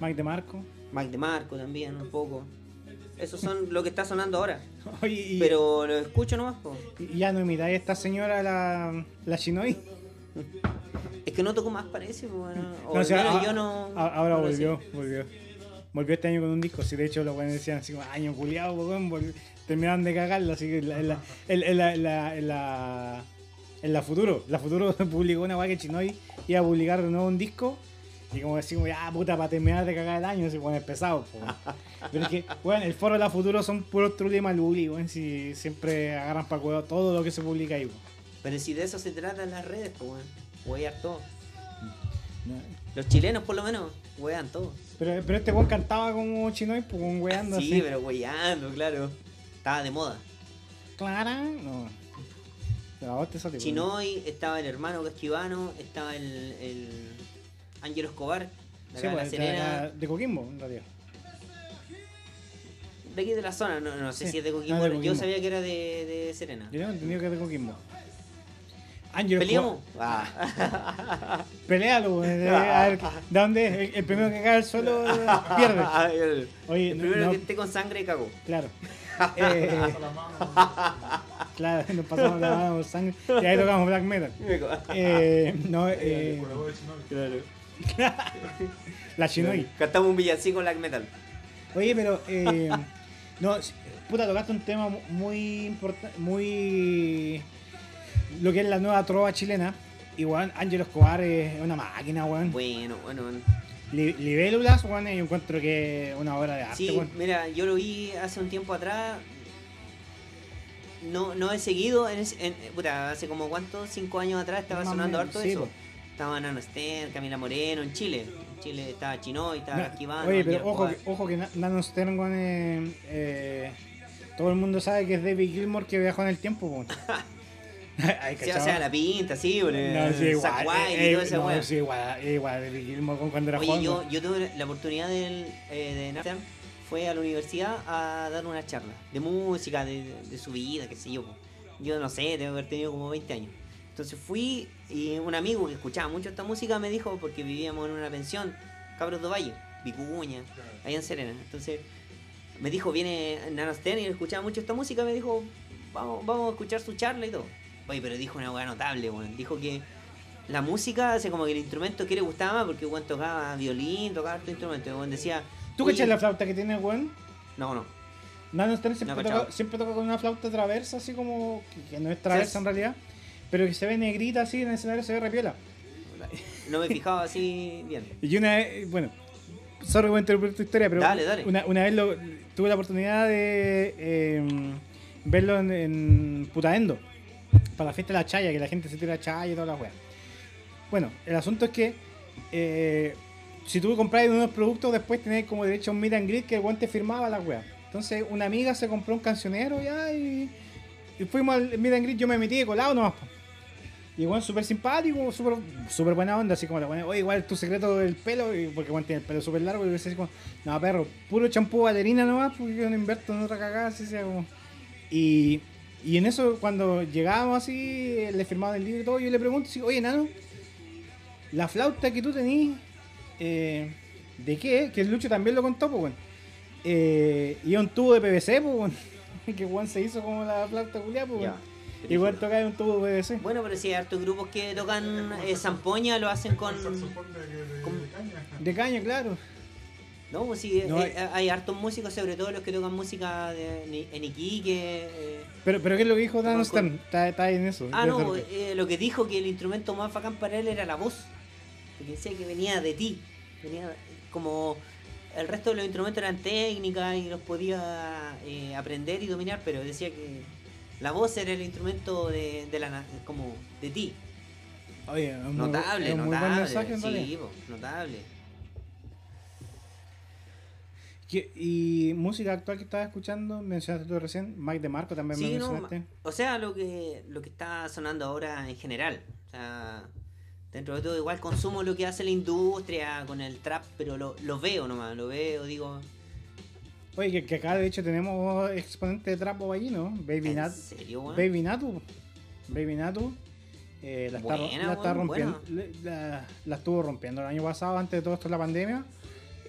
Mike de Marco. Mike de Marco también, un poco. Esos son lo que está sonando ahora. Oye, y, Pero lo escucho nomás, po. y ya no imitáis a esta señora, la, la Shinoi. Es que no toco más, parece, bueno. O No, o sea, al menos a- yo no. ahora no lo volvió, volvió. Volvió este año con un disco. Si de hecho los buenos decían así como año culiado, terminaban de cagarlo. Así que la, en la, futuro, la futuro publicó una weá que Chinoy iba a publicar de nuevo un disco. Y como como, ah, puta, para terminar de cagar el año, así como es pesado, po. Pero es que, weón, el foro de la futuro son puros trules y maluli, weón, si siempre agarran para cuidado todo lo que se publica ahí, weón. Pero si de eso se trata en las redes, pues, weón. Huear todo. No. Los chilenos, por lo menos, huean todo. Pero, pero este weón cantaba como Chinoy, pues, weando Sí, así. pero hueando, claro. Estaba de moda. Clara, no. Te sale, weón. Chinoy, estaba el hermano Casquivano, estaba el, el Ángelo Escobar, de Sí, acá de La pues, de, Serena, de Coquimbo, en realidad. de aquí de la zona, no, no sé Sí, si es de no, Coquimbo, de yo Coquimbo. sabía que era de, de Serena. Yo tengo entendido que es de Coquimbo. Ángel ¿Peleamos? Escobar- Ah. Pelealo, eh, A ver, ¿de dónde es? El, el primero que cae al suelo eh, pierde. el, Oye, el no, primero no, que esté con sangre cagó. claro. Eh, Pasa la mano. claro, nos pasamos la mano por sangre y ahí tocamos black metal. Eh, no, eh, la Shinoi. Cantamos un villancico black metal. Oye, pero eh, no, puta, tocaste un tema mu- muy importante, muy lo que es la nueva trova chilena. Y weón, Ángel Escobar es una máquina, weón. Bueno, bueno, bueno. Li- Libélulas, weón, yo encuentro que es una obra de arte, Sí, mira, yo lo vi hace un tiempo atrás. No, no he seguido, en, ese- en- puta, hace como cuánto, cinco años atrás estaba Más sonando menos, harto sí, eso. po. Estaba Nano Stern, Camila Moreno en Chile. En Chile estaba Chinoy, estaba Esquivano. Oye, pero ojo que, ojo que Na- Nano Stern, weón, eh, eh, todo el mundo sabe que es David Gilmour que viajó en el tiempo. Ay, Sí, o sea, la pinta, sí, boludo. No, sí, igual. Eh, y toda esa no, weá. sí, igual, igual, cuando era Oye, joven. yo, yo tuve la oportunidad del, eh, de Nathan fue a la universidad a dar una charla de música, de, de su vida, qué sé yo. Yo no sé, que haber tenido como 20 años. Entonces fui y un amigo que escuchaba mucho esta música me dijo, porque vivíamos en una pensión, Cabros de Valle, Vicuña, allá en Serena. Entonces me dijo, viene Nanosten y él escuchaba mucho esta música, me dijo, vamos, vamos a escuchar su charla y todo. Oye, pero dijo una hueá notable, weón. Dijo que la música hace como que el instrumento que le gustaba más porque Juan tocaba violín, tocaba otro instrumento. Juan decía. ¿Tú "Oye, cachas la flauta que tiene, weón? No, no. Nano Stern siempre, No, toca, siempre toca con una flauta traversa, así como. que, que no es traversa en realidad, pero que se ve negrita así en el escenario, se ve repiola. No me fijaba así bien. Y una vez, bueno, sorry voy a interrumpir tu historia, pero Dale, dale. Una, una vez lo- tuve la oportunidad de eh, verlo en, en Putaendo, para la fiesta de la chaya, que la gente se tira chaya y toda la wea. Bueno, el asunto es que eh, si tú compras unos productos, después tenés como derecho a un meet and greet que el guante firmaba la wea. Entonces, una amiga se compró un cancionero ya y, y fuimos al meet and greet, yo me metí de colado nomás. Y igual súper simpático, súper super buena onda, así como la buena, oye, igual tu secreto del pelo, porque Juan tiene el pelo súper largo, y yo así como, no, perro, puro champú valerina nomás, porque yo no invierto en otra cagada, así sea como. Y, y en eso, cuando llegábamos así, le firmaban el libro y todo, yo le pregunto, así, oye, nano, la flauta que tú tenís, eh, ¿de qué? Que el Lucho también lo contó, pues, bueno. Eh, y un tubo de PVC, pues, bueno. que Juan se hizo como la flauta culiada, pues, bueno. Igual toca un tubo de PVC. Bueno, pero si hay hartos grupos que tocan eh, zampoña, lo hacen con. Con- de caña. De caña, claro. No, pues sí, No, eh, hay hartos músicos, sobre todo los que tocan música de, en Iquique. eh. Pero, pero ¿qué es lo que dijo Dan Stern? Está, está en eso. Ah, no, eh, lo que dijo que el instrumento más bacán para él era la voz. Porque decía que venía de ti. Venía como. El resto de los instrumentos eran técnicas y los podía eh, aprender y dominar, pero decía que la voz era el instrumento de, de la como de ti. Oye, es muy- Notable, es muy buen notable. mensaje realidad. sí, po, notable. ¿Qué- Y música actual que estabas escuchando, mencionaste tú recién, Mike DeMarco también me no, mencionaste. o sea, lo que lo que está sonando ahora en general. O sea, dentro de todo igual consumo lo que hace la industria con el trap, pero lo, lo veo nomás, lo veo, digo, Oye, que, que acá de hecho tenemos exponente de trapo ballino, Baby, ¿en Nat, serio, weón? Baby Natu. Baby Natu. eh, la, está, está rompiendo. La, la estuvo rompiendo el año pasado, antes de todo esto de la pandemia.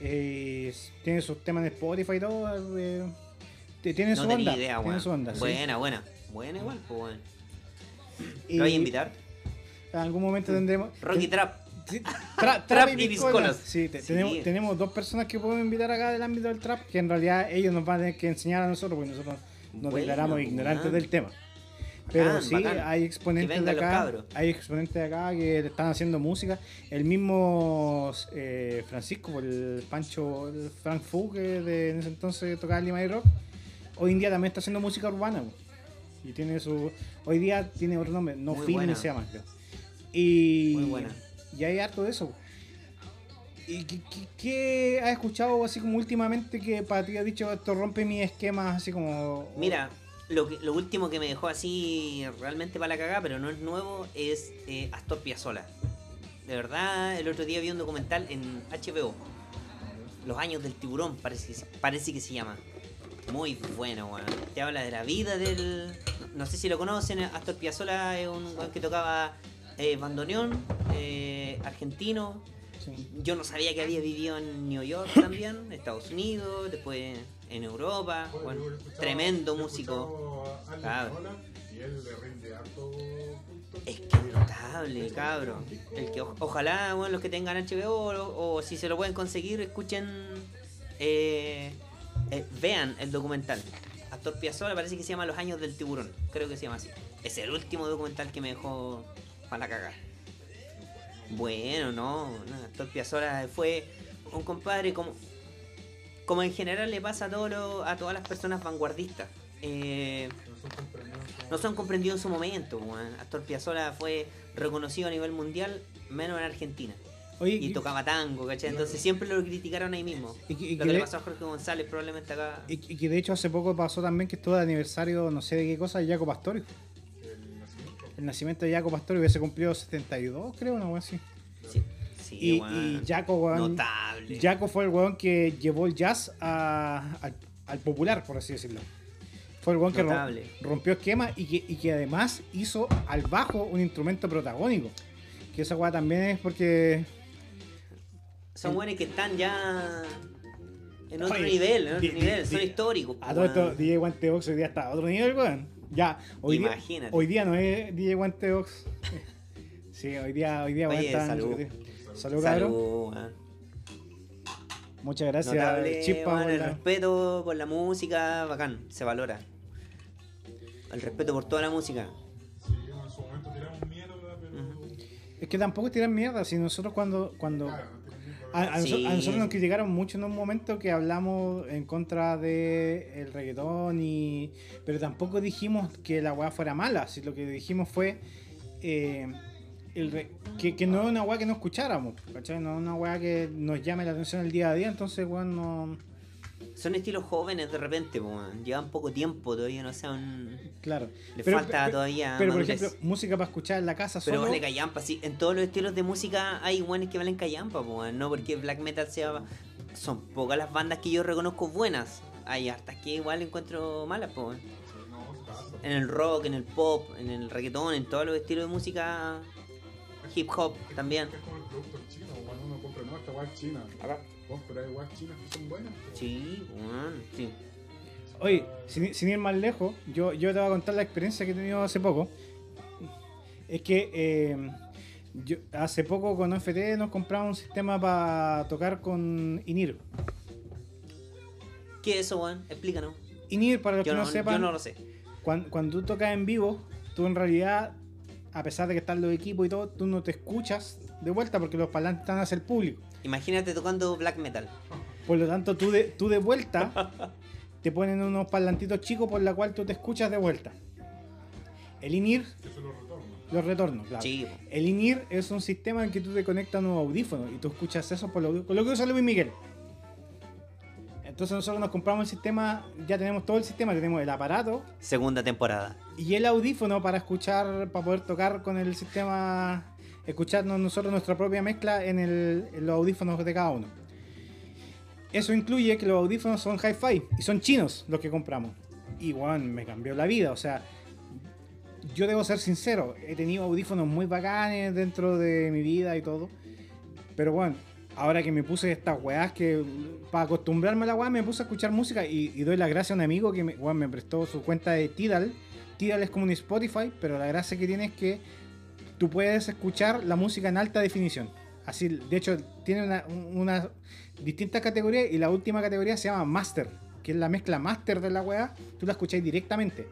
Eh, tiene sus temas en Spotify y todo. eh, tiene no su onda. idea, tiene su onda, sí. Buena, buena. Buena igual, pues ¿Lo voy a invitar? En algún momento tendremos. Rocky ten- Trap. Sí, tra- Trap y piscolas. Sí, te- Sí. Tenemos, tenemos dos personas que podemos invitar acá del ámbito del trap, que en realidad ellos nos van a tener que enseñar a nosotros, porque nosotros nos Bueno, declaramos ignorantes del tema. Pero Bacán, sí, bacán. hay exponentes de acá, hay exponentes de acá que están haciendo música. El mismo eh, Francisco, el Pancho, el Frank Fu, que de, en ese entonces tocaba Lima y Rock, hoy en día también está haciendo música urbana. Y tiene su. Hoy día tiene otro nombre, No Feeling se llama, creo. Y. Muy buena. Y hay harto de eso. ¿Y qué, qué- qué has escuchado así como últimamente que para ti ha dicho esto rompe mis esquemas así como... Mira, lo, que, lo último que me dejó así realmente para la cagada, pero no es nuevo, es eh, Astor Piazzolla. De verdad, el otro día vi un documental en HBO. Los años del tiburón, parece parece que se llama. Muy bueno, weón. Te habla de la vida del... No sé si lo conocen, Astor Piazzolla es un weón que tocaba eh, bandoneón, eh, argentino. Sí. Yo no sabía que había vivido en New York también, Estados Unidos, después en Europa. Bueno, yo he escuchado- tremendo yo músico. Y él le rinde harto. Es que notable, cabro. El que o- ojalá, bueno, los que tengan HBO o, o si se lo pueden conseguir, escuchen, eh, eh, vean el documental. Astor Piazzolla parece que se llama Los años del tiburón, creo que se llama así. Es el último documental que me dejó para la cagar. Bueno, no, no, Astor Piazzolla fue un compadre como, como en general le pasa a, todo lo- a todas las personas vanguardistas. Eh, No son no son comprendidos en su momento. weón. Astor Piazzolla fue reconocido a nivel mundial, menos en Argentina. Oye, y y- tocaba tango, ¿cachai? Entonces siempre lo criticaron ahí mismo. Y que- y lo que que le de- pasó a Jorge González probablemente acá. Y, y que de hecho hace poco pasó también que estuvo de aniversario, no sé de qué cosa, de Jaco Pastori. El nacimiento. De Jaco Pastori hubiese cumplido 72, creo, una así. Sí, sí, Y, weón. y Jaco, weón, Notable. Jaco fue el weón que llevó el jazz a- al, al popular, por así decirlo. Fue el weón que Notable. rompió esquemas y que, y que además hizo al bajo un instrumento protagónico. Que esa weá también es porque. Son buenos que están ya en otro Oye, nivel, en otro di- di- nivel, son di- históricos. A todo esto. DJ Guantebox hoy día está a otro nivel, weón. Ya, hoy día, hoy día no es DJ Guantebox. Sí, hoy día, hoy día Oye, salud. Salud, cabrón. Salud. Muchas gracias, Notable, Chispa. el la- respeto por la música, bacán, se valora. El respeto por toda la música. Sí, en su momento tiramos mierda, pero. Es que tampoco es tirar mierda, si nosotros cuando, cuando Claro, a, a Sí. a nosotros nos criticaron mucho en un momento que hablamos en contra de el reggaetón y pero tampoco dijimos que la weá fuera mala, si lo que dijimos fue eh, el re- que, que no es una weá que no escucháramos, ¿cachai? No es una weá que nos llame la atención el día a día, entonces weón no Son estilos jóvenes de repente, po, weón. llevan poco tiempo, todavía no sean. claro. Le Pero- falta pero- todavía. Pero por ejemplo, música para escuchar en la casa Pero solo vale callampa, sí. En todos los estilos de música hay guanes que valen callampa, no porque black metal sea. Son pocas las bandas que yo reconozco buenas. Hay hartas que igual encuentro malas, pasa. En el rock, en el pop, en el reggaetón, en todos los estilos de música hip hop también. Es como el producto chino, cuando uno compra, es china. Vos, pero hay guayas chinas que son buenas. Sí, weón, sí. Oye, sin, sin ir más lejos, yo, yo te voy a contar la experiencia que he tenido hace poco. Es que eh, yo, hace poco con OFT nos compramos un sistema para tocar con INIR. ¿Qué es eso, weón? Explícanos. INIR, para los Yo que no, no, sepan, yo no lo sé. cuan- cuando, tú tocas en vivo, tú en realidad, a pesar de que están los equipos y todo, tú no te escuchas de vuelta porque los parlantes están hacia el público. Imagínate tocando black metal. Por lo tanto, tú de, tú de vuelta te ponen unos parlantitos chicos por la cual tú te escuchas de vuelta. El INIR, Eso lo retorno. los retornos, claro. El INIR es un sistema en que tú te conectas a unos audífonos y tú escuchas eso por los audífonos. Lo que usa Luis Miguel. Entonces nosotros nos compramos el sistema, ya tenemos todo el sistema, tenemos el aparato Segunda temporada. y el audífono para escuchar, para poder tocar con el sistema, escucharnos nosotros nuestra propia mezcla en, el- los audífonos de cada uno. Eso incluye que los audífonos son hi-fi y son chinos los que compramos. Y bueno, me cambió la vida, o sea, yo debo ser sincero, he tenido audífonos muy bacanes dentro de mi vida y todo. Pero bueno, ahora que me puse estas weás que para acostumbrarme a la weá me puse a escuchar música y, doy las gracias a un amigo que me, weón, me prestó su cuenta de Tidal. Tidal es como un Spotify, pero la gracia que tiene es que tú puedes escuchar la música en alta definición. Así, de hecho, tiene una, una distintas categorías y la última categoría se llama Master, que es la mezcla master de la weá. Tú la escucháis directamente.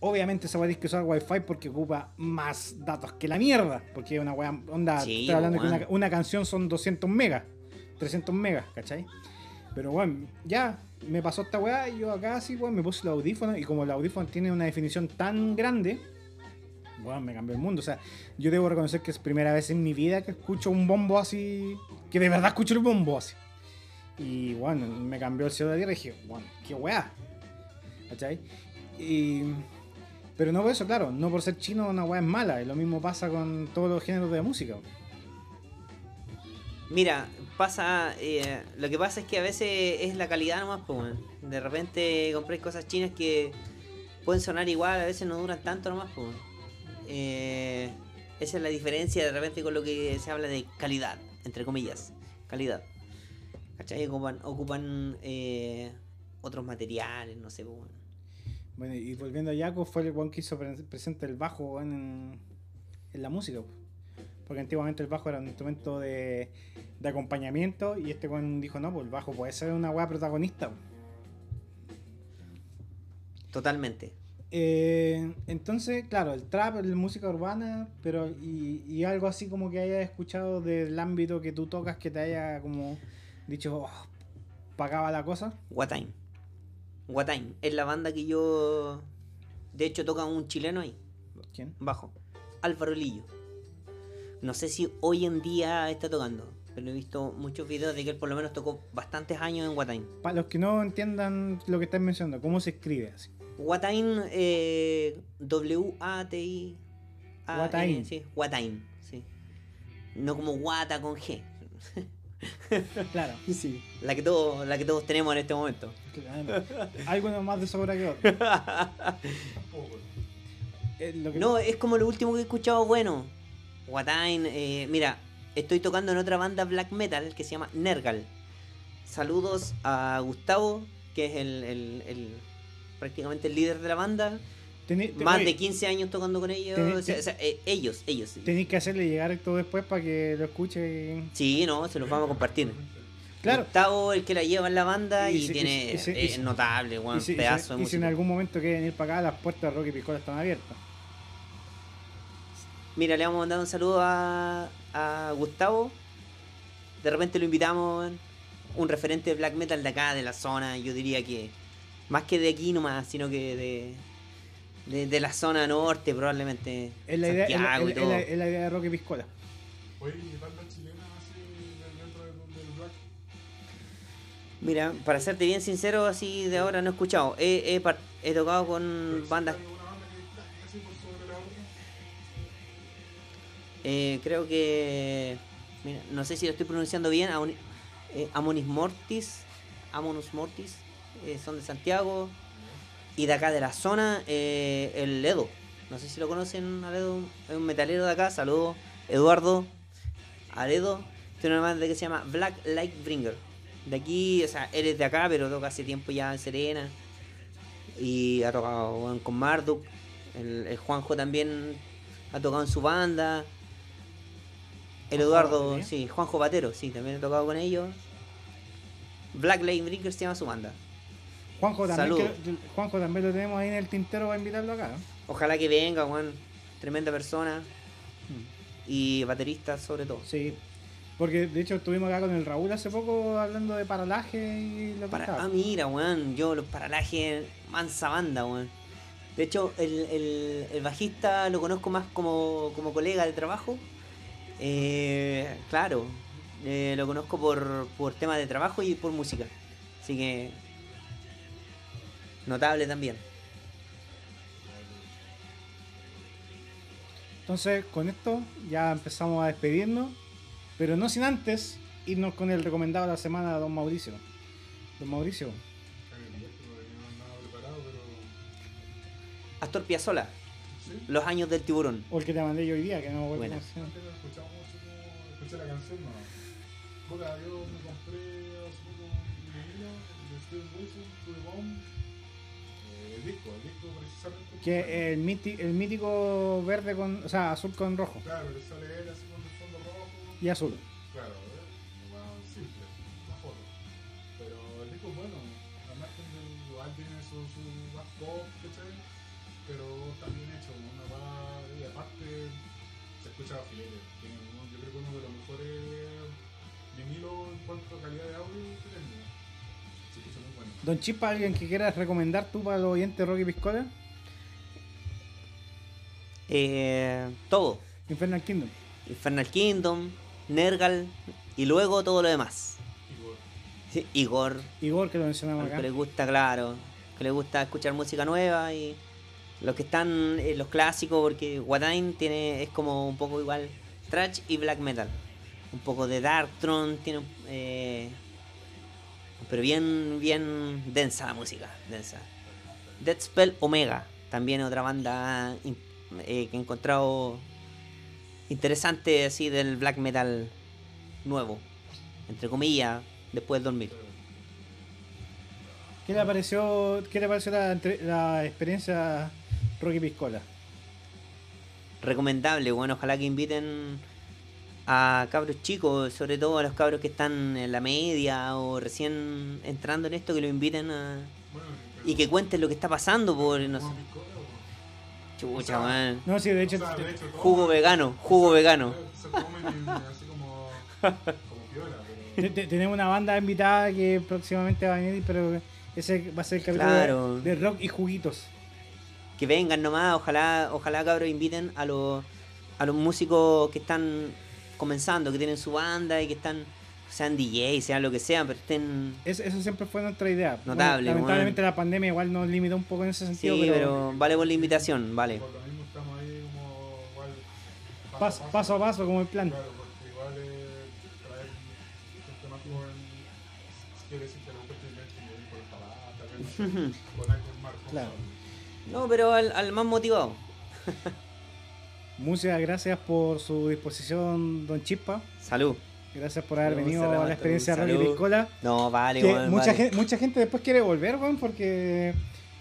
Obviamente esa weá tienes que usar Wi-Fi porque ocupa más datos que la mierda. Porque una weá, onda, Sí, estoy hablando que una, una canción son 200 megas, 300 megas, ¿cachai? Pero bueno, ya me pasó esta weá y yo acá sí, weón, me puse el audífono y como el audífono tiene una definición tan grande, weón, me cambió el mundo. O sea, yo debo reconocer que es primera vez en mi vida que escucho un bombo así, que de verdad escucho el bombo así. Y bueno, me cambió el cielo de la tierra y dije, bueno, qué weá. ¿Cachai? Y... Pero no por eso, claro, no por ser chino una weá es mala. Y lo mismo pasa con todos los géneros de música. Mira, pasa. eh, lo que pasa es que a veces es la calidad nomás, pues. De repente compré cosas chinas que pueden sonar igual, a veces no duran tanto nomás, pues. Eh, esa es la diferencia de repente con lo que se habla de calidad, entre comillas. Calidad. ¿Cachai? Ocupan, ocupan eh, otros materiales, no sé, pues, weón. Bueno, y volviendo a Yaco, fue el weón que hizo pre- presente el bajo en, en la música. po. Porque antiguamente el bajo era un instrumento de, de acompañamiento y este weón dijo, no, pues el bajo puede ser una weá protagonista. po". Totalmente. Eh, entonces, claro, el trap, la música urbana, pero y, y algo así como que hayas escuchado del ámbito que tú tocas que te haya como dicho, oh, pagaba la cosa. Guatime. Guatime. Es la banda que yo. De hecho, toca un chileno ahí. ¿Quién? bajo. Álvaro Lillo. No sé si hoy en día está tocando, pero he visto muchos videos de que él por lo menos tocó bastantes años en Watain. Para los que no entiendan lo que estás mencionando, ¿cómo se escribe así? Watain, eh, W-A-T-I. A- Watain. N, Sí, Watain, sí. No como Wata con G. Claro. Sí. La que todos, la que todos tenemos en este momento. claro. Algunos más de sobra que otros. Tampoco. Eh, lo que- No, es como lo último que he escuchado bueno. Watain, eh, mira, estoy tocando en otra banda black metal que se llama Nergal. Saludos a Gustavo, que es el, el- el- prácticamente el líder de la banda. tení- te- Más oye, de 15 años tocando con ellos. Tení- o sea, o sea, eh, ellos, ellos. Tenéis que hacerle llegar esto después para que lo escuche. Sí, no, se los vamos a compartir. Claro. Gustavo, el que la lleva en la banda Y y, si- tiene y si- y es si- notable, si- pedazo de y si en algún momento quieren ir para acá, las puertas de Rocky Piscola están abiertas. Mira, le vamos a mandar un saludo a, a Gustavo. De repente lo invitamos, un referente de black metal de acá, de la zona, yo diría que más que de aquí nomás, sino que de, de, de la zona norte probablemente. Es la idea, es la, Santiago y es la- todo. es la idea de Rocky Piscola. Oye, ¿y banda chilena así dentro del, del black? Mira, para serte bien sincero, así de ahora no he escuchado. He, he he tocado con ¿Pero bandas existe alguna banda que destaque así por sobre la otra? Eh, creo que. Mira, no sé si lo estoy pronunciando bien. Amoni- eh, Amonis Mortis. Amonus Mortis. Eh, son de Santiago. Y de acá de la zona, eh, el Edo. No sé si lo conocen, Aledo. Es un metalero de acá. Saludos, Eduardo. Aledo. Tiene una banda que se llama Black Light Bringer. De aquí, o sea, él es de acá, pero toca hace tiempo ya en Serena. Y ha tocado con Marduk. El, el Juanjo también ha tocado en su banda. El Eduardo, sí, Juanjo Batero, sí, también he tocado con ellos. Black Light Bringer se llama su banda. Juanjo también, que- Juanjo también lo tenemos ahí en el tintero para invitarlo acá. ¿no? Ojalá que venga, Juan. Tremenda persona. Y baterista sobre todo. Sí. Porque de hecho estuvimos acá con el Raúl hace poco hablando de paralaje y lo que Para, ah, mira, weón. Yo los paralajes, mansa banda, weón. De hecho, el, el- el bajista lo conozco más como, como colega de trabajo. Eh, claro, eh, lo conozco por, por temas de trabajo y por música. Así que. Notable también. Entonces, con esto ya empezamos a despedirnos, pero no sin antes irnos con el recomendado de la semana de Don Mauricio. Don Mauricio. Astor Piazzolla, Sí. Los años del tiburón. o el que te mandé yo hoy día, que no me acuerdo Buena. cómo se llama. Antes no escuchaba mucho como. Escuché la canción, no. Yo me compré hace poco vinilo de Steven Wilson, Bomb. El disco, el disco precisamente. Que el, míti- el mítico verde con, o sea, azul con rojo Claro, le sale él así con el fondo rojo. y azul. Claro, ¿eh? Más simple, una foto. Pero el disco es bueno, margen del igual tiene su, su más pop, ¿cachai? Pero está bien hecho, una va y aparte se escucha filete. Tiene uno- yo creo que uno de los mejores vinilos en cuanto a calidad de audio que Don Chispa, ¿alguien que quieras recomendar tú para los oyentes de Rocky Piscola? Eh, todo. Infernal Kingdom. Infernal Kingdom, Nergal y luego todo lo demás. Igor, Sí, Igor, Igor, que lo mencionamos acá. que le gusta, claro, que le gusta escuchar música nueva y los que están en los clásicos, porque Watain tiene, es como un poco igual thrash y black metal. Un poco de Darktron, tiene eh, pero bien, bien densa la música, densa. Dead Spell Omega, también otra banda eh, que he encontrado interesante así del black metal nuevo, entre comillas, después del 2000. ¿Qué le pareció, qué le pareció la experiencia Rocky Piscola? recomendable, bueno, ojalá que inviten a cabros chicos, sobre todo a los cabros que están en la media o recién entrando en esto, que lo inviten a... bueno, y que cuenten lo que está pasando por, no sé, ¿Cómo piscola o- chucha, man. No, sí, de hecho, O sea, de hecho, Jugo vegano, jugo vegano. Se comen así como, como piola, pero... te- te- tenemos una banda invitada que próximamente va a venir, pero ese va a ser el capítulo Claro. de, de rock y juguitos. Que vengan nomás, ojalá, ojalá cabros inviten a los a los músicos que están comenzando, que tienen su banda y que están, sean DJ, sean lo que sean, pero estén... Es- eso siempre fue nuestra idea. Bueno, Notable, lamentablemente weón. la pandemia igual nos limitó un poco en ese Sí, sentido, pero, pero, vale por la invitación, vale. Por lo mismo estamos ahí como igual paso, paso a paso como el plan. Claro, porque igual eh, traer gente más joven quiere decir que a lo mejor tiene que ir por banda, que con algo más Claro. No, pero al, al más motivado. Muchas gracias por su disposición, Don Chispa. Salud. Gracias por haber venido a la experiencia de. Piscola. No, vale, Que weón, mucha, vale. gente, mucha gente después quiere volver, weón, porque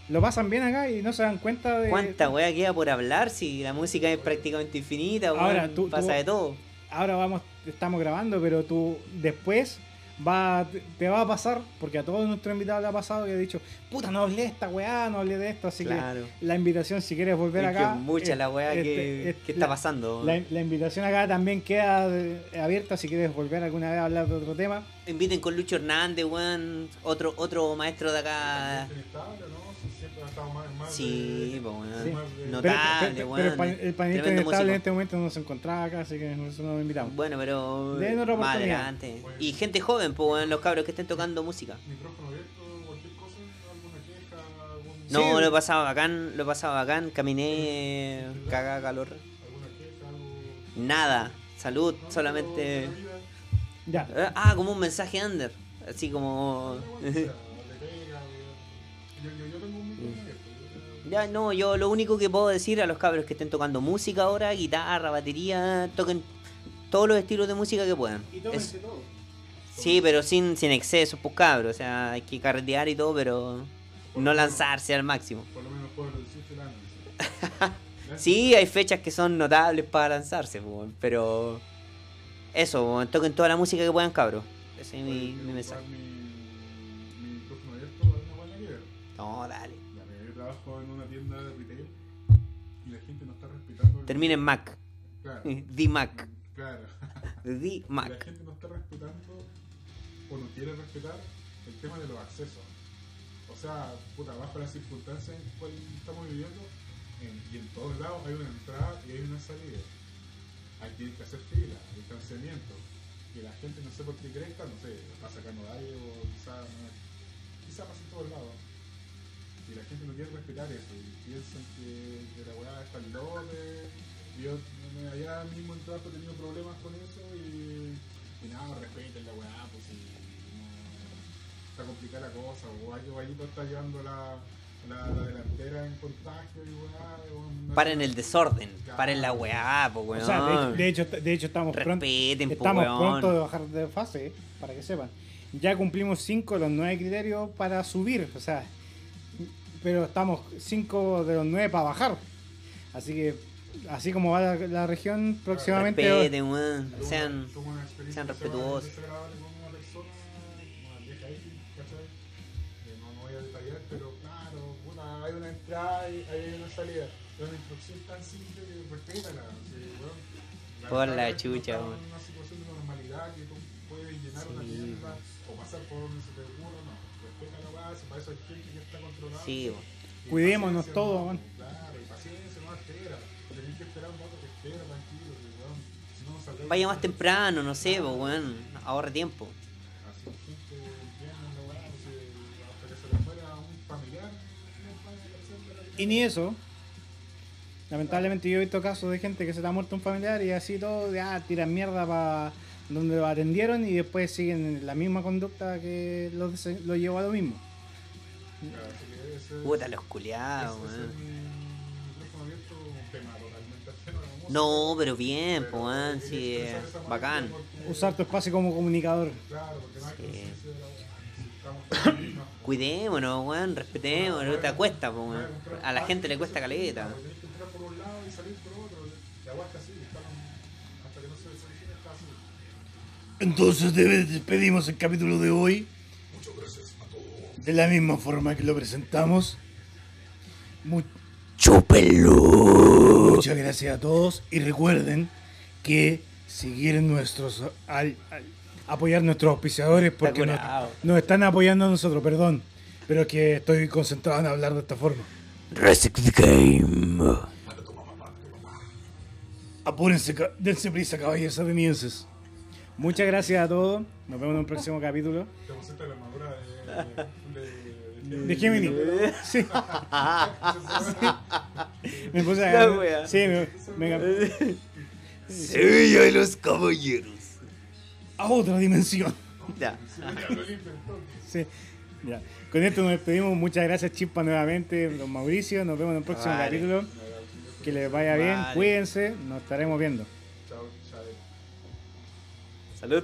lo pasan bien acá y no se dan cuenta de. ¿Cuánta weá queda por hablar si la música es prácticamente infinita, weón? Ahora, tú- pasa tú- de todo. Ahora vamos, estamos grabando, pero tú después va, te va a pasar, porque a todos nuestros invitados le ha pasado que he dicho, puta, no hablé de esta weá, no hablé de esto, así Claro. que la invitación si quieres volver Es que acá. mucha es- la weá este- que, es- que está pasando. La, la invitación acá también queda eh, abierta si quieres volver alguna vez a hablar de otro tema. Inviten con Lucho Hernández, weón. Otro, otro maestro de acá. Estado más, más Sí, de- pues, de- Pero, Notable, pero- weón. pero el, pan- el panelista inestable en este momento no se encontraba acá, así que nosotros no lo invitamos. Bueno, pero Den otra más adelante. Y gente joven, pues, los cabros que estén tocando música. Micrófono abierto, cualquier cosa, alguna queja, algún... No, Sí. lo he pasado bacán, lo he pasado bacán. Caminé, cagá calor. alguna queja, algo... Nada, salud, No, solamente. pero de Ya. Ah, como un mensaje under. Así como. Ya, no, yo lo único que puedo decir a los cabros que estén tocando música ahora, guitarra, batería, toquen todos los estilos de música que puedan. Es- todo. sí, pero sin, sin excesos, pues cabros. O sea, hay que carretear y todo, pero no lanzarse al máximo. Por lo menos puedo reducir el. Sí, hay fechas que son notables para lanzarse, pues, pero eso, toquen toda la música que puedan, cabros. Ese es mi, mi mensaje. Mi, mi micrófono abierto. No, dale. Termina en Mac. Claro. The Mac. Claro. The Y La Mac. gente no está respetando o no quiere respetar el tema de los accesos. O sea, puta, bajo las circunstancias en las cuales estamos viviendo, en- y en todos lados hay una entrada y hay una salida. Aquí hay que hacer fila, distanciamiento. Y la gente no sé por qué cree, no sé, va sacando aire o quizá, no, quizá pasa en todos lados. Y la gente no quiere respetar eso y piensan que, que la weá está al lote. Y Yo allá mismo en trabajo he tenido problemas con eso y, y nada, respeten la weá, pues si no, está complicada la cosa, o hay Guayito está llevando la, la, la delantera en contagio y weá. una- Paren el desorden, paren la weá, pues, weón. O sea, de, hecho- de hecho, de hecho estamos pronto. Respeten, po, Estamos weón. pronto de bajar de fase, para que sepan. Ya cumplimos 5 de los 9 criterios para subir, o sea, pero estamos 5 de los 9 para bajar. Así que, así como va la, la región, próximamente. Respeten, weón. Sean. sean respetuosos. desagradable con una persona, una vieja X, ¿cachai? No, no voy a detallar, pero claro, puta, hay una entrada y hay una salida. Es una instrucción tan simple que respétala. Por la chucha, weón. En una situación de normalidad que tú puedes llenar una Sí. tienda o pasar por donde se te ocurra, no. Respeta la base, para eso hay gente que está controlada. Sí, Cuidémonos todos, Vaya más temprano, no sé, pues, weón. Ahorra tiempo. Y ni eso. Lamentablemente yo he visto casos de gente que se le ha muerto un familiar y así todo, ya tiran mierda para donde lo atendieron y después siguen la misma conducta que los dese- lo llevó a lo mismo. Claro, Puta, los culiados, ese es weón. mi micrófono abierto, un tema totalmente ajeno a la música. No, pero bien, Pero pues, Sí, bacán. Usar tu espacio como comunicador. Sí. Cuidémonos, weón. Respetemos. No te cuesta, pues, weón. A la gente le cuesta caleta. Entonces despedimos el capítulo de hoy. De la misma forma que lo presentamos. Mu- Muchas gracias a todos y recuerden que seguir nuestros al- al- apoyar nuestros auspiciadores porque nos, están apoyando a nosotros, perdón, pero es que estoy concentrado en hablar de esta forma. Reset the game. Apúrense, dense prisa, caballeros atenienses. Muchas gracias a todos. Nos vemos en un próximo capítulo. Te pusiste la armadura de. de, De Gemini. Sí. Me puse a. wea. Sí, me, me- Sevilla de los caballeros. a otra dimensión. Ya. Sí. Ya. Con esto nos despedimos. Muchas gracias, Chispa, nuevamente. Don Mauricio. Nos vemos en el próximo Vale. capítulo. Que les vaya bien. Vale. Cuídense. Nos estaremos viendo. Chao, chao. Salud.